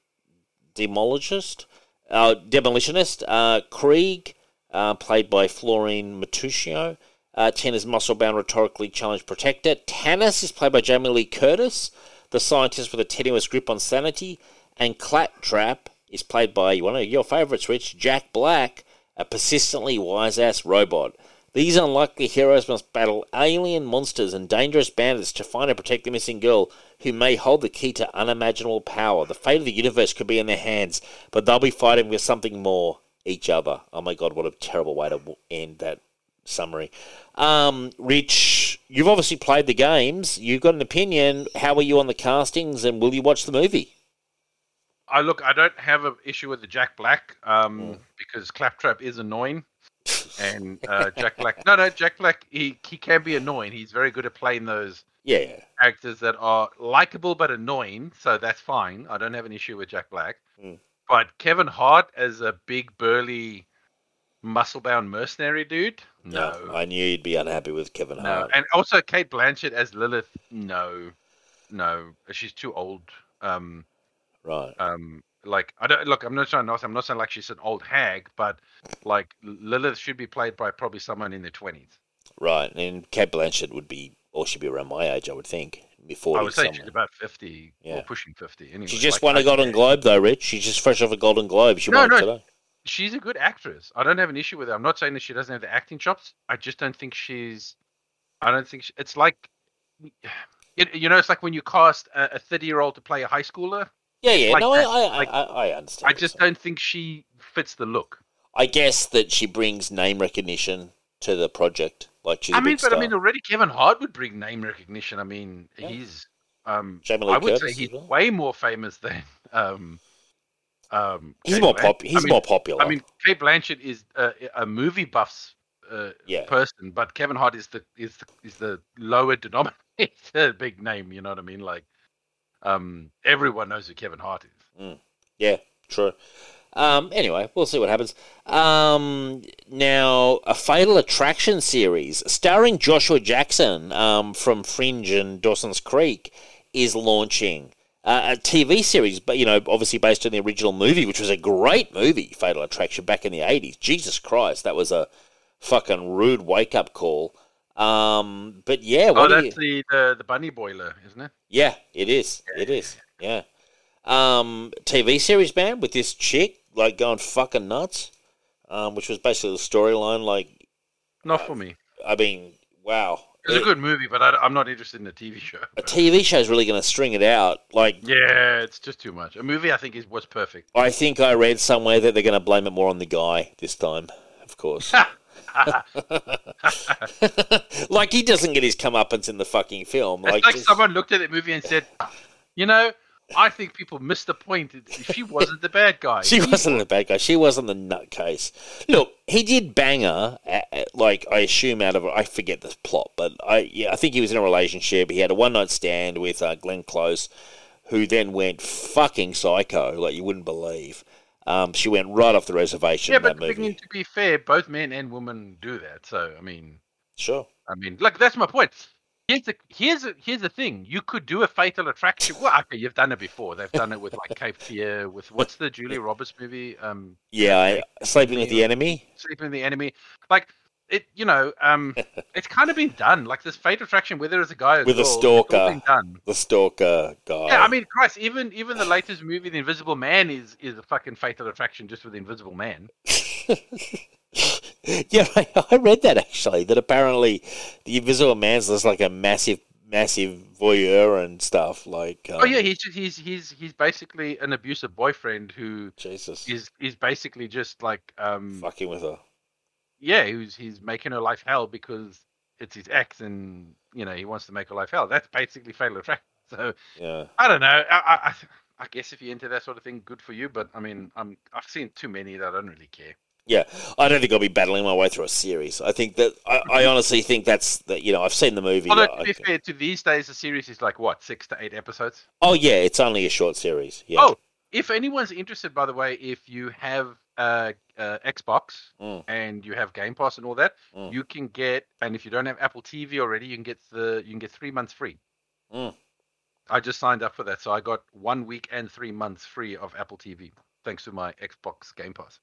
demologist, uh, demolitionist. Uh, Krieg, uh, played by Florian Matuccio. Uh, muscle-bound, rhetorically challenged protector. Tannis is played by Jamie Lee Curtis, the scientist with a tenuous grip on sanity. And Claptrap is played by one of your favourites, Rich, Jack Black, a persistently wise-ass robot. These unlikely heroes must battle alien monsters and dangerous bandits to find and protect the missing girl, who may hold the key to unimaginable power. The fate of the universe could be in their hands, but they'll be fighting with something more each other. Oh my god, what a terrible way to end that summary. Um, Rich, you've obviously played the games. You've got an opinion. How are you on the castings, and will you watch the movie? I look, I don't have an issue with the Jack Black um, Mm. because Claptrap is annoying, and uh, Jack Black. No, no, Jack Black. He he can be annoying. He's very good at playing those Yeah, characters that are likable but annoying. So that's fine. I don't have an issue with Jack Black. Mm. But Kevin Hart as a big burly, muscle-bound mercenary dude. No, I knew you'd be unhappy with Kevin no. Hart. And also Cate Blanchett as Lilith. No, no. She's too old. Um, Right. um like I don't look. I'm not trying. Not, I'm not saying like she's an old hag, but like Lilith should be played by probably someone in their twenties. Right, and Cate Blanchett would be, or she'd be around my age, I would think, before I would say she's about fifty Yeah. or pushing fifty. Anyway, She just like, won a Golden Globe, though, Rich. She's just fresh off a Golden Globe. She No, won no. today. She's a good actress. I don't have an issue with her. I'm not saying that she doesn't have the acting chops. I just don't think she's. I don't think she, it's like. You, you know, it's like when you cast a 30 year old to play a high schooler. Yeah, yeah. like no, I. I, Like, I, I understand. I just don't think she fits the look. I guess that she brings name recognition to the project. Like she's I mean, but star. I mean, already Kevin Hart would bring name recognition. I mean, Yeah. he's. Um, Jamie Lee I would Curtis say he's well. way more famous than. Um, um, he's Cate more pop. I He's mean, more popular. I mean, Cate Blanchett is a, a movie buff's uh, Yeah. person, but Kevin Hart is the is the, is the lower denominator big name. You know what I mean? Like, um, everyone knows who Kevin Hart is. Yeah, true. Um, anyway, we'll see what happens. Um, now, a Fatal Attraction series starring Joshua Jackson um, from Fringe and Dawson's Creek is launching. Uh, a TV series, but you know, obviously based on the original movie, which was a great movie, Fatal Attraction, back in the eighties. Jesus Christ, that was a fucking rude wake up call. Um, but yeah, Oh, what do you? that's the, the the bunny boiler, isn't it? Yeah, it is. It is. Yeah. Um, TV series, man, with this chick like going fucking nuts, um, which was basically the storyline. Like, Not for me. I mean, wow. It's a It- good movie, but I, am not interested in a TV show. a TV show is really going to string it out. Like, Yeah, it's just too much. A movie, I think, is was perfect. I think I read somewhere that they're going to blame it more on the guy this time. Of course. like he doesn't get his comeuppance in the fucking film. It's Like, like just- someone looked at that movie and said, "You know, I think people missed the point. She wasn't the bad guy. She wasn't the bad guy. She wasn't the nutcase. Look, he did bang her. uh, uh, Like I assume out of I forget the plot, but I yeah I think he was in a relationship. He had a one night stand with uh, Glenn Close, who then went fucking psycho, like you wouldn't believe. Um, she went right off the reservation Yeah, but to be fair, both men and women do that. So I mean, Sure. I mean, like that's my point. Here's the here's the, here's the thing. You could do a fatal attraction. Well, okay, you've done it before. They've done it with like Cape Fear. With what's the Julia Roberts movie? Um, Yeah, I, sleeping with the enemy. Sleeping with the Enemy. Like it you know um it's kind of been done. Like this Fate Attraction, whether it's a guy With a girl, all stalker. done. The stalker guy. Yeah, I mean, Christ, even even the latest movie, The Invisible Man, is is a fucking Fatal Attraction just with the Invisible Man. yeah, I, I read that actually. That apparently the Invisible Man's just like a massive, massive voyeur and stuff. Like, um, Oh yeah, he's just, he's he's he's basically an abusive boyfriend who Jesus, is is basically just like um fucking with her. Yeah, he's he's making her life hell because it's his ex, and you know he wants to make her life hell. That's basically Fatal Attraction. So Yeah, I I don't know. I, I I I guess if you're into that sort of thing, good for you. But I mean, I'm I've seen too many that I don't really care. yeah. I don't think I'll be battling my way through a series. I think that I, I honestly think that's that. You know, I've seen the movie. Although I- to be fair, to these days, the series is like what six to eight episodes. oh yeah, it's only a short series. Yeah. Oh, if anyone's interested, by the way, if you have uh, uh, Xbox Mm. and you have Game Pass and all that, Mm. you can get. And if you don't have Apple TV already, you can get the you can get three months free. Mm. I just signed up for that, so I got one week and three months free of Apple TV thanks to my Xbox Game Pass.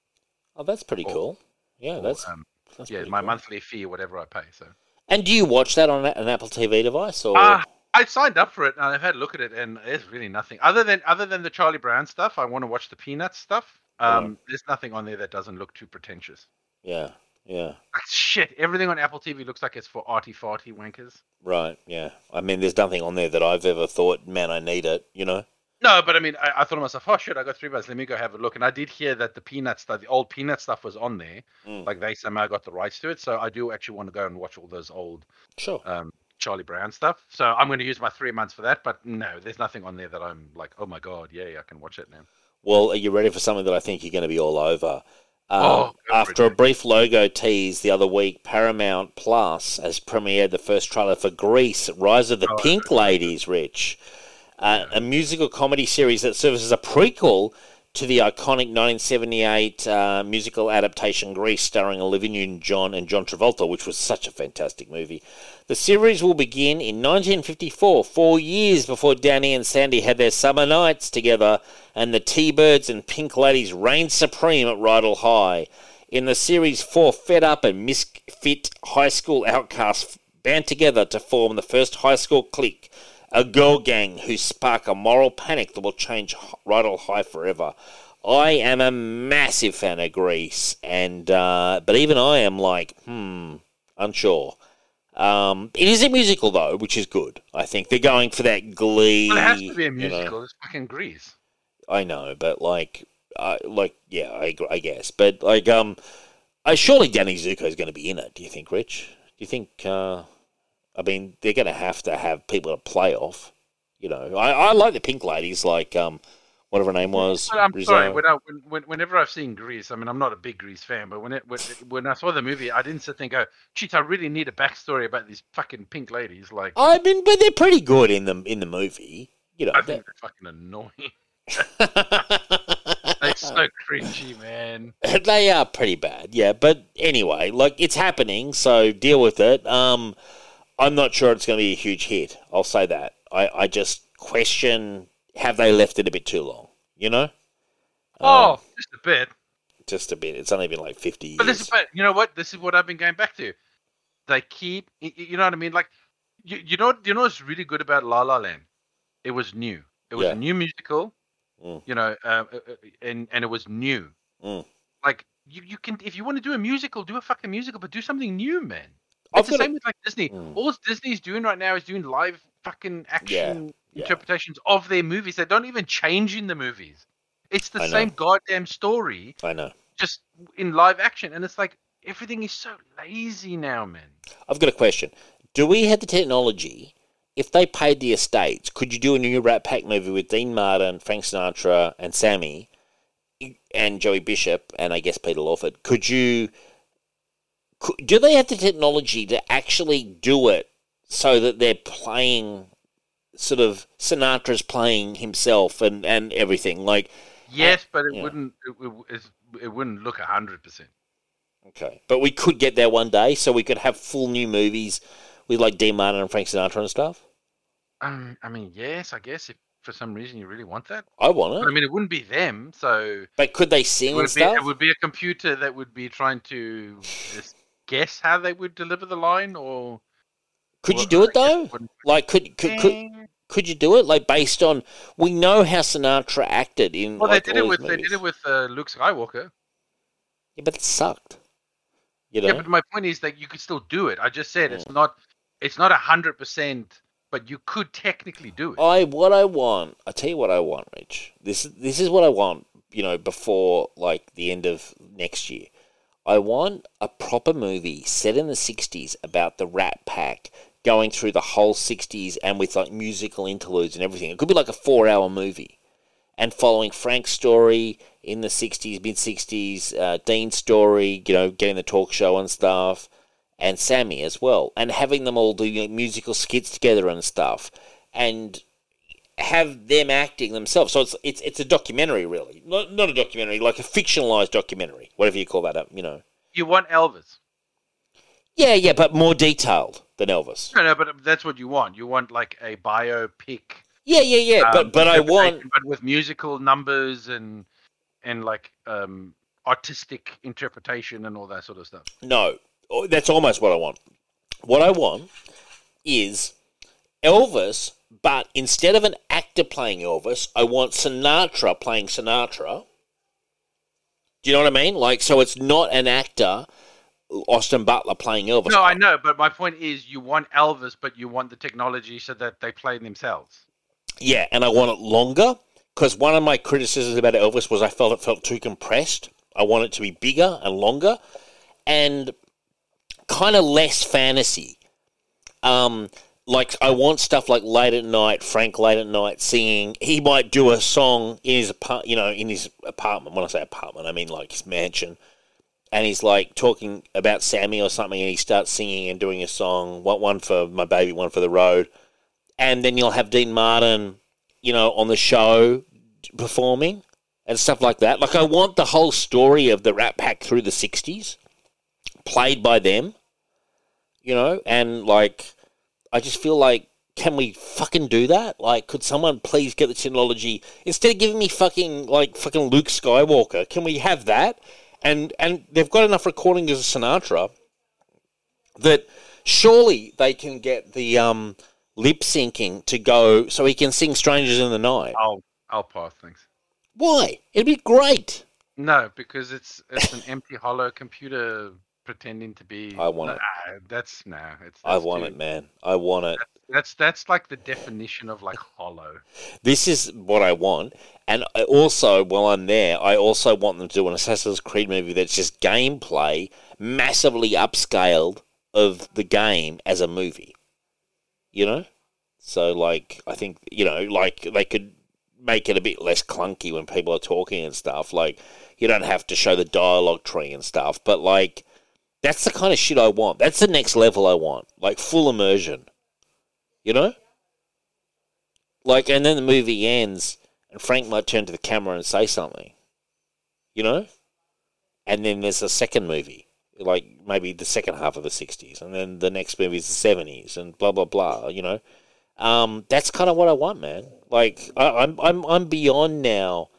Oh, that's pretty Or- cool. Yeah, Or, that's, um, that's yeah, my cool. monthly fee whatever I pay. So And do you watch that on an Apple TV device or? Ah, I signed up for it and I've had a look at it, and there's really nothing other than other than the Charlie Brown stuff. I want to watch the Peanuts stuff. Um, There's nothing on there that doesn't look too pretentious. yeah, yeah. Like, Shit, everything on Apple TV looks like it's for arty farty wankers. Right, yeah. I mean, there's nothing on there that I've ever thought, man, I need it. You know? No, but I mean, I, I thought to myself, oh shit, I got three bucks. Let me go have a look. And I did hear that the Peanut stuff, the old Peanut stuff, was on there. Mm. Like they somehow got the rights to it. So I do actually want to go and watch all those old Sure. um, Charlie Brown stuff. So I'm going to use my three months for that. But no, there's nothing on there that I'm like, oh my god, yeah, I can watch it now. Well, are you ready for something that I think you're going to be all over? Oh, Um, go after a brief logo tease the other week, Paramount Plus has premiered the first trailer for Grease, Rise of the Oh, Pink Ladies, Rich. Uh, a musical comedy series that serves as a prequel to the iconic 1978 uh, musical adaptation Grease, starring Olivia Newton-John and John Travolta, which was such a fantastic movie. The series will begin in 1954, four years before Danny and Sandy had their summer nights together, and the T-Birds and Pink Ladies reigned supreme at Rydell High. In the series, four fed up and misfit high school outcasts band together to form the first high school clique, a girl gang who spark a moral panic that will change Rydell High forever. I am a massive fan of Grease, and uh, but even I am like, hmm, unsure. Um, it is a musical though, which is good. I think they're going for that Glee. Well, it has to be a you know. musical. It's fucking Grease. I know, but like, uh, like, yeah, I, I guess, but like, um, I surely Danny Zuko is going to be in it. Do you think, Rich? Do you think? Uh, I mean, they're going to have to have people to play off. You know, I, I like the Pink Ladies, like um, whatever her name was. But I'm Rizzo. sorry. When I, when, when, whenever I've seen Grease, I mean, I'm not a big Grease fan, but when it when, when I saw the movie, I didn't sit there and go, "Cheat, I really need a backstory about these fucking pink ladies." Like, I mean, but they're pretty good in the in the movie. You know, I think they're fucking annoying. They're so cringy, man. they are pretty bad, yeah. But anyway, like it's happening, so deal with it. Um, I'm not sure it's going to be a huge hit. I'll say that. I, I just question have they left it a bit too long? You know, Oh, Um, just a bit. just a bit. It's only been like 50 years. But this is, but you know what? This is what I've been going back to. They keep, you know what I mean? Like, you, you know, you know what's really good about La La Land? It was new. It was Yeah. a new musical. Mm. You know, uh, uh, uh, and and it was new. Mm. Like, you, you can if you want to do a musical, do a fucking musical, but do something new, man. I've It's the got a- same with like Disney. Mm. All Disney's doing right now is doing live fucking action yeah. interpretations of their movies. They don't even change in the movies. It's the I know. same goddamn story I know. just in live action, and it's like everything is so lazy now, man. I've got a question. Do we have the technology? If they paid the estates, could you do a new Rat Pack movie with Dean Martin, Frank Sinatra, and Sammy, and Joey Bishop, and I guess Peter Lawford? Could you? Do they have the technology to actually do it so that they're playing, sort of Sinatra's playing himself and and everything? Like, Yes, but it yeah. wouldn't. It, it, it wouldn't look a hundred percent. okay, but we could get there one day, so we could have full new movies with like Dean Martin and Frank Sinatra and stuff. Um, I mean, yes, I guess if for some reason you really want that. I want But, I mean, it wouldn't be them, so But could they it sing and would be stuff? it would be a computer that would be trying to guess how they would deliver the line, or Could you do it though? Like, could could could, Eh, could you do it? Like, based on we know how Sinatra acted in. Well, like, they did all it his with they movies. did it with uh, Luke Skywalker. Yeah, but it sucked. You know. Yeah, but my point is that you could still do it. I just said it's not it's not a hundred percent, but you could technically do it. I what I want. I tell you what I want, Rich. This is this is what I want. You know, before like the end of next year, I want a proper movie set in the '60s about the Rat Pack going through the whole '60s and with like musical interludes and everything. It could be like a four-hour movie, and following Frank's story in the '60s, mid '60s, uh, Dean's story. You know, getting the talk show and stuff. And Sammy as well, and having them all do you know, musical skits together and stuff, and have them acting themselves. So it's it's it's a documentary, really, not not a documentary, like a fictionalized documentary, whatever you call that. uh, You know. You want Elvis. Yeah, yeah, but more detailed than Elvis. No, no, but that's what you want. You want like a biopic. Yeah, yeah, yeah. um, but but I want but with musical numbers and and like um artistic interpretation and all that sort of stuff. no. Oh, That's almost what I want. What I want is Elvis, but instead of an actor playing Elvis, I want Sinatra playing Sinatra. Do you know what I mean? Like, so it's not an actor, Austin Butler playing Elvis. No, I know, but my point is you want Elvis, but you want the technology so that they play themselves. Yeah, and I want it longer because one of my criticisms about Elvis was I felt it felt too compressed. I want it to be bigger and longer, and kind of less fantasy. Um, like I want stuff like late at night, Frank late at night singing. He might do a song in his apart, you know, in his apartment. When I say apartment, I mean like his mansion. And he's like talking about Sammy or something, and he starts singing and doing a song. One, one for my baby, one for the road and then you'll have Dean Martin, you know, on the show performing and stuff like that. Like I want the whole story of the Rat Pack through the '60s played by them, you know, and like I just feel like. Can we fucking do that? Like, could someone please get the technology instead of giving me fucking like fucking Luke Skywalker? Can we have that? And and they've got enough recordings of Sinatra that surely they can get the um, lip syncing to go so he can sing "Strangers in the Night." I'll I'll pass things. Why? It'd be great. No, because it's it's an empty hollow computer pretending to be. I want it. That's no. It's. I want too- it, man. I want it. That's that's like the definition of like hollow. This is what I want. And I also, while I'm there, I also want them to do an Assassin's Creed movie that's just gameplay, massively upscaled of the game as a movie. You know? So, like, I think, you know, like, they could make it a bit less clunky when people are talking and stuff. Like, you don't have to show the dialogue tree and stuff. But, like, that's the kind of shit I want. That's the next level I want. Like, full immersion. You know? Like, and then the movie ends, and Frank might turn to the camera and say something, you know? And then there's a second movie, like maybe the second half of the 60s, and then the next movie is the 70s, and blah, blah, blah, you know? Um, that's kind of what I want, man. Like, I, I'm, I'm, I'm beyond now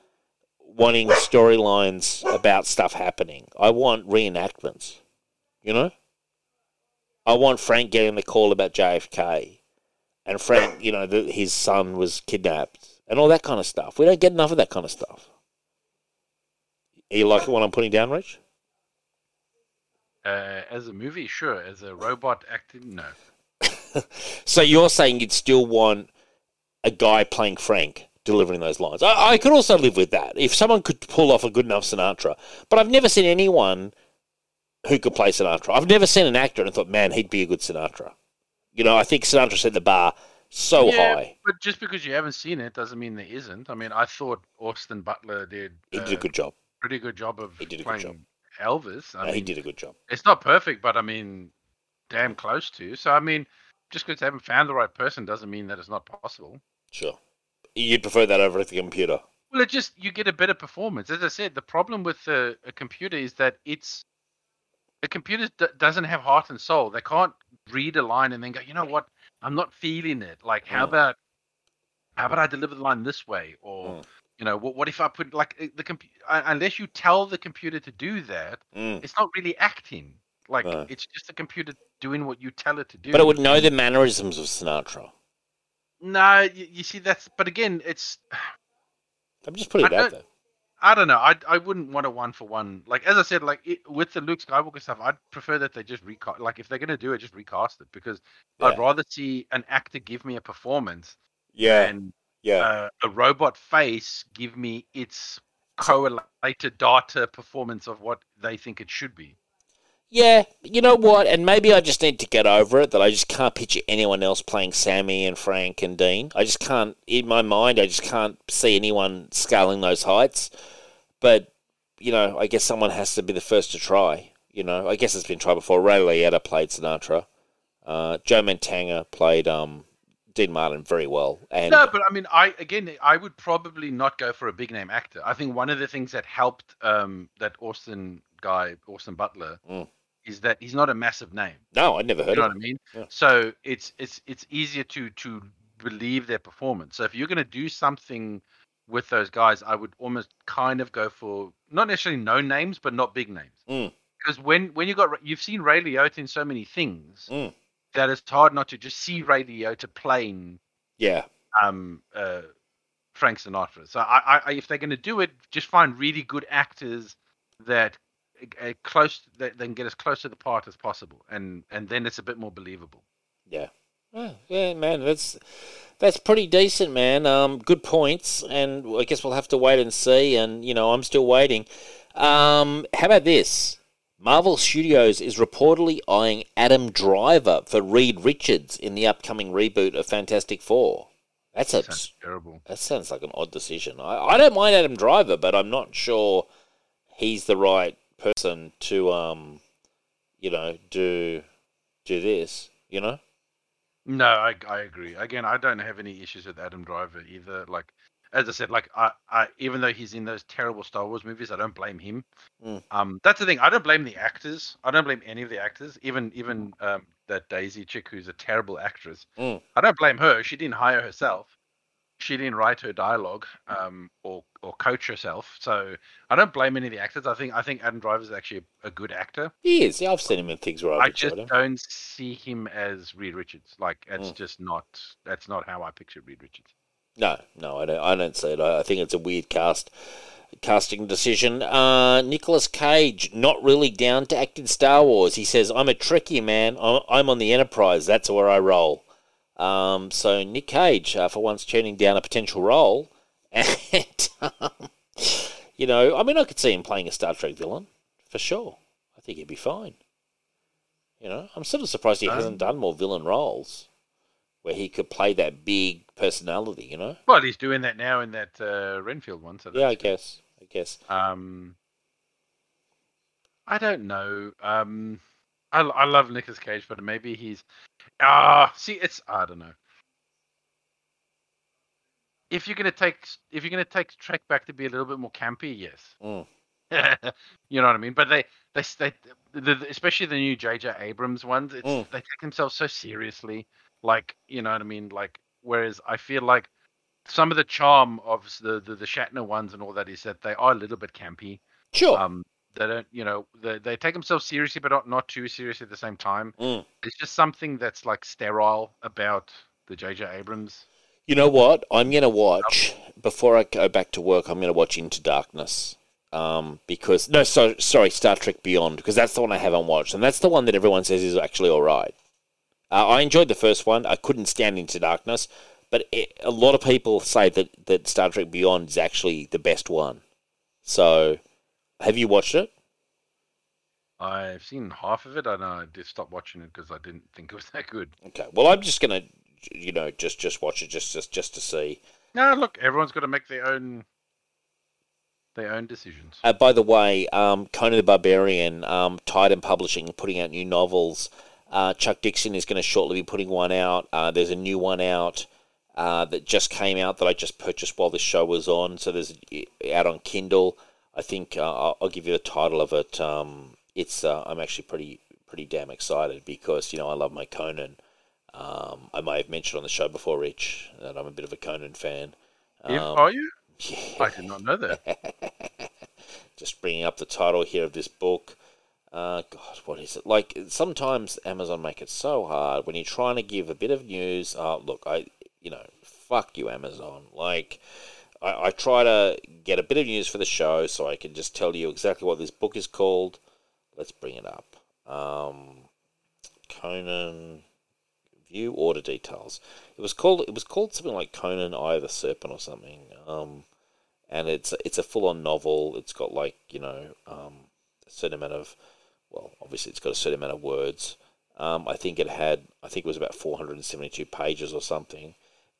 wanting storylines about stuff happening. I want reenactments, you know? I want Frank getting the call about JFK and Frank, you know, the, his son was kidnapped and all that kind of stuff. We don't get enough of that kind of stuff. Are you like what I'm putting down, Rich? Uh, as a movie, sure. As a robot acting, no. So you're saying you'd still want a guy playing Frank delivering those lines. I, I could also live with that if someone could pull off a good enough Sinatra. But I've never seen anyone who could play Sinatra. I've never seen an actor and thought, man, he'd be a good Sinatra. You know, I think Sinatra set the bar so Yeah, high. But just because you haven't seen it doesn't mean there isn't. I mean, I thought Austin Butler did He did a good job. pretty good job of He did a good job. Elvis. I No, he did a good job. it's not perfect, but I mean, damn close to. So I mean, just because they haven't found the right person doesn't mean that it's not possible. Sure. You'd prefer that over the computer. Well, it just you get a better performance. As I said, the problem with a, a computer is that it's a computer d- doesn't have heart and soul. They can't read a line and then go, you know what, I'm not feeling it. Like, how Mm. about how about I deliver the line this way, or Mm. you know, what, what if I put like uh, the computer? Unless you tell the computer to do that, Mm. it's not really acting. Like No. it's just a computer doing what you tell it to do. But it would know the mannerisms of Sinatra. No, you, you see that's. But again, it's. I'm just putting it out there. I don't know. I I wouldn't want a one for one. Like as I said, like it, with the Luke Skywalker stuff, I'd prefer that they just recast. Like if they're gonna do it, just recast it because I'd rather see an actor give me a performance Yeah, and yeah. uh, a robot face give me its correlated data performance of what they think it should be. Yeah, you know what? And maybe I just need to get over it that I just can't picture anyone else playing Sammy and Frank and Dean. I just can't, in my mind, I just can't see anyone scaling those heights. But, you know, I guess someone has to be the first to try. You know, I guess it's been tried before. Ray Liotta played Sinatra. Uh, Joe Mantegna played um, Dean Martin very well. And No, but I mean, I again, I would probably not go for a big name actor. I think one of the things that helped um, that Austin guy, Austin Butler, Mm. Is that he's not a massive name. no, I never heard You know of what I mean? Yeah. So it's it's it's easier to to believe their performance. So if you're going to do something with those guys, I would almost kind of go for not necessarily no names, but not big names. Mm. Because when when you got you've seen Ray Liotta in so many things Mm. that it's hard not to just see Ray Liotta playing Yeah, um uh Frank Sinatra. So I, I if they're going to do it, just find really good actors that uh, close that then get as close to the part as possible, and and then it's a bit more believable. Yeah. Yeah, yeah, man, that's that's pretty decent, man. Um, good points, and I guess we'll have to wait and see. And you know, I'm still waiting. Um, how about this? Marvel Studios is reportedly eyeing Adam Driver for Reed Richards in the upcoming reboot of Fantastic Four. That's a Sounds terrible. that sounds like an odd decision. I, I don't mind Adam Driver, but I'm not sure he's the right person to um, you know, do do this. You know. No, I I agree. Again, I don't have any issues with Adam Driver either. Like as I said, like I, I even though he's in those terrible Star Wars movies, I don't blame him. Mm. Um, that's the thing. I don't blame the actors. I don't blame any of the actors. Even even um that Daisy chick who's a terrible actress. Mm. I don't blame her. She didn't hire herself. She didn't write her dialogue um, or or coach herself. So I don't blame any of the actors. I think I think Adam Driver is actually a, a good actor. He is. Yeah, I've seen him in things where I've I just him. don't see him as Reed Richards. Like it's Mm. just not. That's not how I picture Reed Richards. No, no, I don't. I don't see it. I, I think it's a weird cast casting decision. Uh, Nicolas Cage not really down to act in Star Wars. He says, "I'm a tricky man. I'm, I'm on the Enterprise. That's where I roll." Um, so Nick Cage, uh, for once, turning down a potential role, and um, you know, I mean, I could see him playing a Star Trek villain for sure. I think he'd be fine. You know, I'm sort of surprised he Um, hasn't done more villain roles where he could play that big personality. You know. Well, he's doing that now in that uh, Renfield one. So Yeah, I good. guess. I guess. Um, I don't know. Um, I I love Nicolas Cage, but maybe he's ah. see, it's I don't know. If you're gonna take if you're gonna take Trek back to be a little bit more campy, yes. Mm. you know what I mean? But they they they the, especially the new J.J. Abrams ones, it's, Mm. they take themselves so seriously. Like you know what I mean? Like whereas I feel like some of the charm of the, the the Shatner ones and all that is that they are a little bit campy. Sure. Um, they don't, you know, they, they take themselves seriously, but not, not too seriously at the same time. Mm. It's just something that's like sterile about the J.J. Abrams. You know what? I'm going to watch, before I go back to work, I'm going to watch Into Darkness. Um, because, no, so, sorry, Star Trek Beyond, because that's the one I haven't watched. And that's the one that everyone says is actually all right. Uh, I enjoyed the first one. I couldn't stand Into Darkness. But it, a lot of people say that, that Star Trek Beyond is actually the best one. So, have you watched it? I've seen half of it, and I did stop watching it because I didn't think it was that good. Okay. Well, I'm just going to, you know, just just watch it just just, just to see. No, look, everyone's got to make their own their own decisions. Uh, by the way, um, Conan the Barbarian, um, Titan Publishing, putting out new novels. Uh, Chuck Dixon is going to shortly be putting one out. Uh, there's a new one out uh, that just came out that I just purchased while this show was on. So there's out on Kindle. I think uh, I'll, I'll give you the title of it. Um, it's uh, I'm actually pretty pretty damn excited because you know I love my Conan. Um, I may have mentioned on the show before, Rich, that I'm a bit of a Conan fan. Um, are you? yeah. I did not know that. just bringing up the title here of this book. Uh, God, what is it? Like sometimes Amazon make it so hard when you're trying to give a bit of news. Uh, look, I, you know, fuck you, Amazon. Like, I, I try to get a bit of news for the show so I can just tell you exactly what this book is called. Let's bring it up. Um, Conan view order details. It was called it was called something like Conan Eye of the Serpent or something. Um, and it's it's a full on novel. It's got like you know um, a certain amount of well, obviously it's got a certain amount of words. Um, I think it had I think it was about four hundred and seventy two pages or something.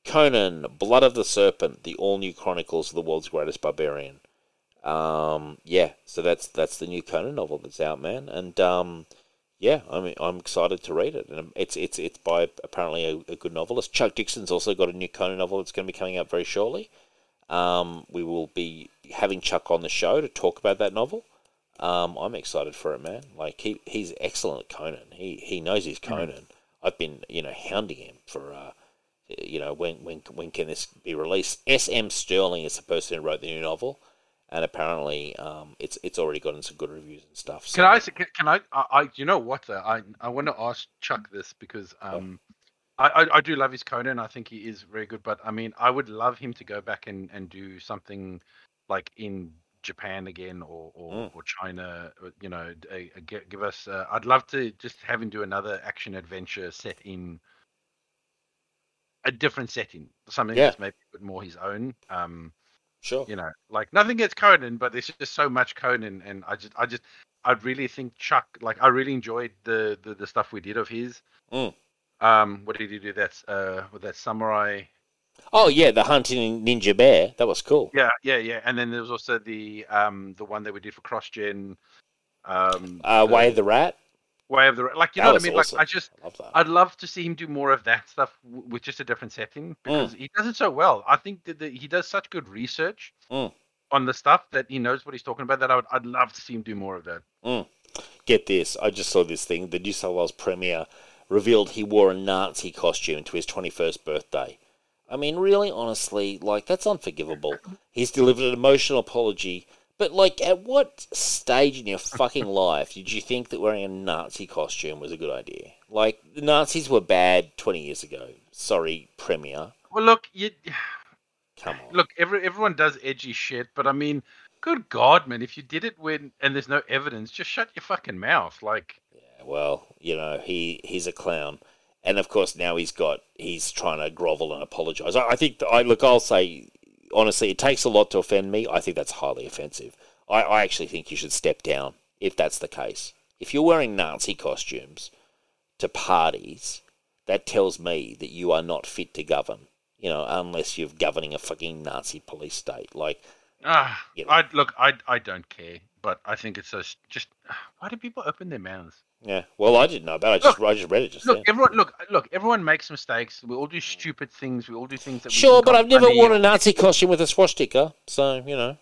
Conan, Blood of the Serpent, the all new chronicles of the world's greatest barbarian. Um, yeah, so that's that's the new Conan novel that's out, man, and um, yeah, I mean, I'm excited to read it, and it's it's it's by apparently a, a good novelist. Chuck Dixon's also got a new Conan novel that's going to be coming out very shortly. Um, we will be having Chuck on the show to talk about that novel. Um, I'm excited for it, man. Like he he's excellent at Conan. He he knows his Conan. I've been you know hounding him for uh, you know when when when can this be released? S. M. Stirling is the person who wrote the new novel, and apparently um, it's it's already gotten some good reviews and stuff. So, Can I? Can, can I, I? I. You know what? Though? I. I want to ask Chuck this because um, I, I. I do love his Conan. I think he is very good. But I mean, I would love him to go back and and do something like in Japan again or or, Mm. or China. You know, a, a, give us. Uh, I'd love to just have him do another action adventure set in a different setting, something Yeah. that's maybe a bit more his own. Um, Sure. you know, like nothing gets Conan, but there's just so much Conan, and I just, I just, I really think Chuck, like, I really enjoyed the the, the stuff we did of his. Mm. Um, what did he do? That's uh, with that samurai. Oh yeah, the hunting ninja bear. That was cool. Yeah, yeah, yeah. And then there was also the um, the one that we did for CrossGen. Um, Uh, the Way of the Rat. Way of the like, you That know what I mean? awesome. Like, I just, I love that. I'd love to see him do more of that stuff w- with just a different setting because he does it so well. I think that the, he does such good research Mm. on the stuff that he knows what he's talking about. That I would, I'd love to see him do more of that. Get this. I just saw this thing. The New South Wales Premier revealed he wore a Nazi costume to his 21st birthday. I mean, really, honestly, like, that's unforgivable. He's delivered an emotional apology. But, like, at what stage in your fucking life did you think that wearing a Nazi costume was a good idea? Like, the Nazis were bad 20 years ago. Sorry, Premier. Well, look, you Come on. look. Every everyone does edgy shit, but I mean, good God, man, if you did it when and there's no evidence, just shut your fucking mouth. Like, yeah, well, you know, he he's a clown, and of course now he's got he's trying to grovel and apologise. I, I think I look. I'll say honestly, it takes a lot to offend me. I think that's highly offensive. I, I actually think you should step down if that's the case. If you're wearing Nazi costumes to parties, that tells me that you are not fit to govern. You know, unless you're governing a fucking Nazi police state. Like, ah, You know. I look, I I don't care, but I think it's so just. Why do people open their mouths? Yeah. Well, I didn't know about it. I just I just read it just Look, then. everyone, look, look. Everyone makes mistakes. We all do mm. stupid things. We all do things that. we Sure, but I've never worn a Nazi costume with a swastika, so you know.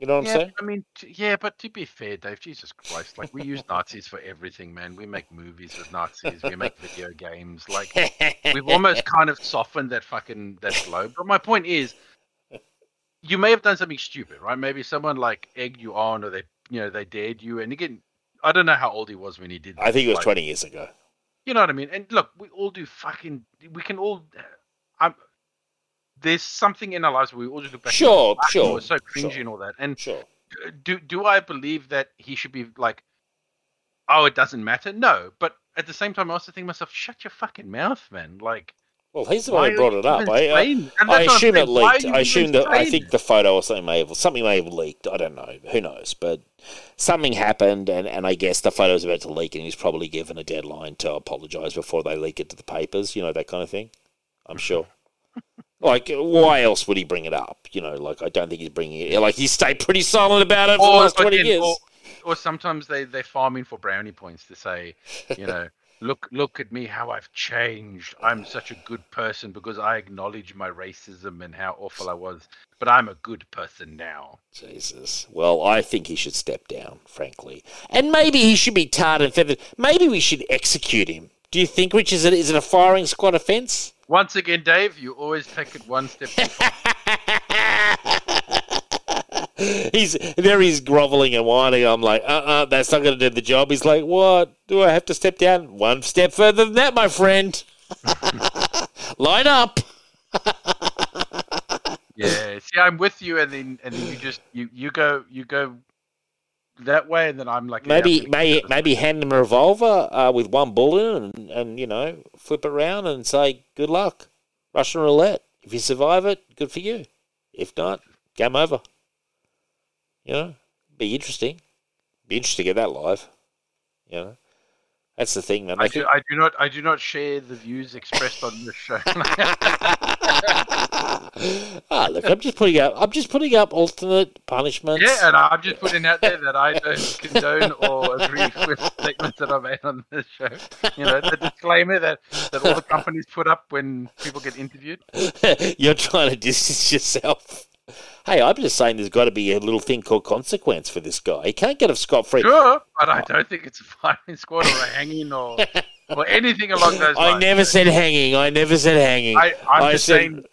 You know what I'm saying? I mean, t- yeah, but to be fair, Dave, Jesus Christ, like we use Nazis for everything, man. We make movies with Nazis. We make video games. Like we've almost kind of softened that fucking that blow. But my point is, you may have done something stupid, right? Maybe someone like egged you on, or they, you know, they dared you. And again, I don't know how old he was when he did. That. I think it was like, 20 years ago. You know what I mean? And look, we all do fucking. We can all. I'm. There's something in our lives where we all just look back. and Sure, sure, We're so cringy sure. and all that. And Sure. do do I believe that he should be like, oh, it doesn't matter? No, but at the same time, I also think to myself, shut your fucking mouth, man. Like, Well, he's the one who brought it up. I, I, I that's what I'm assume it saying, why are leaked. I assume that I think the photo or something may have something may have leaked. I don't know. Who knows? But something happened, and, and I guess the photo photo's about to leak, and he's probably given a deadline to apologise before they leak it to the papers. You know that kind of thing. I'm sure. Like, why else would he bring it up? You know, like I don't think he's bringing it. Like he stayed pretty silent about it for the last twenty years. Or, or sometimes they they farm in for brownie points to say, you know. Look! Look at me! How I've changed. I'm such a good person because I acknowledge my racism and how awful I was. But I'm a good person now. Jesus. Well, I think he should step down, frankly. And maybe he should be tarred and feathered. Maybe we should execute him. Do you think, which is it, is it a firing squad offence? Once again, Dave, you always take it one step. he's there. He's groveling and whining. I'm like, uh, uh that's not going to do the job. He's like, what? Do I have to step down one step further than that, my friend? Line up. Yeah. See, I'm with you, and then and then you just you you go you go that way, and then I'm like Maybe, may, maybe hand him a revolver uh, with one bullet and, and, you know, flip it around and say, good luck. Russian roulette. If you survive it, good for you. If not, game over. You know, be interesting. Be interesting to get that live. You know, that's the thing, man. I They do, I do not I do not share the views expressed on this show. ah, look, I'm just putting up. I'm just putting up alternate punishments. yeah, and I'm just putting out there that I don't condone or agree with statements that are made on this show. You know, the disclaimer that, that all the companies put up when people get interviewed. You're trying to distance yourself. Hey, I'm just saying there's got to be a little thing called consequence for this guy. He can't get off scot free. Sure, but I don't think it's a firing squad or a hanging or or anything along those lines. I never said hanging. I never said hanging. I, I'm I just said- saying.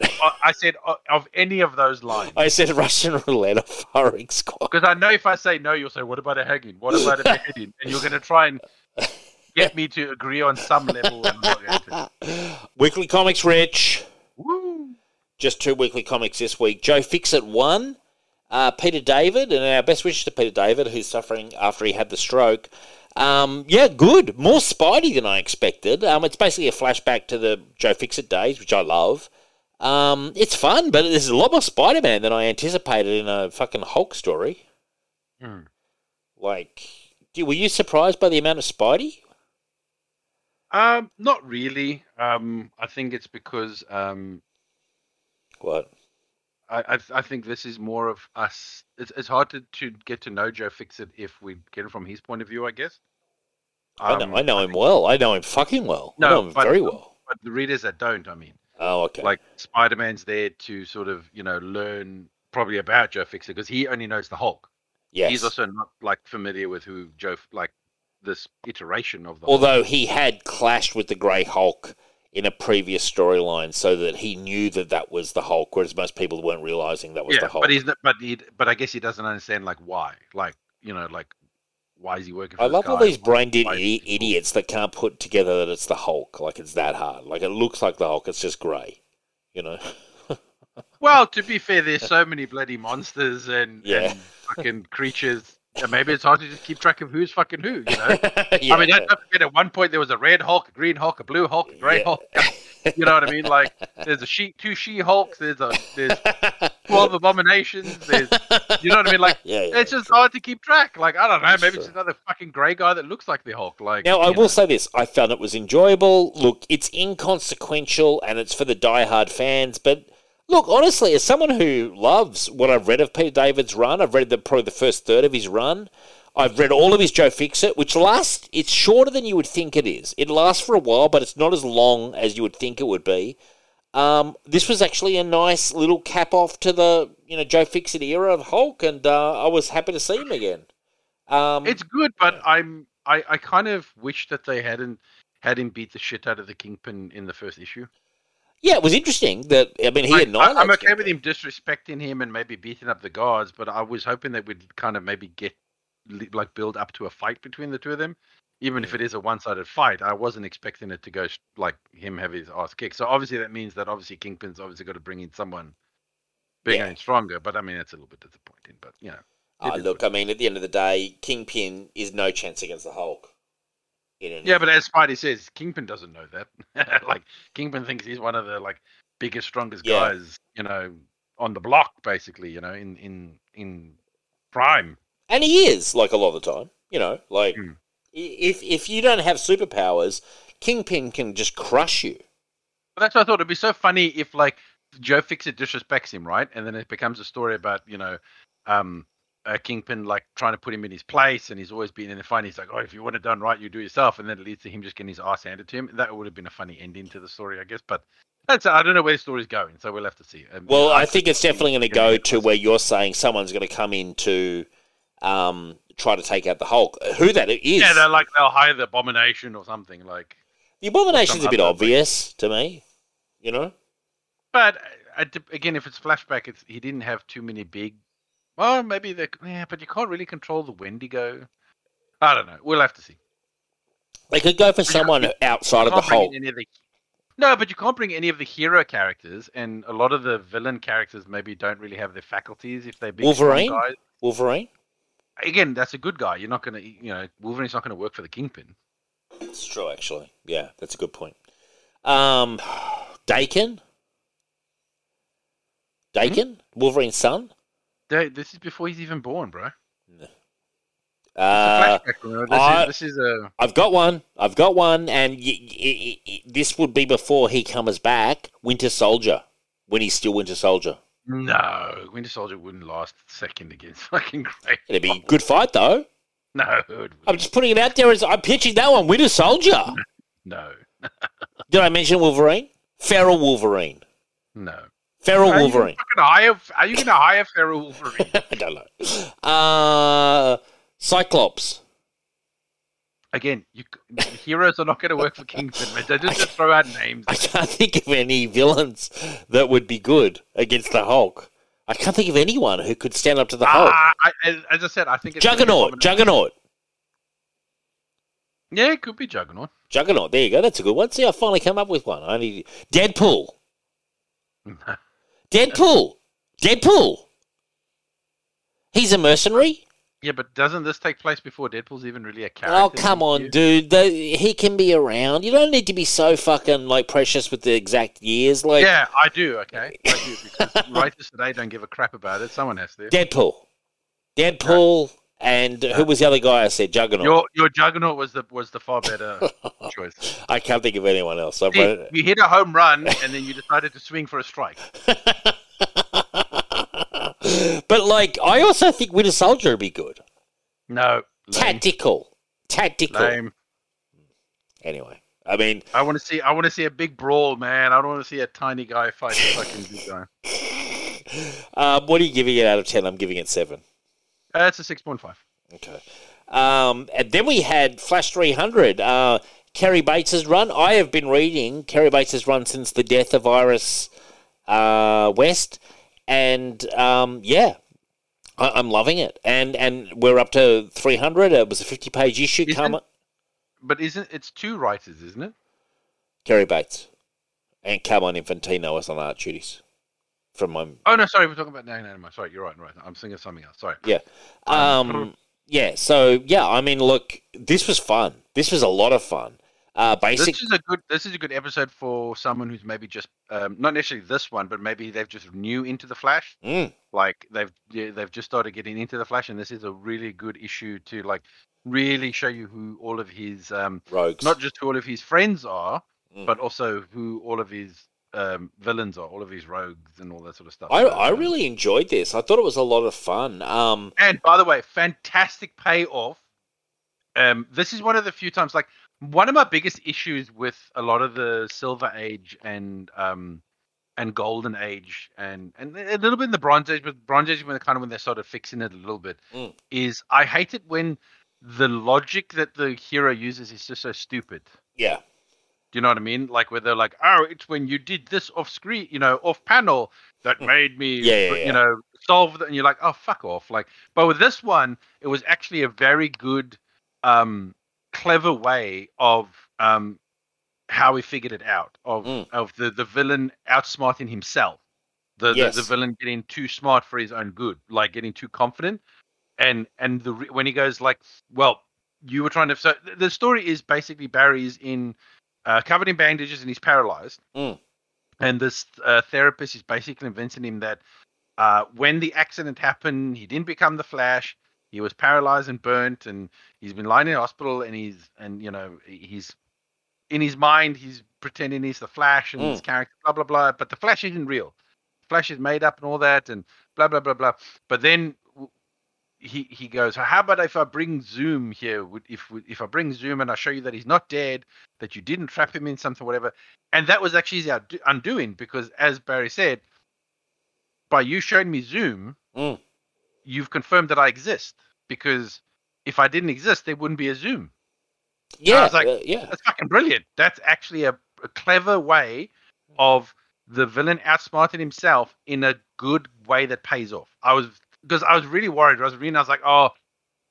I- said uh, of any of those lines. I said Russian roulette or firing squad. Because I know if I say no, you'll say, "What about a hanging? What about a beheading?" And you're going to try and get me to agree on some level. And I'm not going to. Weekly comics, Rich. Woo! Just two weekly comics this week. Joe Fixit one. Uh, Peter David, and our best wishes to Peter David, who's suffering after he had the stroke. Um, yeah, good. More Spidey than I expected. Um, it's basically a flashback to the Joe Fixit days, which I love. Um, it's fun, but there's a lot more Spider Man than I anticipated in a fucking Hulk story. Hmm. Like, do- were you surprised by the amount of Spidey? Um, not really. Um, I think it's because um, What? I, I I think this is more of us. It's it's hard to, to get to know Joe Fixit if we get it from his point of view. I guess. I know, Um, I know him well. I know him fucking well. I No, know him but- very well. But the readers that don't, I mean. Oh, okay. like Spider-Man's there to sort of you know learn probably about Joe Fixit because he only knows the Hulk. yes. He's also not like familiar with who Joe like this iteration of the Although he had clashed with the Grey Hulk in a previous storyline, so that he knew that that was the Hulk, whereas most people weren't realizing that was Hulk. the yeah, Hulk. but he's not, but he but I guess he doesn't understand like why like you know like why is he working? For I love all these brain dead idi- idiots that can't put together that it's the Hulk. Like it's that hard. Like it looks like the Hulk. It's just grey. You know. Well, to be fair, there's so many bloody monsters and, Yeah. and fucking creatures. And maybe it's hard to just keep track of who's fucking who. You know. yeah. I mean, don't don't forget at one point there was a red Hulk, a green Hulk, a blue Hulk, a grey Yeah. Hulk. You know what I mean? Like there's a she, two she Hulks. There's a there's twelve abominations. There's you know what I mean? Like yeah, yeah, it's just hard to keep track. Like I don't know, That's maybe it's another fucking grey guy that looks like the Hulk. Like Now, I will know. say this: I found it was enjoyable. Look, it's inconsequential and it's for the die-hard fans. But look, honestly, as someone who loves what I've read of Peter David's run, I've read the, probably the first third of his run. I've read all of his Joe Fixit, which lasts. It's shorter than you would think it is. It lasts for a while, but it's not as long as you would think it would be. Um, this was actually a nice little cap off to the you know Joe Fixit era of Hulk, and uh, I was happy to see him again. Um, It's good, but I'm I, I kind of wish that they hadn't had him beat the shit out of the Kingpin in the first issue. Yeah, it was interesting that I mean he I, annihilates. I, am okay with him disrespecting him and maybe beating up the guards, but I was hoping that we'd kind of maybe get like build up to a fight between the two of them, even if it is a one-sided fight. I wasn't expecting it to go like him have his ass kicked. So obviously that means that obviously Kingpin's obviously got to bring in someone bigger Yeah. and stronger. But I mean that's a little bit disappointing. But you know, Ah, look, I mean, at the end of the day, Kingpin is no chance against the Hulk. Yeah. But as Spidey says, Kingpin doesn't know that. like Kingpin thinks he's one of the like biggest, strongest Yeah. guys, you know, on the block, basically. You know, in in in prime. and he is like a lot of the time. You know, like i- if if you don't have superpowers, Kingpin can just crush you. That's what I thought. It'd be so funny if like Joe Fixit disrespects him, right? And then it becomes a story about you know, um, uh, Kingpin like trying to put him in his place, and he's always been in the fight. He's like, oh, if you want it done right, you do it yourself, and then it leads to him just getting his ass handed to him. That would have been a funny ending to the story, I guess. But that's I don't know where the story's going, so we'll have to see. Um, Well, I think think it's definitely going to go to where you're saying someone's going to come in to um, try to take out the Hulk. Who that is? Yeah, they're like they'll hire the Abomination or something like. the Abomination's a bit obvious to me. You know. But uh, again, if it's flashback, it's he didn't have too many big Well, maybe they. Yeah, but you can't really control the Wendigo. I don't know. We'll have to see. They could go for someone outside of the whole. any of the- No, but you can't bring any of the hero characters, and a lot of the villain characters maybe don't really have their faculties if they're big Wolverine? guys. Wolverine. Again, that's a good guy. You're not gonna, you know, Wolverine's not gonna work for the Kingpin. It's true, actually. Yeah, that's a good point. Um, Daken. Daken, Wolverine's son. They- This is before he's even born, bro. Uh, Flashback? This, I- is, this is a I've got one. I've got one, and y- y- y- this would be before he comes back. Winter Soldier, when he's still Winter Soldier. no. Winter Soldier wouldn't last a second against fucking great. It'd be a good fight, though. No. I'm just putting it out there as I'm pitching that one. Winter Soldier. no, Did I mention Wolverine? Feral Wolverine. no. Feral Are you Wolverine. fucking hire? Are you gonna hire Feral Wolverine? I don't know. Uh, Cyclops. Again, you, heroes are not going to work for Kingpin. Man. They just throw out names. I can't think of any villains that would be good against the Hulk. I can't think of anyone who could stand up to the Hulk. Ah, I, as, I said, I think it's Juggernaut. Juggernaut. Yeah, it could be Juggernaut. Juggernaut. There you go. That's a good one. See, I finally come up with one. I need Deadpool. Deadpool. Deadpool. He's a mercenary. yeah, but doesn't this take place before Deadpool's even really a character? Oh, come on, You- dude. The, he can be around. You don't need to be so fucking like precious with the exact years. Like yeah, I do. Okay, I do because writers today don't give a crap about it. Someone has to. Deadpool. Deadpool. And who was the other guy I said? Juggernaut. Your your Juggernaut was the was the far better choice. I can't think of anyone else. See, you hit a home run and then you decided to swing for a strike. but like, I also think Winter Soldier would be good. No, lame, Tactical. Tactical. lame. Anyway, I mean, I want to see I want to see a big brawl, man. I don't want to see a tiny guy fight a fucking big guy. um, what are you giving it out of 10? I'm giving it 7. Uh, it's a six point five. Okay. Um, and then we had Flash 300. Uh, Cary Bates's run. I have been reading Cary Bates's run since the death of Iris uh, West. And um, yeah, I- I'm loving it. And and we're up to 300. It was a 50 page issue. Isn't- Come But isn't it's two writers, isn't it? Cary Bates and Carmine Infantino as on art duties from my Oh no, sorry, we're talking about no, no. Sorry, you're right, right. I'm thinking of something else. Sorry. yeah um yeah so yeah I mean look this was fun this was a lot of fun uh basic This is a good. This is a good episode for someone who's maybe just um, not necessarily this one, but maybe they've just new into the Flash. Mm, Like they've yeah, they've just started getting into the Flash, and this is a really good issue to like really show you who all of his um, rogues not just who all of his friends are, Mm. but also who all of his um, villains are, all of his rogues and all that sort of stuff. I, I um, really enjoyed this I thought it was a lot of fun um And by the way, fantastic payoff. Um, this is one of the few times, like one of my biggest issues with a lot of the Silver Age and um, and Golden Age, and and a little bit in the Bronze Age, but Bronze Age when they kind of when they're sort of fixing it a little bit, Mm. is I hate it when the logic that the hero uses is just so stupid. yeah Do you know what I mean? Like where they're like, oh, it's when you did this off screen, you know, off panel that made me, Mm. Yeah, yeah, you yeah. know, solve. The, and you're like, oh, fuck off. Like, but with this one, it was actually a very good, um, clever way of um, how he figured it out of Mm. of the the villain outsmarting himself. The, Yes. the the villain getting too smart for his own good, like getting too confident, and and the when he goes like, well, you were trying to. So the story is basically Barry's in uh, covered in bandages and he's paralyzed. Mm. And this uh, therapist is basically convincing him that uh, when the accident happened, he didn't become the Flash. He was paralyzed and burnt, and he's been lying in hospital. And he's and you know he's in his mind he's pretending he's the Flash and his character, blah blah blah. But the Flash isn't real. Flash is made up and all that, and blah blah blah blah. But then he he goes, how about if I bring Zoom here? Would- If if I bring Zoom and I show you that he's not dead, that you didn't trap him in something, whatever. And that was actually his undoing because, as Barry said, by you showing me Zoom, Mm. you've confirmed that I exist. Because if I didn't exist, there wouldn't be a Zoom. yeah was like, uh, yeah That's fucking brilliant. That's actually a, a clever way of the villain outsmarting himself in a good way that pays off. I was because I was really worried. I was reading. I was like, oh,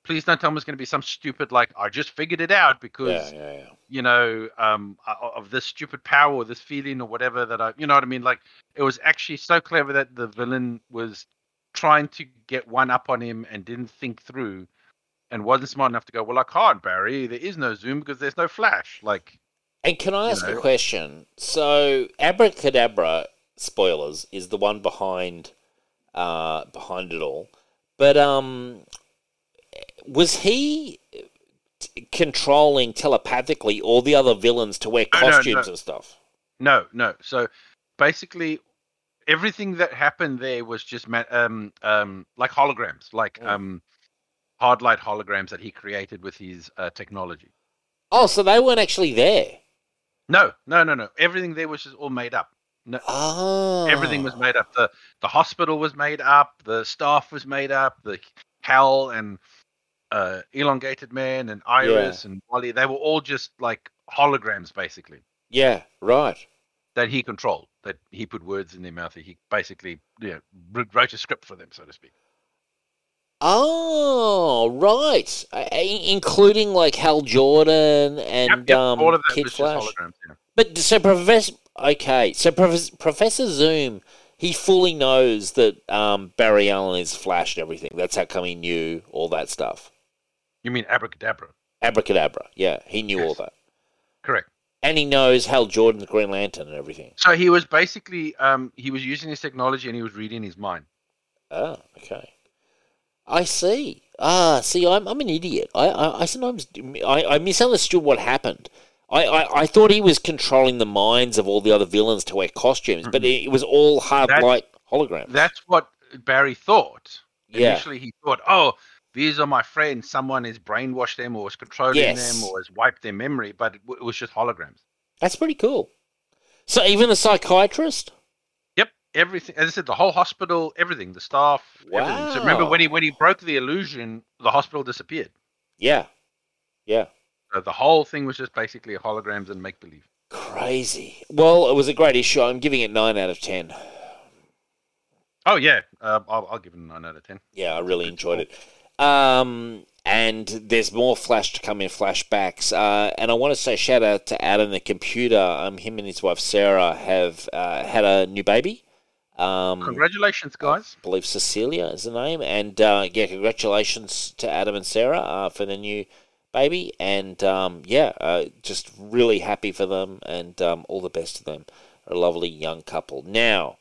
please don't tell me it's going to be some stupid like I just figured it out because Yeah, yeah, yeah. you know um of this stupid power or this feeling or whatever that I you know what I mean. Like it was actually so clever that the villain was trying to get one up on him and didn't think through and wasn't smart enough to go well I can't Barry there is no zoom because there's no flash like And can I you ask a question? So, Abracadabra, spoilers, is the one behind uh, behind it all. But um, was he controlling telepathically all the other villains to wear No, no, no. costumes and stuff? No, no. So basically, everything that happened there was just um um like holograms, like Mm. um hard light holograms that he created with his uh, technology. Oh, so they weren't actually there. No, no, no, no. Everything there was just all made up. No, Oh, everything was made up. the The hospital was made up. The staff was made up. The Hal and uh, elongated man and Iris and Wally, they were all just like holograms, basically. Yeah, right. that he controlled, that he put words in their mouth. He basically you know, wrote a script for them, so to speak. Oh, right. Uh, i- including like Hal Jordan and Yep, yep, um, all of that Kid Flash. Yeah. But so Professor, okay, so Professor, Professor Zoom, he fully knows that um, Barry Allen is Flash and everything. That's how come he knew all that stuff. You mean abracadabra? Abracadabra, yeah, he knew all that, Correct. and he knows Hal Jordan's Green Lantern and everything. So he was basically um, he was using his technology and he was reading his mind. Oh, okay. I see. Ah, see, I'm I'm an idiot. I I, I sometimes I, I misunderstood what happened. I, I, I thought he was controlling the minds of all the other villains to wear costumes, but it, it was all hard That- light holograms. That's what Barry thought. Yeah. Initially, he thought, "Oh, these are my friends. Someone has brainwashed them, or was controlling Yes. them, or has wiped their memory." But it, w- it was just holograms. That's pretty cool. So even the psychiatrist? Yep, everything. As I said, the whole hospital, everything, the staff, everything. So remember when he when he broke the illusion, the hospital disappeared. Yeah. Yeah. So the whole thing was just basically holograms and make believe. Crazy. Well, it was a great issue. I'm giving it 9 out of 10. Oh yeah, uh, I'll, I'll give it a nine out of ten. Yeah, I really enjoyed it. Um, and there's more Flash to come in flashbacks. Uh, and I want to say shout out to Adam the computer. Um, him and his wife Sarah have uh, had a new baby. Um, Congratulations, guys. I believe Cecilia is the name. And uh, yeah, congratulations to Adam and Sarah uh, for the new baby. And um, yeah, uh, just really happy for them and um, all the best to them. A lovely young couple. Now,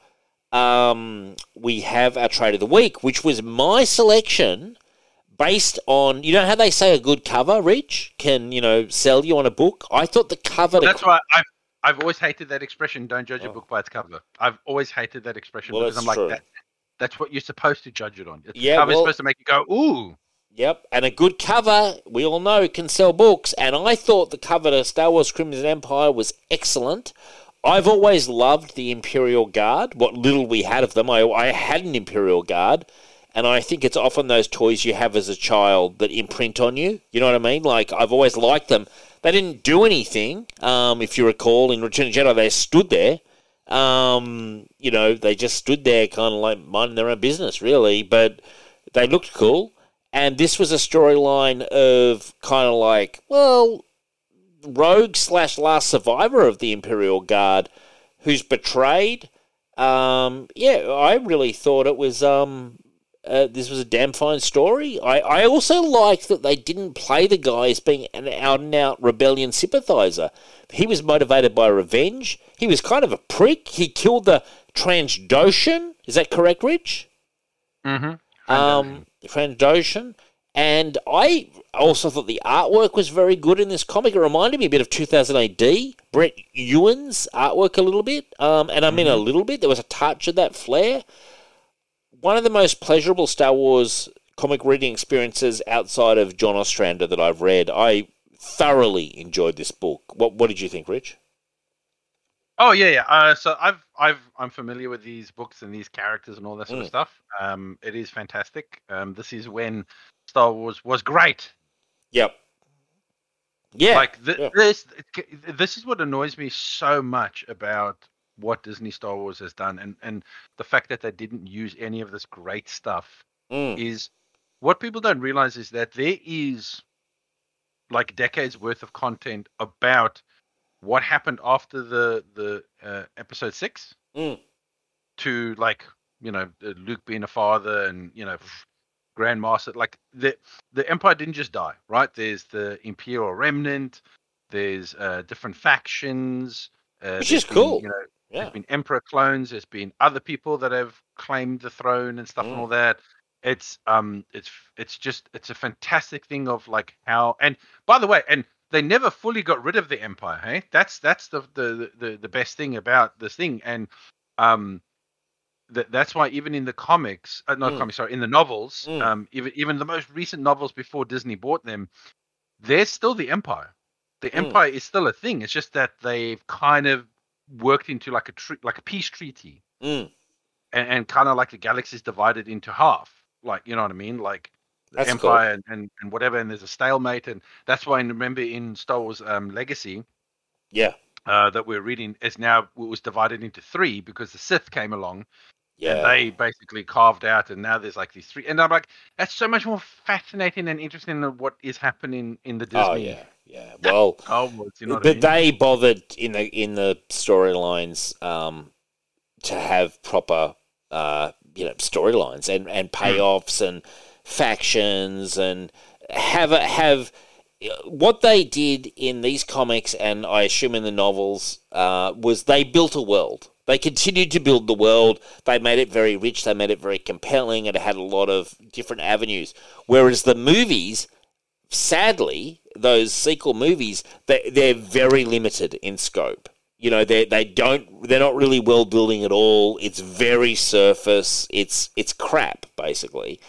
um, we have our trade of the week, which was my selection based on, you know how they say a good cover, Rich, can, you know, sell you on a book? I thought the cover... to That's why I've I've always hated that expression. Don't judge a Oh. book by its cover. I've always hated that expression Well, because I'm like true. that. That's what you're supposed to judge it on. It's Yeah, cover's well- supposed to make you go, ooh. Yep, and a good cover, we all know, can sell books. And I thought the cover to Star Wars Crimson Empire was excellent. I've always loved the Imperial Guard, what little we had of them. I, I had an Imperial Guard, and I think it's often those toys you have as a child that imprint on you. You know what I mean? Like, I've always liked them. They didn't do anything, um, if you recall, in Return of Jedi, they stood there. Um, you know, they just stood there kind of like minding their own business, really, but they looked cool. And this was a storyline of kind of like, well, rogue slash last survivor of the Imperial Guard who's betrayed. Um, yeah, I really thought it was um, uh, this was a damn fine story. I, I also like that they didn't play the guy as being an out and out rebellion sympathizer. He was motivated by revenge. He was kind of a prick. He killed the Trandoshan. Is that correct, Rich? Mm-hmm. um, Trandoshan. And I also thought the artwork was very good in this comic. It reminded me a bit of 2000 AD, Brett Ewins' artwork a little bit. Um, and I mean a little bit. There was a touch of that flair. One of the most pleasurable Star Wars comic reading experiences outside of John Ostrander that I've read. I thoroughly enjoyed this book. What What did you think, Rich? Oh yeah, yeah. Uh, so I've I've I'm familiar with these books and these characters and all that sort Mm. of stuff. Um, it is fantastic. Um, this is when Star Wars was great. Yep. Yeah. Like th- yeah. this, this is what annoys me so much about what Disney Star Wars has done, and and the fact that they didn't use any of this great stuff Mm. is what people don't realize is that there is like decades worth of content about what happened after the the uh, episode six Mm. to like you know uh, Luke being a father and you know Grandmaster like the the Empire didn't just die right there's the Imperial Remnant there's uh, different factions uh, Which is been, cool. you know Yeah. there's been Emperor clones. There's been other people that have claimed the throne and stuff and Mm. all that. It's um, it's it's just it's a fantastic thing of like how and by the way, and they never fully got rid of the empire. Hey, that's that's the the the, the best thing about this thing. And um, that that's why even in the comics, uh, not Mm. comics, sorry, in the novels, Mm. um, even even the most recent novels before Disney bought them, they're still the empire. The Mm. empire is still a thing. It's just that they've kind of worked into like a tre- like a peace treaty, Mm. and, and kind of like the galaxy's divided into half. Like you know what I mean? Like That's cool. empire and, and, and whatever, and there's a stalemate, and that's why. I remember in Star Wars um, Legacy Yeah. uh, that we're reading, is now it was divided into three because the Sith came along Yeah. and they basically carved out, and now there's like these three. And I'm like, that's so much more fascinating and interesting than what is happening in the Disney. oh yeah. Yeah. Well, Wars, you know but I mean? they bothered in the in the storylines um, to have proper uh, you know storylines and and Hmm. payoffs and factions and have a, have what they did in these comics and I assume in the novels uh, was they built a world. They continued to build the world. They made it very rich. They made it very compelling, and it had a lot of different avenues. Whereas the movies, sadly, those sequel movies, they, they're very limited in scope. You know, they they don't they're not really well building at all. It's very surface. It's it's crap basically,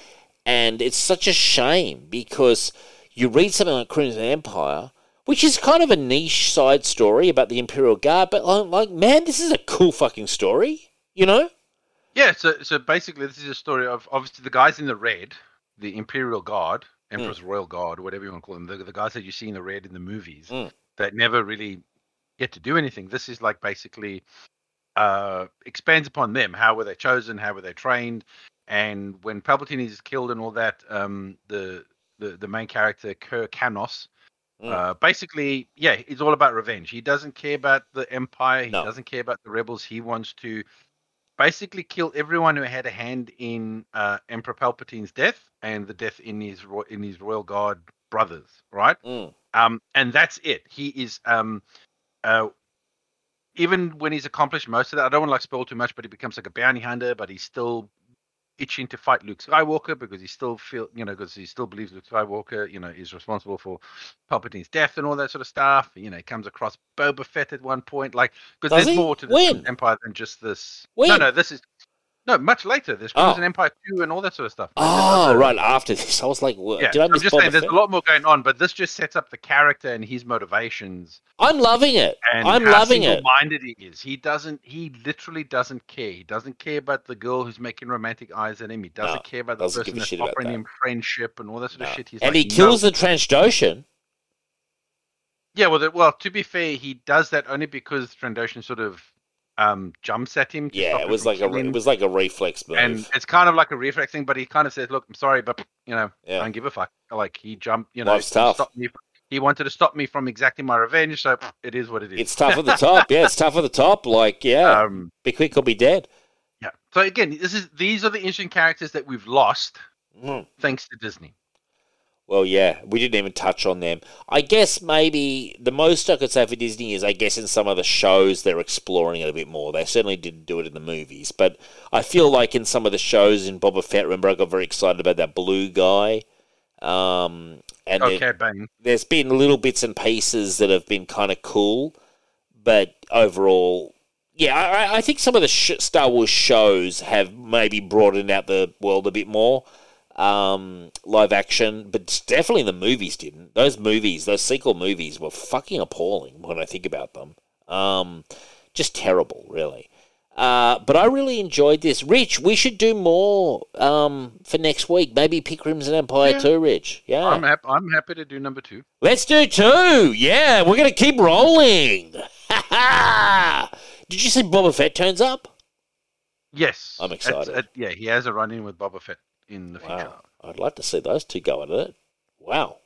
and it's such a shame because you read something like Crimson Empire, which is kind of a niche side story about the Imperial Guard, but I'm like, man, this is a cool fucking story. You know? Yeah, so so basically, this is a story of obviously the guys in the red, the Imperial Guard. Emperor's Royal Guard, whatever you want to call them, the, the guys that you see in the red in the movies Mm. that never really get to do anything. This is like basically uh, expands upon them. How were they chosen? How were they trained? And when Palpatine is killed and all that, um, the the the main character Kir Kanos. Mm. Uh, basically, yeah, it's all about revenge. He doesn't care about the Empire. He No. doesn't care about the rebels. He wants to basically kill everyone who had a hand in uh, Emperor Palpatine's death and the death in his ro- in his royal guard brothers, right? Mm. Um, and that's it. He is um, uh, even when he's accomplished most of that. I don't want to like spoil too much, but he becomes like a bounty hunter, but he's still itching to fight Luke Skywalker because he still feel you know because he still believes Luke Skywalker you know is responsible for Palpatine's death and all that sort of stuff. You know, he comes across Boba Fett at one point, like because there's he? more to the Empire than just this. When? No, no, this is no much later. There's Oh. Crimson Empire two and all that sort of stuff. Oh, right after this, I was like, well, Yeah, did I I'm just saying there's Fett? a lot more going on, but this just sets up the character and his motivations I'm loving it. and I'm loving it. single-minded he is. He doesn't. He literally doesn't care. He doesn't care about the girl who's making romantic eyes at him. He doesn't No, care about the doesn't person that's offering that. him friendship and all that sort No. of shit. He's and like, he kills no. the Trandoshan. Yeah, well, the, well, to be fair, he does that only because Trandoshan sort of um, jumps at him. To Yeah, it was like a re- it was like a reflex move. and it's kind of like a reflex thing, but he kind of says, "Look, I'm sorry, but you know, Yeah. I don't give a fuck." Like he jumped, you know, Life's tough. stop me. From, he wanted to stop me from exacting my revenge, so it is what it is. it's tough at the top. Yeah, it's tough at the top. Like, yeah, um, be quick or be dead. yeah. So again, this is these are the interesting characters that we've lost Mm. thanks to Disney. Well, yeah, we didn't even touch on them. I guess maybe the most I could say for Disney is, I guess, in some of the shows they're exploring it a bit more. They certainly didn't do it in the movies, but I feel like in some of the shows in Boba Fett, remember I got very excited about that blue guy. Um, and there- Okay, bang. there's been little bits and pieces that have been kind of cool, but overall, yeah, I, I- I think some of the sh- Star Wars shows have maybe broadened out the world a bit more. Um, live action, but definitely the movies didn't. Those movies, those sequel movies, were fucking appalling when I think about them. Um, just terrible, really. Uh, but I really enjoyed this. Rich, we should do more um, for next week. Maybe pick Crimson Empire Yeah. too, Rich. Yeah. I'm happy. I'm happy to do number two. Let's do two. Yeah, we're gonna keep rolling. Did you see Boba Fett turns up? Yes, I'm excited. it- yeah, he has a run in with Boba Fett. In the future. Wow. I'd like to see those two go at it. Wow.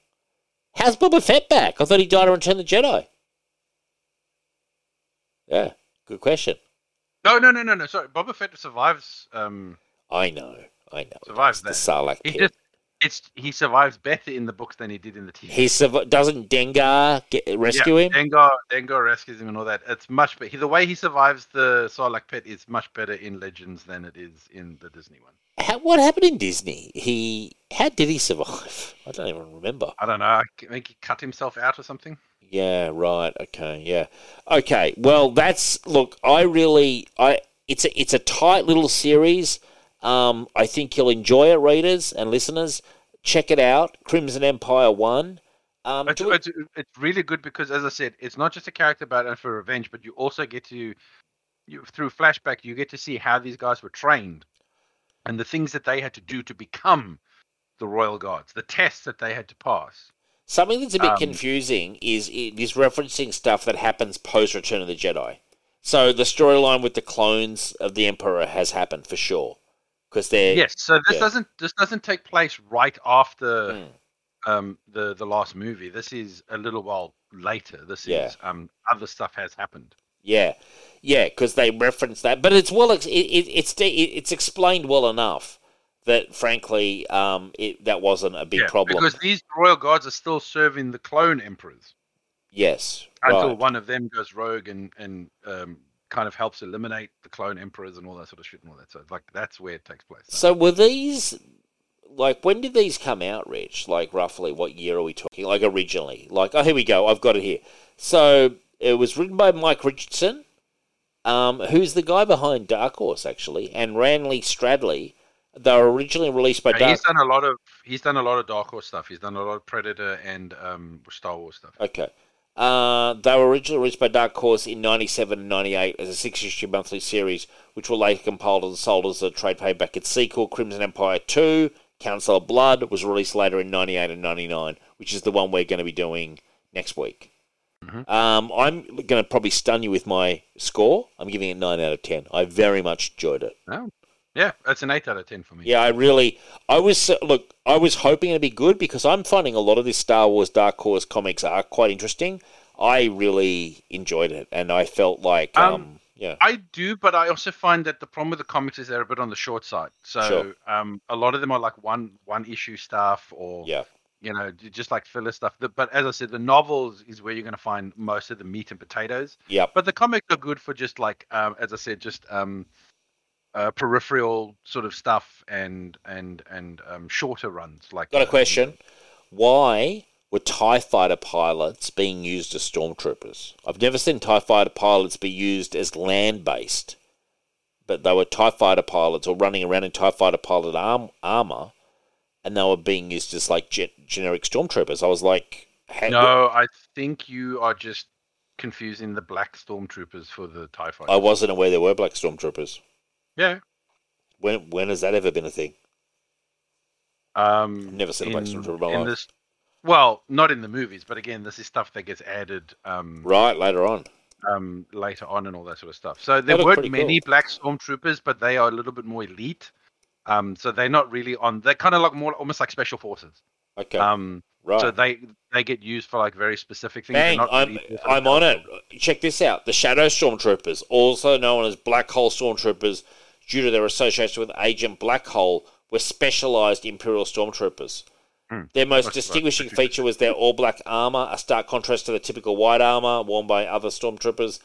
How's Boba Fett back? I thought he died in Return of the Jedi. Yeah, good question. No, no, no, no, no. Sorry, Boba Fett survives. Um, I know, I know. Survives It's the Sarlacc he pit. just it's he survives better in the books than he did in the TV. He surv- doesn't Dengar get, rescue yeah, him? Dengar, Dengar rescues him and all that. It's much better. The way he survives the Sarlacc pit is much better in Legends than it is in the Disney one. How, what happened in Disney? He how did he survive? I don't even remember. I don't know. I think he cut himself out or something. Yeah, right. Okay, yeah. Okay. Well, that's look. I really, I it's a it's a tight little series. Um, I think you'll enjoy it, readers and listeners. Check it out. Crimson Empire One. Um, It's, we- it's, it's really good because, as I said, it's not just a character battle for revenge, but you also get to, you through flashback, you get to see how these guys were trained, and the things that they had to do to become the royal guards, the tests that they had to pass. Something that's a bit Um, confusing is it is referencing stuff that happens post Return of the Jedi. So the storyline with the clones of the Emperor has happened for sure, because they're Yes, so this yeah. doesn't this doesn't take place right after Mm. um, the the last movie. This is a little while later. This Yeah. is um, other stuff has happened. Yeah, yeah, because they reference that, but it's well, it, it, it's it's explained well enough that, frankly, um, it that wasn't a big Yeah, problem. because these royal guards are still serving the clone emperors yes, until right. one of them goes rogue and and um, kind of helps eliminate the clone emperors and all that sort of shit and all that. So like that's where it takes place. So were these like when did these come out, Rich? Like roughly what year are we talking? Like originally? Like oh here we go, I've got it here. So it was written by Mike Richardson, um, who's the guy behind Dark Horse actually, and Randy Stradley. They were originally released by Dark. he's done a lot of he's done a lot of Dark Horse stuff. He's done a lot of Predator and um, Star Wars stuff. Okay. Uh, they were originally released by Dark Horse in 97 and 98 as a six issue monthly series, which were later compiled and sold as a trade paperback. Its sequel, Crimson Empire 2, Council of Blood, was released later in 98 and 99, which is the one we're going to be doing next week. Um, I'm going to probably stun you with my score. I'm giving it 9 out of 10. I very much enjoyed it. Yeah, it's an eight out of ten for me. Yeah, I really, I was look, I was hoping it'd be good because I'm finding a lot of these Star Wars Dark Horse comics are quite interesting. I really enjoyed it, and I felt like, um, Um, yeah, I do, but I also find that the problem with the comics is they're a bit on the short side. So Sure. um, a lot of them are like one one issue stuff, or yeah, you know, just like filler stuff. But as I said, the novels is where you're going to find most of the meat and potatoes. Yeah. But the comics are good for just like, um, as I said, just um, uh, peripheral sort of stuff and and and um, shorter runs. Like Got a uh, question: Why were Tie Fighter pilots being used as stormtroopers? I've never seen Tie Fighter pilots be used as land-based, but they were Tie Fighter pilots or running around in Tie Fighter pilot arm, armor, and they were being used as like ge- generic stormtroopers. I was like, No, I think you are just confusing the black stormtroopers for the Tie Fighters. I wasn't aware there were black stormtroopers. Yeah. When when has that ever been a thing? Um, I've never seen a black stormtrooper in my life. this, well, not in the movies, but again, this is stuff that gets added um, Right later on. um, later on and all that sort of stuff. So there weren't many cool. black stormtroopers, but they are a little bit more elite. Um, so they're not really on. They're kind of like more almost like special forces. Okay, Um, right. so they they get used for like very specific things. Bang! not I'm really I'm on it. Check this out: the Shadow Stormtroopers, also known as Black Hole Stormtroopers, due to their association with Agent Black Hole, were specialized Imperial Stormtroopers. Hmm. Their most right. distinguishing That's feature was their all black armor, a stark contrast to the typical white armor worn by other stormtroopers.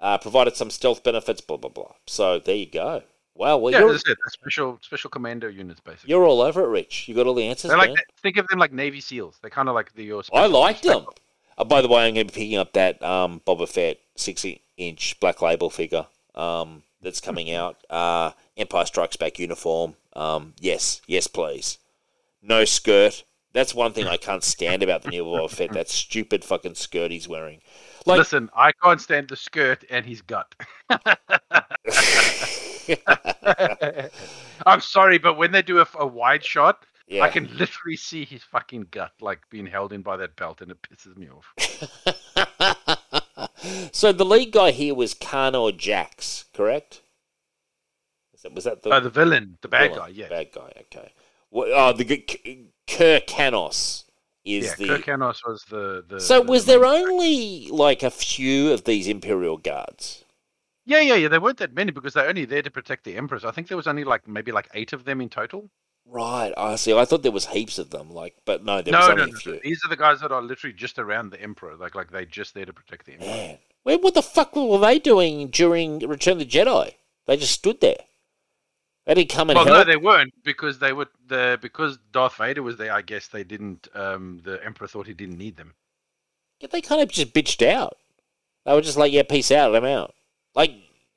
Uh, provided some stealth benefits, blah blah blah. So there you go. Wow, well Yeah, you're that's it. They're special special commando units basically. you're all over it, Rich. You got all the answers. Like think of them like Navy SEAls. They're kind of like the your. I special- like them. Uh, by the way, I'm going to be picking up that um, Boba Fett 60 inch black label figure um, that's coming out. Uh, Empire Strikes Back uniform. Um, yes, yes, please. No skirt. That's one thing I can't stand about the new Boba Fett. That stupid fucking skirt he's wearing. Like, Listen, I can't stand the skirt and his gut. I'm sorry, but when they do a, a wide shot, yeah. I can literally see his fucking gut like being held in by that belt, and it pisses me off. so the lead guy here was Carnor Jax, correct? Was that, was that the Oh, the villain, the bad Villain. guy, yeah. Bad guy, okay. Wh- Oh, uh, the g- Kir Kanos is yeah, the. Kir Kanos was the, the so the- was there main- only like a few of these Imperial guards? Yeah, yeah, yeah. There weren't that many because they're only there to protect the emperors. I think there was only like maybe like eight of them in total. Right, I see. I thought there was heaps of them. Like, but no, there no, was only no, a few. These are the guys that are literally just around the emperor. Like, like they're just there to protect the emperor. Man, where what the fuck were they doing during Return of the Jedi? They just stood there. They didn't come and Well, no, they weren't because they were the because Darth Vader was there. I guess they didn't. Um, the emperor thought he didn't need them. Yeah, they kind of just bitched out. They were just like, "Yeah, peace out, I'm out." Like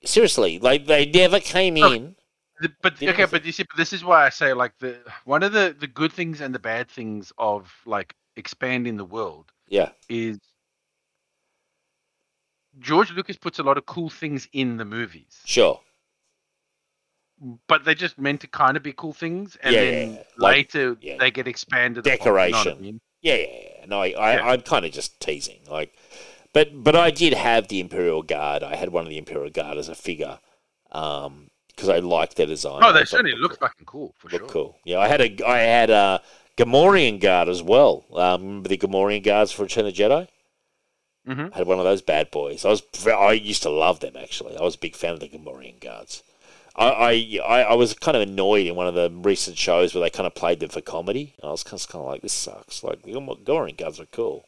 seriously, like they never came in. The- but okay, but you see, but this is why I say like the one of the the good things and the bad things of like expanding the world Yeah, is George Lucas puts a lot of cool things in the movies, sure. but they're just meant to kind of be cool things, and Yeah, then yeah, yeah. Like- later yeah. they get expanded. upon, you know I Decoration. mean? Yeah, yeah, yeah. No, I, I. I'm kind of just teasing. Like, but but I did have the Imperial Guard. I had one of the Imperial Guard as a figure, um, because I like their design. Oh, they certainly look fucking cool for Look sure. cool. Yeah, I had a I had a Gamorrean Guard as well. Um, remember the Gamorrean Guards for Return of the Jedi? Mhm. I had one of those bad boys. I was I used to love them actually. I was a big fan of the Gamorrean Guards. I, I, I, was kind of annoyed in one of the recent shows where they kind of played them for comedy. I was kind of, kind of like, this sucks. Like, the Gamor- Gamorrean Guards are cool.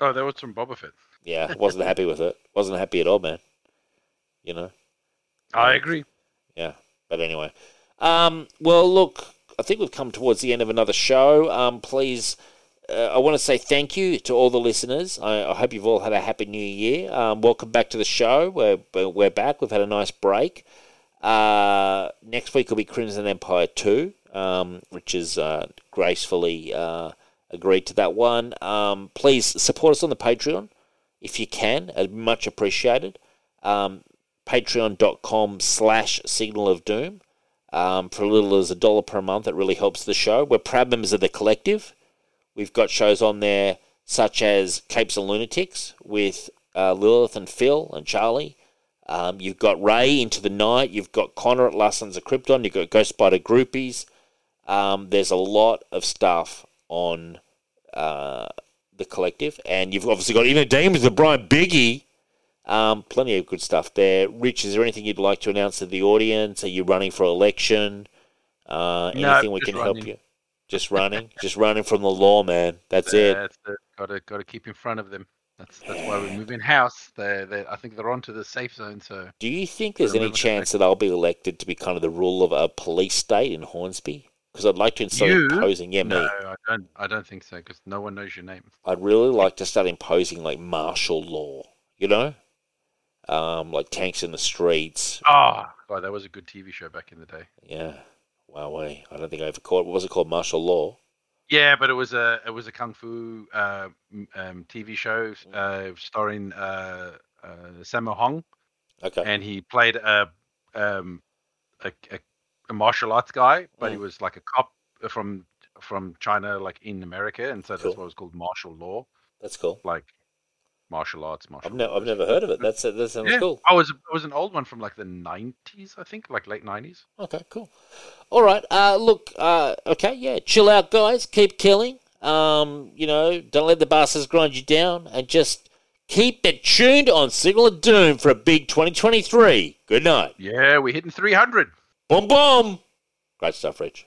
Oh, there was some Boba Fett. Yeah, wasn't happy with it. Wasn't happy at all, man. You know? I agree. Yeah. But anyway. Um, well, look, I think we've come towards the end of another show. Um, please, uh, I want to say thank you to all the listeners. I, I hope you've all had a happy new year. Um, welcome back to the show. We're, we're- back. We've had a nice break. Uh, next week will be Crimson Empire 2, um, which is uh, gracefully uh, agreed to that one. Um, please support us on the Patreon if you can. Be much appreciated. Um, Patreon.com slash Signal of Doom. Um, for a little as a dollar per month, it really helps the show. We're proud members of the collective. We've got shows on there such as Capes and Lunatics with uh, Lilith and Phil and Charlie. Um, you've got Ray into the night. You've got Connor at Last Sons of Krypton. You've got Ghost Spider Groupies. Um, there's a lot of stuff on uh, the collective, and you've obviously got even Demons with Brian Biggie. Um, plenty of good stuff there. Rich, is there anything you'd like to announce to the audience? Are you running for election? Uh, No, anything we just can help you? Just running, just running from the law, man. That's it. That's it. Got to got to keep in front of them. That's that's why we're moving house. They they I think they're onto the safe zone. So Do you think there's any chance that I'll be elected to be kind of the rule of a police state in Hornsby? Because I'd like to start You? imposing. Yeah, me. no, I don't I don't think so because no one knows your name. I'd really like to start imposing like martial law. You know, um, like tanks in the streets. Ah, oh, that was a good TV show back in the day. Yeah. Wow. I don't think I ever called. What was it called? Martial law. Yeah, but it was a it was a kung fu uh, um, TV show Mm. uh, starring uh, uh, Sammo Hung, Okay. and he played a um, a, a, a martial arts guy, but he Mm. was like a cop from from China, like in America, and so Cool. that's what was called martial law, That's cool. like martial arts. Martial. I've, law. I've never heard of it. That's that sounds Yeah, cool. I was it was an old one from like the nineties, I think, like late nineties. Okay, cool. All right. Uh, look. Uh, okay. Yeah. Chill out, guys. Keep killing. Um, you know, don't let the bastards grind you down, and just keep it tuned on Signal of Doom for a big 2023. Good night. Yeah, we're hitting three hundred. Boom, boom. Great stuff, Rich.